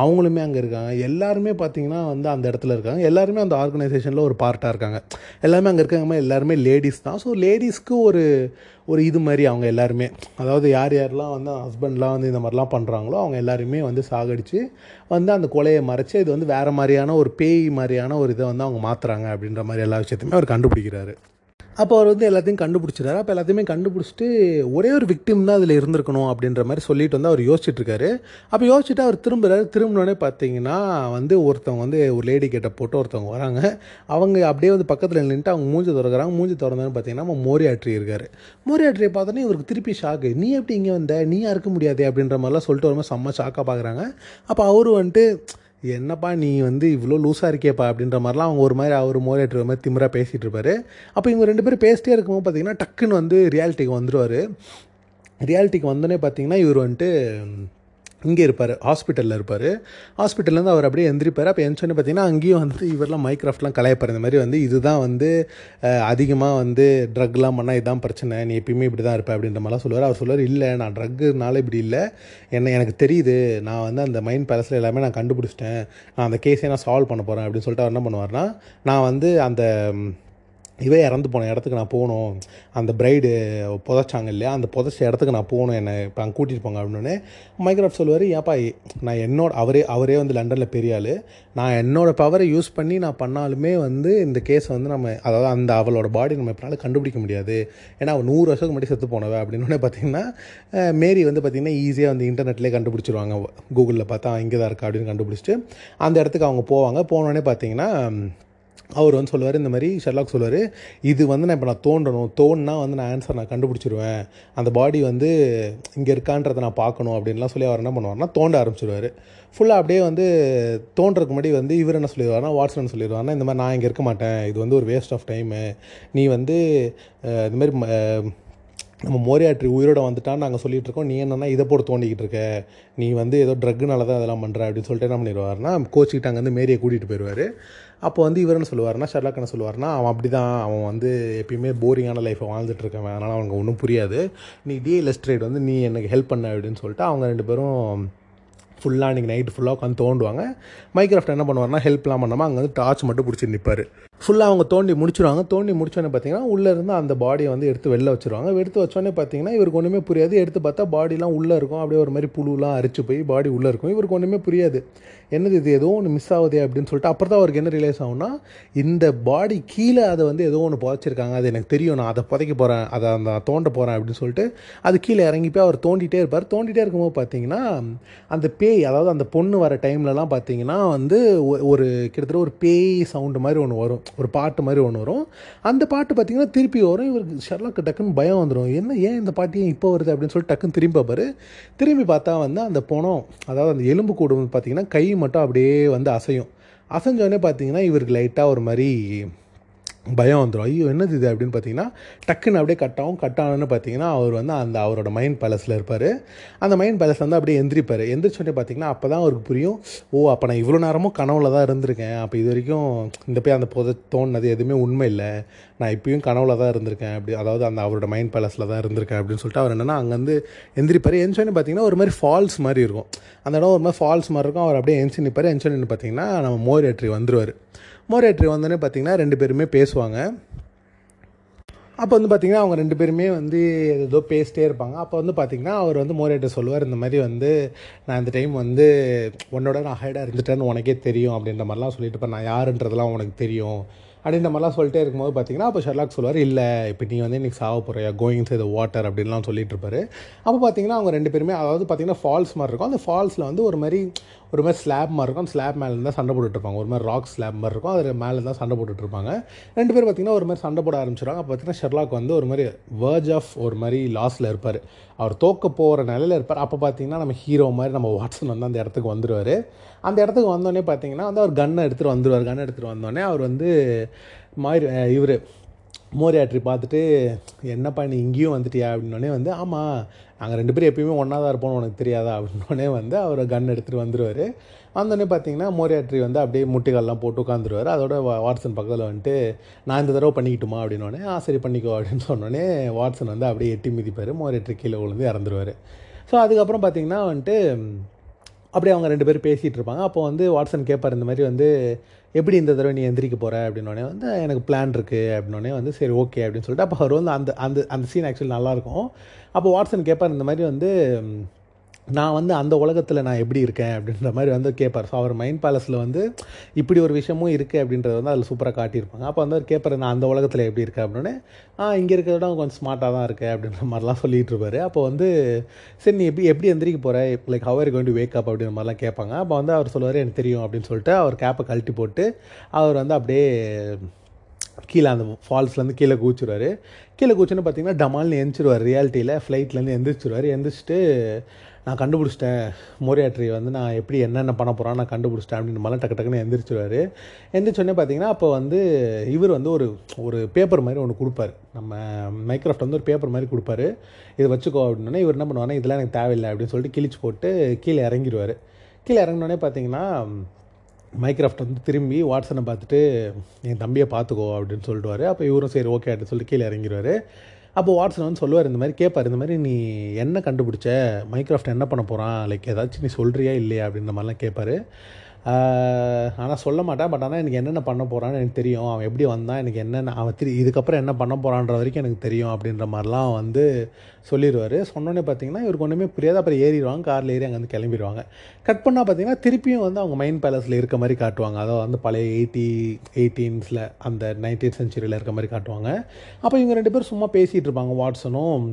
அவங்களுமே அங்கே இருக்காங்க. எல்லாருமே பார்த்தீங்கன்னா வந்து அந்த இடத்துல இருக்காங்க. எல்லாருமே அந்த ஆர்கனைசேஷனில் ஒரு பார்ட்டாக இருக்காங்க. எல்லாமே அங்கே இருக்காங்க. எல்லாருமே லேடிஸ் தான். ஸோ லேடிஸ்க்கு ஒரு ஒரு இது மாதிரி அவங்க எல்லாருமே. அதாவது யார் யாரெல்லாம் வந்து ஹஸ்பண்ட்லாம் வந்து இந்த மாதிரிலாம் பண்ணுறாங்களோ அவங்க எல்லாருமே வந்து சாகடித்து வந்து அந்த கொலையை மறைச்சி இது வந்து வேறு மாதிரியான ஒரு பேய் மாதிரியான ஒரு இதை வந்து அவங்க மாற்றுறாங்க அப்படின்ற மாதிரி எல்லா விஷயத்தையுமே அவர் கண்டுபிடிக்கிறாரு. அப்போ அவர் வந்து எல்லாத்தையும் கண்டுபிடிச்சிடாரு அப்போ எல்லாத்தையுமே கண்டுபிடிச்சிட்டு ஒரே ஒரு விக்டிம் தான் அதில் இருந்திருக்கணும் அப்படின்ற மாதிரி சொல்லிட்டு வந்து அவர் யோசிச்சுட்டு இருக்காரு அப்போ யோசிச்சுட்டு அவர் திரும்புகிறாரு திரும்பினோடனே பார்த்தீங்கன்னா வந்து ஒருத்தவங்க வந்து ஒரு லேடி கிட்ட போட்டு ஒருத்தவங்க வராங்க. அவங்க அப்படியே வந்து பக்கத்தில் நின்றுட்டு அவங்க மூஞ்சி திறக்கிறாங்க. மூஞ்சி திறந்தோன்னு பார்த்தீங்கன்னா நம்ம மோரியாட்ரி இருக்காரு. மோரியாட்ரியை பார்த்தோன்னே இவருக்கு திருப்பி ஷாக்கு நீ எப்படி இங்கே வந்த? நீ இருக்க முடியாது அப்படின்ற மாதிரிலாம் சொல்லிட்டு வரும்போது செம்ம ஷாக்காக பார்க்குறாங்க அப்போ அவரு வந்துட்டு என்னப்பா நீ வந்து இவ்வளோ லூஸாக இருக்கேப்பா அப்படின்ற மாதிரிலாம் அவங்க ஒரு மாதிரி அவர் மோரேட்டர் மாதிரி திமிராக பேசிகிட்டு இருப்பாரு. அப்போ இவங்க ரெண்டு பேரும் பேசிட்டே இருக்கும்போது பார்த்தீங்கன்னா டக்குன்னு வந்து ரியாலிட்டிக்கு வந்துடுவார் ரியாலிட்டிக்கு வந்தோடனே பார்த்தீங்கன்னா இவர் வந்துட்டு இங்கே இருப்பார் ஹாஸ்பிட்டலில் இருப்பார். ஹாஸ்பிட்டல்லேருந்து அவர் அப்படியே எந்திரிப்பார். அப்போ எந்திரிச்சோன்னு பார்த்தீங்கன்னா அங்கேயும் வந்து இவரெல்லாம் மைக்ராஃப்ட்லாம் கலையப்பார். இந்த மாதிரி வந்து இதுதான் வந்து அதிகமாக வந்து ட்ரக்லாம் பண்ணால் இதுதான் பிரச்சனை. நீ எப்பயுமே இப்படி தான் இருப்பேன் அப்படின்ற மாதிரிலாம் சொல்லுவார். அவர் சொல்லுவார் இல்லை நான் ட்ரக்குனால இப்படி இல்லை. என்ன எனக்கு தெரியுது. நான் வந்து அந்த மைண்ட் பேலஸில் எல்லாமே நான் கண்டுபிடிச்சிட்டேன். நான் அந்த கேஸை நான் சால்வ் பண்ண போகிறேன் அப்படின்னு சொல்லிட்டு அவர் என்ன பண்ணுவார்னா நான் வந்து அந்த இவன் இறந்து போன இடத்துக்கு நான் போகணும். அந்த பிரைடு புதைச்சாங்க இல்லையா? அந்த புதைச்ச இடத்துக்கு நான் போகணும். என்னை இப்போ அங்கே கூட்டிகிட்டு போங்க அப்படின்னு மைக்ராஃப்ட் சொல்லுவார் ஏப்பா நான் என்னோட அவரே அவரே வந்து லண்டனில் பெரிய ஆள். நான் என்னோடய பவரை யூஸ் பண்ணி நான் பண்ணாலுமே வந்து இந்த கேஸை வந்து நம்ம அதாவது அந்த அவளோட பாடி நம்ம எப்பனாலும் கண்டுபிடிக்க முடியாது. ஏன்னா அவள் நூறு வருஷத்துக்கு முன்னாடி செத்து போனவ அப்படின்னு பார்த்தீங்கன்னா மேரி வந்து பார்த்திங்கன்னா ஈஸியாக வந்து இன்டர்நெட்லேயே கண்டுபிடிச்சிருவாங்க. கூகுளில் பார்த்தா இங்கே தான் இருக்கா? அப்படின்னு கண்டுபிடிச்சிட்டு அந்த இடத்துக்கு அவங்க போவாங்க. போனோடனே பார்த்தீங்கன்னா அவர் வந்து சொல்லுவார் இந்த மாதிரி ஷெர்லாக் சொல்லுவார் இது வந்து நான் இப்போ நான் தோண்டணும் தோணுனா வந்து நான் ஆன்சர் நான் கண்டுபிடிச்சிருவேன். அந்த பாடி வந்து இங்கே இருக்கான்றதை நான் பார்க்கணும் அப்படின்லாம் சொல்லி அவர் என்ன பண்ணுவார்னா தோண்ட ஆரம்பிச்சிருவார். ஃபுல்லாக அப்படியே வந்து தோன்றதுக்கு முன்னாடி வந்து இவர் என்ன சொல்லிடுவார்னா வாட்ஸ்அன் சொல்லிடுவார்னா இந்த மாதிரி நான் இங்கே இருக்க மாட்டேன் இது வந்து ஒரு வேஸ்ட் ஆஃப் டைமு நீ வந்து இந்த மாதிரி நம்ம மோரியாற்றி உயிரோட வந்துட்டான்னு நாங்கள் சொல்லிகிட்ருக்கோம் இருக்கோம் நீ என்னென்னா இதை போட்டு தோண்டிக்கிட்டு இருக்க. நீ வந்து ஏதோ ட்ரக்குனால தான் அதெல்லாம் பண்ணுற அப்படின்னு சொல்லிட்டு என்ன பண்ணிடுவார்னா கோச்சிக்கிட்ட அங்கேருந்து மேரியை கூட்டிகிட்டு போயிடுவார். அப்போ வந்து இவர் என்ன சொல்லுவார்னா ஷர்லாக் என்ன சொல்லுவார்னா அவன் அப்படி தான் அவன் வந்து எப்பயுமே போரிங்கான லைஃப்பை வாழ்ந்துட்டுருக்கான் அதனால் அவனுக்கு ஒன்றும் புரியாது. நீ டி லெஸ்ட்ரேட் வந்து நீ எனக்கு ஹெல்ப் பண்ண அப்படின்னு சொல்லிட்டு அவங்க ரெண்டு பேரும் ஃபுல்லாக அன்றைக்கி நைட்டு ஃபுல்லாக உட்காந்து தோண்டுவாங்க. மைக்ராஃப்ட் என்ன பண்ணுவார்னா ஹெல்ப்லாம் பண்ணாமல் அங்கே வந்து டார்ச் மட்டும் பிடிச்சி நிற்பார் ஃபுல்லாக அவங்க தோண்டி முடிச்சிருவாங்க. தோண்டி முடிச்சோன்னே பார்த்தீங்கன்னா உள்ளே இருந்து அந்த பாடியை வந்து எடுத்து வெளில வச்சுருவாங்க. எடுத்து வச்சோடனே பார்த்தீங்கன்னா இவருக்கு ஒன்றுமே புரியாது. எடுத்து பார்த்தா பாடிலாம் உள்ளே இருக்கும். அப்படியே ஒரு மாதிரி புழுலாம் அரிச்சு போய் பாடி உள்ளே இருக்கும். இவருக்கு ஒன்றுமே புரியாது. என்னது இது? ஏதோ ஒன்று மிஸ் ஆகுதே அப்படின்னு சொல்லிட்டு அப்புறம் தான் அவருக்கு என்ன ரிலேஸ் ஆகும்னா இந்த பாடி கீழே அதை வந்து ஏதோ ஒன்று புதைச்சிருக்காங்க. அது எனக்கு தெரியும். நான் அதை புதைக்க போகிறேன் அதை அந்த தோண்ட போகிறேன் அப்படின்னு சொல்லிட்டு அது கீழே இறங்கி போய் அவர் தோண்டிகிட்டே இருப்பார். தோண்டிகிட்டே இருக்கும்போது பார்த்தீங்கன்னா அந்த பேய் அதாவது அந்த பொண்ணு வர டைம்லலாம் பார்த்தீங்கன்னா வந்து ஒரு கிட்டத்தட்ட ஒரு பேய் சவுண்டு மாதிரி ஒன்று வரும். ஒரு பாட்டு மாதிரி ஒன்று வரும். அந்த பாட்டு பார்த்திங்கன்னா திருப்பி வரும். இவருக்கு ஷெர்லாக்கு டக்குன்னு பயம் வந்துடும் என்ன ஏன் இந்த பாட்டு ஏன் இப்போ வருது அப்படின்னு சொல்லிட்டு டக்குன்னு திரும்பி பார்ப்பாரு திரும்பி பார்த்தா வந்து அந்த பணம் அதாவது அந்த எலும்பு கூடு வந்து பார்த்திங்கன்னா கை மட்டும் அப்படியே வந்து அசையும். அசைஞ்சோடனே பார்த்தீங்கன்னா இவருக்கு லைட்டாக ஒரு மாதிரி பயம் வந்துடும் ஐயோ என்னது இது அப்படின்னு பார்த்தீங்கன்னா டக்குன்னு அப்படியே கட் ஆகும். கட் ஆனோன்னு பார்த்தீங்கன்னா அவர் வந்து அந்த அவரோட மைண்ட் பேலஸில் இருப்பார். அந்த மைண்ட் பேலஸ் வந்து அப்படியே எந்திரிப்பார். எந்திரிச்சோடனே பார்த்தீங்கன்னா அப்போ தான் அவருக்கு புரியும். ஓ அப்போ நான் இவ்வளோ நேரமும் கனவுல தான் இருந்திருக்கேன். அப்போ இது வரைக்கும் இந்த போய் அந்த புதை தோணுனது எதுவுமே உண்மை இல்லை. நான் இப்பயும் கனவுல தான் இருந்திருக்கேன். அப்படி அதாவது அந்த அவரோட மைண்ட் பேலஸில் தான் இருந்திருக்கேன் அப்படின்னு சொல்லிட்டு அவர் என்னென்னா அங்கேருந்து எந்திரிப்பார். எந்திரிச்சோடனே பார்த்தீங்கன்னா ஒரு மாதிரி ஃபால்ஸ் மாதிரி இருக்கும். அந்த இடம் ஒரு மாதிரி ஃபால்ஸ் மாதிரி இருக்கும். அவர் அப்படியே எந்திரிச்சு நிற்பார் எந்திரிச்சோன்னு பார்த்தீங்கன்னா நம்ம மோரியட்ரி வந்துருவார். மோரேட்ரி வந்தோடனே பார்த்தீங்கன்னா ரெண்டு பேருமே பேசுவாங்க. அப்போ வந்து பார்த்திங்கன்னா அவங்க ரெண்டு பேருமே வந்து ஏதோ பேசிட்டே இருப்பாங்க. அப்போ வந்து பார்த்திங்கன்னா அவர் வந்து மோரேட்டர் சொல்லுவார் இந்த மாதிரி வந்து நான் இந்த டைம் வந்து உன்னோட நான் ஹைடாக இருந்துட்டேன்னு உனக்கே தெரியும் அப்படின்ற மாதிரிலாம் சொல்லிட்டு இப்போ நான் யாருன்றதெல்லாம் உனக்கு தெரியும் அப்படின்ற மாதிரிலாம் சொல்லிட்டே இருக்கும்போது பார்த்தீங்கன்னா அப்போ ஷெர்லாக் சொல்லுவார் இல்லை இப்போ நீ வந்து இன்றைக்கி சாவ போகிறியா கோயிங் த வாட்டர் அப்படின்லாம் சொல்லிட்டு இருப்பாரு. அப்போ பார்த்தீங்கன்னா அவங்க ரெண்டு பேருமே அதாவது பார்த்தீங்கன்னா ஃபால்ஸ் மாதிரி இருக்கும். அந்த ஃபால்ஸில் வந்து ஒரு மாதிரி ஒரு மாதிரி ஸ்லாப் மாதிரி இருக்கும். ஸ்லாப் மேலே இருந்தால் சண்டை போட்டுட்டு இருப்பாங்க. ஒரு மாதிரி ராக் ஸ்லாப் மாதிரி இருக்கும். அது மேலே தான் சண்டை போட்டுட்ருப்பாங்க ரெண்டு பேர் பார்த்தீங்கன்னா ஒரு மாதிரி சண்டை போட ஆரம்பிச்சிடுவாங்க அப்போ பார்த்திங்கன்னா ஷெர்லாக் வந்து ஒரு மாதிரி வேர்ஜ் ஆஃப் ஒரு மாதிரி லாஸில் இருப்பார். அவர் தோக்க போகிற நிலையில் இருப்பார். அப்போ பார்த்தீங்கன்னா நம்ம ஹீரோ மாதிரி நம்ம வாட்ஸன் வந்து அந்த இடத்துக்கு வந்துடுவார் அந்த இடத்துக்கு வந்தோடனே பார்த்தீங்கன்னா வந்து அவர் கன்னை எடுத்துகிட்டு வந்துடுவார் கன்னை எடுத்துகிட்டு வந்தோடனே அவர் வந்து மாதிரி இவர் மோரியாட்ரி பார்த்துட்டு என்னப்பா நீ இங்கேயும் வந்துட்டியா? அப்படின்னோடனே வந்து ஆமாம் நாங்கள் ரெண்டு பேரும் எப்பயுமே ஒன்றா தான் இருப்போம்னு உனக்கு தெரியாதா? அப்படின்னோடனே வந்து அவர் கன் எடுத்துகிட்டு வந்துடுவார் வந்தோடனே பார்த்தீங்கன்னா மோரியாட்ரி வந்து அப்படியே முட்டிகால்லாம் போட்டு உட்காந்துருவார் அதோட வாட்ஸன் பக்கத்தில் வந்துட்டு நான் இந்த தடவை பண்ணிக்கிட்டுமா? அப்படின்னோடனே ஆ சரி பண்ணிக்கோ அப்படின்னு சொன்னோடனே வாட்ஸன் வந்து அப்படியே எட்டி மிதிப்பார். மோரியாட்ரி கீழே விழுந்து இறந்துருவார். ஸோ அதுக்கப்புறம் பார்த்தீங்கன்னா வந்துட்டு அப்படியே அவங்க ரெண்டு பேரும் பேசிகிட்டு இருப்பாங்க. அப்போ வந்து வாட்ஸன் கேட்பார் இந்த மாதிரி வந்து எப்படி இந்த தடவை நீ எந்திரிக்க போகிற அப்படின்னோடனே வந்து எனக்கு பிளான் இருக்குது அப்படின்னோடனே வந்து சரி ஓகே அப்படின்னு சொல்லிட்டு அப்போ அவர் வந்து அந்த அந்த அந்த சீன் ஆக்சுவலி நல்லாயிருக்கும். அப்போ வாட்ஸன் கேட்பார் இந்த மாதிரி வந்து நான் வந்து அந்த உலகத்தில் நான் எப்படி இருக்கேன் அப்படின்ற மாதிரி வந்து கேட்பார் ஸோ அவர் மைண்ட் பேலஸில் வந்து இப்படி ஒரு விஷயமும் இருக்குது அப்படின்றத வந்து அதில் சூப்பராக காட்டியிருப்பாங்க. அப்போ வந்து அவர் கேட்பார் நான் அந்த உலகத்தில் எப்படி இருக்கேன்? அப்படின்னு ஆ இங்கே இருக்கிறத கொஞ்சம் ஸ்மார்ட்டாக தான் இருக்கேன் அப்படின்ற மாதிரிலாம் சொல்லிகிட்டு இருப்பார். அப்போ வந்து சரி நீ எப்படி எப்படி எந்திரிக்க போகிற like our going to wake up அப்படின்ற மாதிரிலாம் கேட்பாங்க அப்போ வந்து அவர் சொல்லுவார் எனக்கு தெரியும் அப்படின்னு சொல்லிட்டு அவர் கேப்பை கழட்டி போட்டு அவர் வந்து அப்படியே கீழே அந்த ஃபால்ஸ்லேருந்து கீழே கூச்சிருவார் கீழே கூச்சுன்னு பார்த்தீங்கன்னா டமால்னு எந்திரிச்சிருவார். ரியாலிட்டியில் ஃப்ளைட்லேருந்து எந்திரிச்சிருவார். எந்திரிச்சிட்டு நான் கண்டுபிடிச்சிட்டேன். மோரியாட்ரி வந்து நான் எப்படி என்னென்ன பண்ண போகிறான் நான் கண்டுபிடிச்சிட்டேன் அப்படின்னு மாதிரிலாம் டக்கு டக்குன்னு எந்திரிச்சிடுவார் எந்திரிச்சோடனே பார்த்தீங்கன்னா அப்போ வந்து இவர் வந்து ஒரு ஒரு பேப்பர் மாதிரி ஒன்று கொடுப்பாரு. நம்ம மைக்ராஃப்ட் வந்து ஒரு பேப்பர் மாதிரி கொடுப்பாரு. இதை வச்சுக்கோ அப்படின்னோடனே இவர் என்ன பண்ணுவாருன்னா இதெல்லாம் எனக்கு தேவையில்லை அப்படின்னு சொல்லிட்டு கிழிச்சு போட்டு கீழே இறங்கிடுவார் கீழே இறங்கினோடனே பார்த்தீங்கன்னா மைக்ராஃப்ட் வந்து திரும்பி வாட்ஸனை பார்த்துட்டு என் தம்பியை பார்த்துக்கோ அப்படின்னு சொல்லிட்டுவார் அப்போ இவரும் சரி ஓகே அப்படின்னு சொல்லிட்டு கீழே இறங்கிடுவார் அப்போ வாட்ஸன் வந்து சொல்லுவார் இந்த மாதிரி கேட்பார் இந்த மாதிரி நீ என்ன கண்டுபிடிச்ச? மைக்ராஃப்ட் என்ன பண்ண போகிறான் லைக் ஏதாச்சும் நீ சொல்கிறியா இல்லையா? அப்படின்ற மாதிரிலாம் கேட்பாரு ஆனால் சொல்ல மாட்டேன். பட் ஆனால் எனக்கு என்னென்ன பண்ண போகிறான்னு எனக்கு தெரியும். அவன் எப்படி வந்தான் எனக்கு என்னென்ன அவன் திரு இதுக்கப்புறம் என்ன பண்ண போகிறான்ற வரைக்கும் எனக்கு தெரியும் அப்படின்ற மாதிரிலாம் வந்து சொல்லிடுவார் சொன்னோன்னே பார்த்தீங்கன்னா இவருக்கு ஒன்றுமே புரியாது. அப்புறம் ஏறிடுவாங்க காரில் ஏறி அங்கே வந்து கிளம்பிடுவாங்க. கட் பண்ணால் பார்த்தீங்கன்னா திருப்பியும் வந்து அவங்க மைண்ட் பேலஸில் இருக்க மாதிரி காட்டுவாங்க. அதாவது வந்து பழைய எயிட்டி எயிட்டீன்ஸில் அந்த நைன்டீன் சென்ச்சுரியில் இருக்க மாதிரி காட்டுவாங்க. அப்போ இவங்க ரெண்டு பேரும் சும்மா பேசிகிட்டு இருப்பாங்க வாட்ஸனும்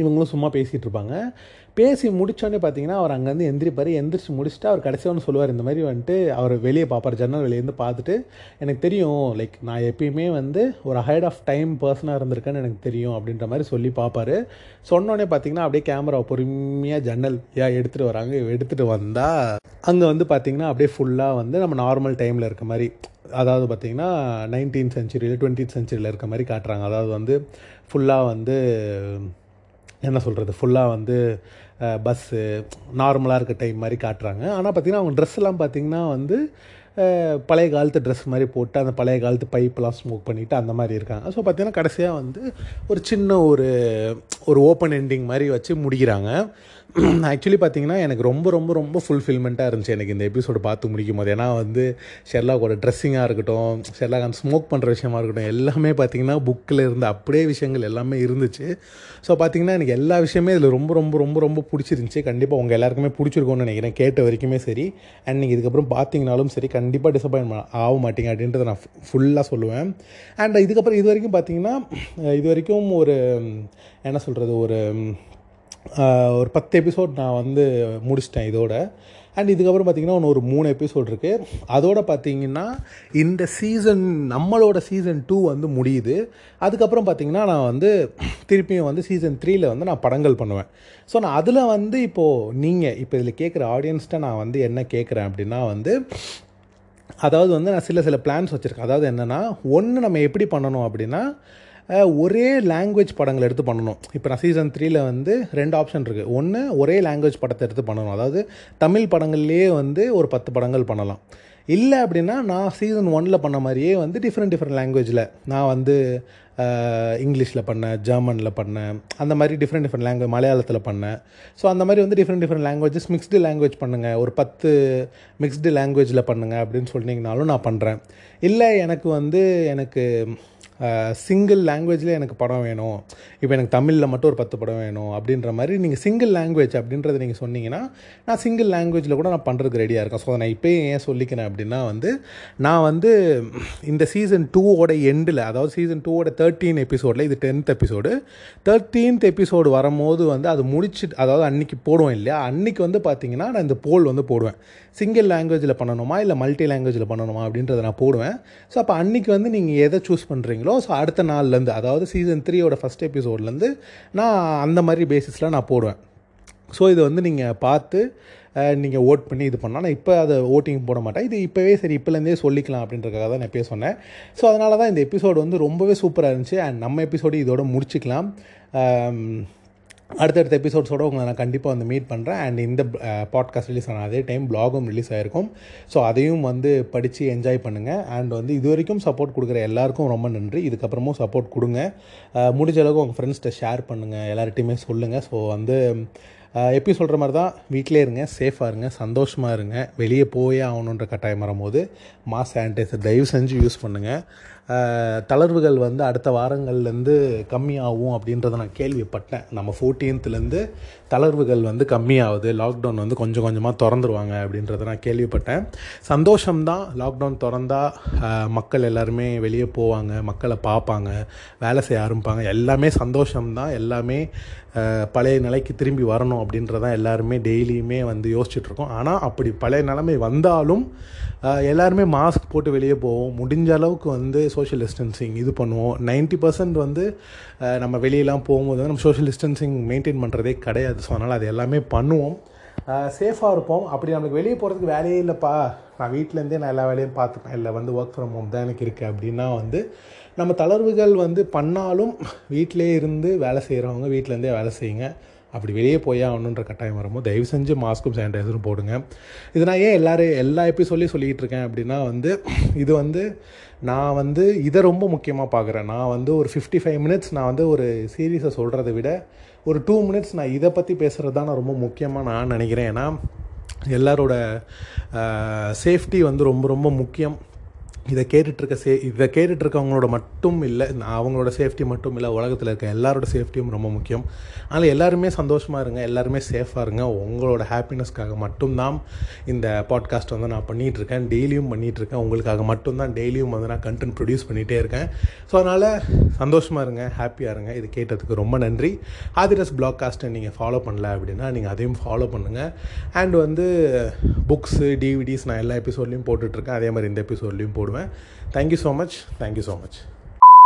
இவங்களும் சும்மா பேசிகிட்டு இருப்பாங்க. பேசி முடித்தோடனே பார்த்தீங்கன்னா அவர் அங்கேருந்து எந்திரிப்பார். எந்திரிச்சு முடிச்சுட்டு அவர் கடைசியாக ஒன்று சொல்லுவார் இந்த மாதிரி வந்துட்டு அவர் வெளியே பார்ப்பார் ஜன்னல் வெளியேருந்து பார்த்துட்டு எனக்கு தெரியும் லைக் நான் எப்பயுமே வந்து ஒரு ஹைட் ஆஃப் டைம் பர்சனாக இருந்திருக்கேன்னு எனக்கு தெரியும் அப்படின்ற மாதிரி சொல்லி பார்ப்பாரு சொன்னோடனே பார்த்தீங்கன்னா அப்படியே கேமரா பொறுமையாக ஜன்னல் யா எடுத்துகிட்டு வராங்க. எடுத்துகிட்டு வந்தால் அங்கே வந்து பார்த்தீங்கன்னா அப்படியே ஃபுல்லாக வந்து நம்ம நார்மல் டைமில் இருக்க மாதிரி அதாவது பார்த்திங்கன்னா நைன்டீன் சென்ச்சுரியில் டுவெண்ட்டீன் சென்ச்சுரியில் இருக்க மாதிரி காட்டுறாங்க. அதாவது வந்து ஃபுல்லாக வந்து என்ன சொல்கிறது ஃபுல்லாக வந்து பஸ்ஸு நார்மலாக இருக்க டைம் மாதிரி காட்டுறாங்க. ஆனால் பார்த்திங்கன்னா அவங்க ட்ரெஸ்லாம் பார்த்திங்கன்னா வந்து பழைய காலத்து ட்ரெஸ் மாதிரி போட்டு அந்த பழைய காலத்து பைப்லாம் ஸ்மோக் பண்ணிவிட்டு அந்த மாதிரி இருக்காங்க. ஸோ பார்த்திங்கன்னா கடைசியாக வந்து ஒரு சின்ன ஒரு ஒரு ஓப்பன் எண்டிங் மாதிரி வச்சு முடிக்கிறாங்க. ஆக்சுவலி பார்த்தீங்கன்னா எனக்கு ரொம்ப ரொம்ப ரொம்ப ஃபுல்ஃபில்மெண்ட்டாக இருந்துச்சு. எனக்கு இந்த எபிசோடு பார்த்து முடிக்கும் போது. ஏன்னா வந்து ஷெர்லாக்கோட ட்ரெஸ்ஸிங்காக இருக்கட்டும் ஷெர்லாக் அந்த ஸ்மோக் பண்ணுற விஷயமா இருக்கட்டும் எல்லாமே பார்த்தீங்கன்னா புக்கில் இருந்த அப்படியே விஷயங்கள் எல்லாமே இருந்துச்சு. ஸோ பார்த்தீங்கன்னா எனக்கு எல்லா விஷயமே இதில் ரொம்ப ரொம்ப ரொம்ப ரொம்ப பிடிச்சிருந்துச்சி. கண்டிப்பாக உங்கள் எல்லாருக்குமே பிடிச்சிருக்கோன்னு நினைக்கிறேன் கேட்ட வரைக்குமே சரி. அண்ட் நீங்கள் இதுக்கப்புறம் பார்த்தீங்கனாலும் சரி கண்டிப்பாக டிசப்பாயின்ட் ஆக மாட்டீங்க அப்படின்றத நான் ஃபுல்லாக சொல்லுவேன். அண்ட் இதுக்கப்புறம் இது வரைக்கும் பார்த்தீங்கன்னா இது வரைக்கும் ஒரு என்ன சொல்கிறது ஒரு ஒரு பத்து எபிசோட் நான் வந்து முடிச்சிட்டேன் இதோட. அண்ட் இதுக்கப்புறம் பார்த்திங்கன்னா ஒன்று ஒரு மூணு எபிசோட் இருக்குது அதோட பார்த்திங்கன்னா இந்த சீசன் நம்மளோட சீசன் டூ வந்து முடியுது. அதுக்கப்புறம் பார்த்திங்கன்னா நான் வந்து திருப்பியும் வந்து சீசன் த்ரீயில் வந்து நான் படங்கள் பண்ணுவேன். ஸோ நான் அதில் வந்து இப்போது நீங்கள் இப்போ இதில் கேட்குற ஆடியன்ஸ்கிட்ட நான் வந்து என்ன கேட்குறேன் அப்படின்னா வந்து அதாவது வந்து நான் சில சில பிளான்ஸ் வச்சுருக்கேன். அதாவது என்னென்னா ஒன்று நம்ம எப்படி பண்ணணும் அப்படின்னா ஒரே லாங்குவேஜ் படங்கள் எடுத்து பண்ணணும். இப்போ நான் சீசன் த்ரீயில் வந்து ரெண்டு ஆப்ஷன் இருக்குது ஒன்று ஒரே லாங்குவேஜ் படத்தை எடுத்து பண்ணணும். அதாவது தமிழ் படங்கள்லேயே வந்து ஒரு பத்து படங்கள் பண்ணலாம். இல்லை அப்படின்னா நான் சீசன் ஒனில் பண்ண மாதிரியே வந்து டிஃப்ரெண்ட் டிஃப்ரெண்ட் லாங்குவேஜில் நான் வந்து இங்கிலீஷில் பண்ணேன் ஜெர்மனில் பண்ணேன் அந்த மாதிரி டிஃப்ரெண்ட் டிஃப்ரெண்ட் லாங்குவேஜ் மலையாளத்தில் பண்ணேன். ஸோ அந்த மாதிரி வந்து different different languages mixed language பண்ணுங்கள் ஒரு பத்து மிக்ஸ்டு லாங்குவேஜில் பண்ணுங்கள் அப்படின்னு சொன்னீங்கனாலும் நான் பண்ணுறேன் இல்லை எனக்கு வந்து எனக்கு சிங்கிள் லாங்குவேஜில் எனக்கு படம் வேணும். இப்போ எனக்கு தமிழில் மட்டும் ஒரு பத்து படம் வேணும் அப்படின்ற மாதிரி நீங்கள் சிங்கிள் லாங்குவேஜ் அப்படின்றத நீங்கள் சொன்னீங்கன்னா நான் சிங்கிள் லாங்குவேஜில் கூட நான் பண்ணுறதுக்கு ரெடியாக இருக்கேன். ஸோ நான் இப்போயே ஏன் சொல்லிக்கிறேன் அப்படின்னா வந்து நான் வந்து இந்த சீசன் டூவோட எண்டில் அதாவது சீசன் டூவோட தேர்ட்டீன் எபிசோடில் இது டென்த் எபிசோடு தேர்ட்டீன்த் எபிசோடு வரும்போது வந்து அது முடிச்சு அதாவது அன்றைக்கி போடுவோம் இல்லையா? அன்றைக்கி வந்து பார்த்தீங்கன்னா நான் இந்த போல் வந்து போடுவேன். சிங்கிள் லாங்குவேஜில் பண்ணணுமா இல்லை மல்டி லாங்குவேஜில் பண்ணணுமா அப்படின்றத நான் போடுவேன். ஸோ அப்போ அன்றைக்கி வந்து நீங்கள் எதை சூஸ் பண்ணுறீங்களோ ஸோ அடுத்த நாள்லேருந்து அதாவது சீசன் த்ரீயோட ஃபஸ்ட் எபிசோட்லேருந்து நான் அந்த மாதிரி பேசிஸில் நான் போடுவேன். ஸோ இதை வந்து நீங்கள் பார்த்து நீங்கள் ஓட் பண்ணி இது பண்ணால் நான் இப்போ அதை ஓட்டிங் போட மாட்டேன். இது இப்போவே சரி இப்போலேருந்தே சொல்லிக்கலாம் அப்படின்றக்காக தான் நான் இப்போ சொன்னேன். ஸோ அதனால தான் இந்த எபிசோடு வந்து ரொம்பவே சூப்பராக இருந்துச்சு. அண்ட் நம்ம எபிசோடு இதோட முடிச்சுக்கலாம். அடுத்தடுத்த எபிசோட்ஸோடு உங்களை நான் கண்டிப்பாக வந்து மீட் பண்ணுறேன் அண்ட் இந்த பாட்காஸ்ட் ரிலீஸ் ஆன அதே டைம் பிளாகும் ரிலீஸ் ஆகிருக்கும் ஸோ அதையும் வந்து படித்து என்ஜாய் பண்ணுங்கள் அண்ட் வந்து இது வரைக்கும் சப்போர்ட் கொடுக்குற எல்லாருக்கும் ரொம்ப நன்றி. இதுக்கப்புறமும் சப்போர்ட் கொடுங்க. முடிஞ்ச அளவுக்கு உங்கள் ஃப்ரெண்ட்ஸ்கிட்ட ஷேர் பண்ணுங்கள் எல்லார்ட்டையுமே சொல்லுங்கள் ஸோ வந்து எப்படி சொல்கிற மாதிரி தான் வீட்டிலே இருங்க சேஃபாக இருங்க சந்தோஷமாக இருங்க வெளியே போயே ஆகணுன்ற கட்டாயம் வரும்போது மாஸ் சானிடைசர் தயவு செஞ்சு யூஸ் பண்ணுங்கள் தளர்வுகள் வந்து அடுத்த வாரங்கள்லேருந்து கம்மியாகும் அப்படின்றத நான் கேள்விப்பட்டேன். நம்ம ஃபோர்டீன்த்துலேருந்து தளர்வுகள் வந்து கம்மியாகுது லாக்டவுன் வந்து கொஞ்சம் கொஞ்சமாக திறந்துருவாங்க அப்படின்றத நான் கேள்விப்பட்டேன். சந்தோஷம்தான் லாக்டவுன் திறந்தால் மக்கள் எல்லாருமே வெளியே போவாங்க மக்களை பார்ப்பாங்க வேலை செய்ய ஆரம்பிப்பாங்க எல்லாமே சந்தோஷம்தான் எல்லாமே பழைய நிலைக்கு திரும்பி வரணும் அப்படின்றதான் எல்லாருமே டெய்லியுமே வந்து யோசிச்சுட்ருக்கோம் ஆனால் அப்படி பழைய நிலைமை வந்தாலும் எல்லாருமே மாஸ்க் போட்டு வெளியே போவோம். முடிஞ்ச அளவுக்கு வந்து சோஷியல் டிஸ்டன்சிங் இது பண்ணுவோம். நைன்ட்டி பர்சன்ட் வந்து நம்ம வெளியெல்லாம் போகும்போது நம்ம சோஷியல் டிஸ்டன்சிங் மெயின்டைன் பண்ணுறதே கிடையாது. ஸோ அதனால் அது எல்லாமே பண்ணுவோம். சேஃபாக இருப்போம். அப்படி நம்மளுக்கு வெளியே போகிறதுக்கு வேலையே இல்லைப்பா. நான் வீட்டிலேருந்தே நான் எல்லா வேலையும் பார்த்துப்பேன். இல்லை வந்து ஒர்க் ஃப்ரம் ஹோம் தான் எனக்கு இருக்குது அப்படின்னா வந்து நம்ம தளர்வுகள் வந்து பண்ணாலும் வீட்டிலே இருந்து வேலை செய்கிறவங்க வீட்டிலேருந்தே வேலை செய்யுங்க. அப்படி வெளியே போய் ஆகணுன்ற கட்டாயம் வரும்போது தயவு செஞ்சு மாஸ்க்கும் சானிடைசரும் போடுங்க. இது நான் ஏன் எல்லோரும் எல்லா எபிசோட்லேயும் சொல்லிகிட்டு இருக்கேன் அப்படின்னா வந்து இது வந்து நான் வந்து இதை ரொம்ப முக்கியமாக பார்க்குறேன். நான் வந்து ஒரு ஃபிஃப்டி ஃபைவ் மினிட்ஸ் நான் வந்து ஒரு சீரீஸை சொல்கிறத விட ஒரு டூ மினிட்ஸ் நான் இதை பற்றி பேசுகிறது தான் நான் ரொம்ப முக்கியமாக நான் நினைக்கிறேன். ஏன்னா எல்லாரோட சேஃப்டி வந்து ரொம்ப ரொம்ப முக்கியம். இதை கேட்டுட்ருக்க சே இதை கேட்டுட்ருக்கவங்களோட மட்டும் இல்லை நான் அவங்களோட சேஃப்டி மட்டும் இல்லை உலகத்தில் இருக்க எல்லாரோட சேஃப்டியும் ரொம்ப முக்கியம். அதனால் எல்லாருமே சந்தோஷமாக இருங்க எல்லாருமே சேஃபாக இருங்க. உங்களோட ஹாப்பினஸ்க்காக மட்டும்தான் இந்த பாட்காஸ்ட் வந்து நான் பண்ணிகிட்ருக்கேன் டெய்லியும் பண்ணிகிட்ருக்கேன் உங்களுக்காக மட்டும்தான் டெய்லியும் வந்து நான் கண்டென்ட் ப்ரொடியூஸ் பண்ணிகிட்டே இருக்கேன். ஸோ அதனால் சந்தோஷமாக இருங்க ஹாப்பியாக இருங்க. இது கேட்டதுக்கு ரொம்ப நன்றி. ஆதிரஸ் பிளாக்காஸ்ட்டை நீங்கள் ஃபாலோ பண்ணல அப்படின்னா நீங்கள் அதையும் ஃபாலோ பண்ணுங்கள் அண்ட் வந்து புக்ஸு டிவிடிஸ் நான் எல்லா எபிசோட்லேயும் போட்டுட்ருக்கேன். அதே மாதிரி இந்த எபிசோட்லேயும் போடுவேன் thank you so much thank you so much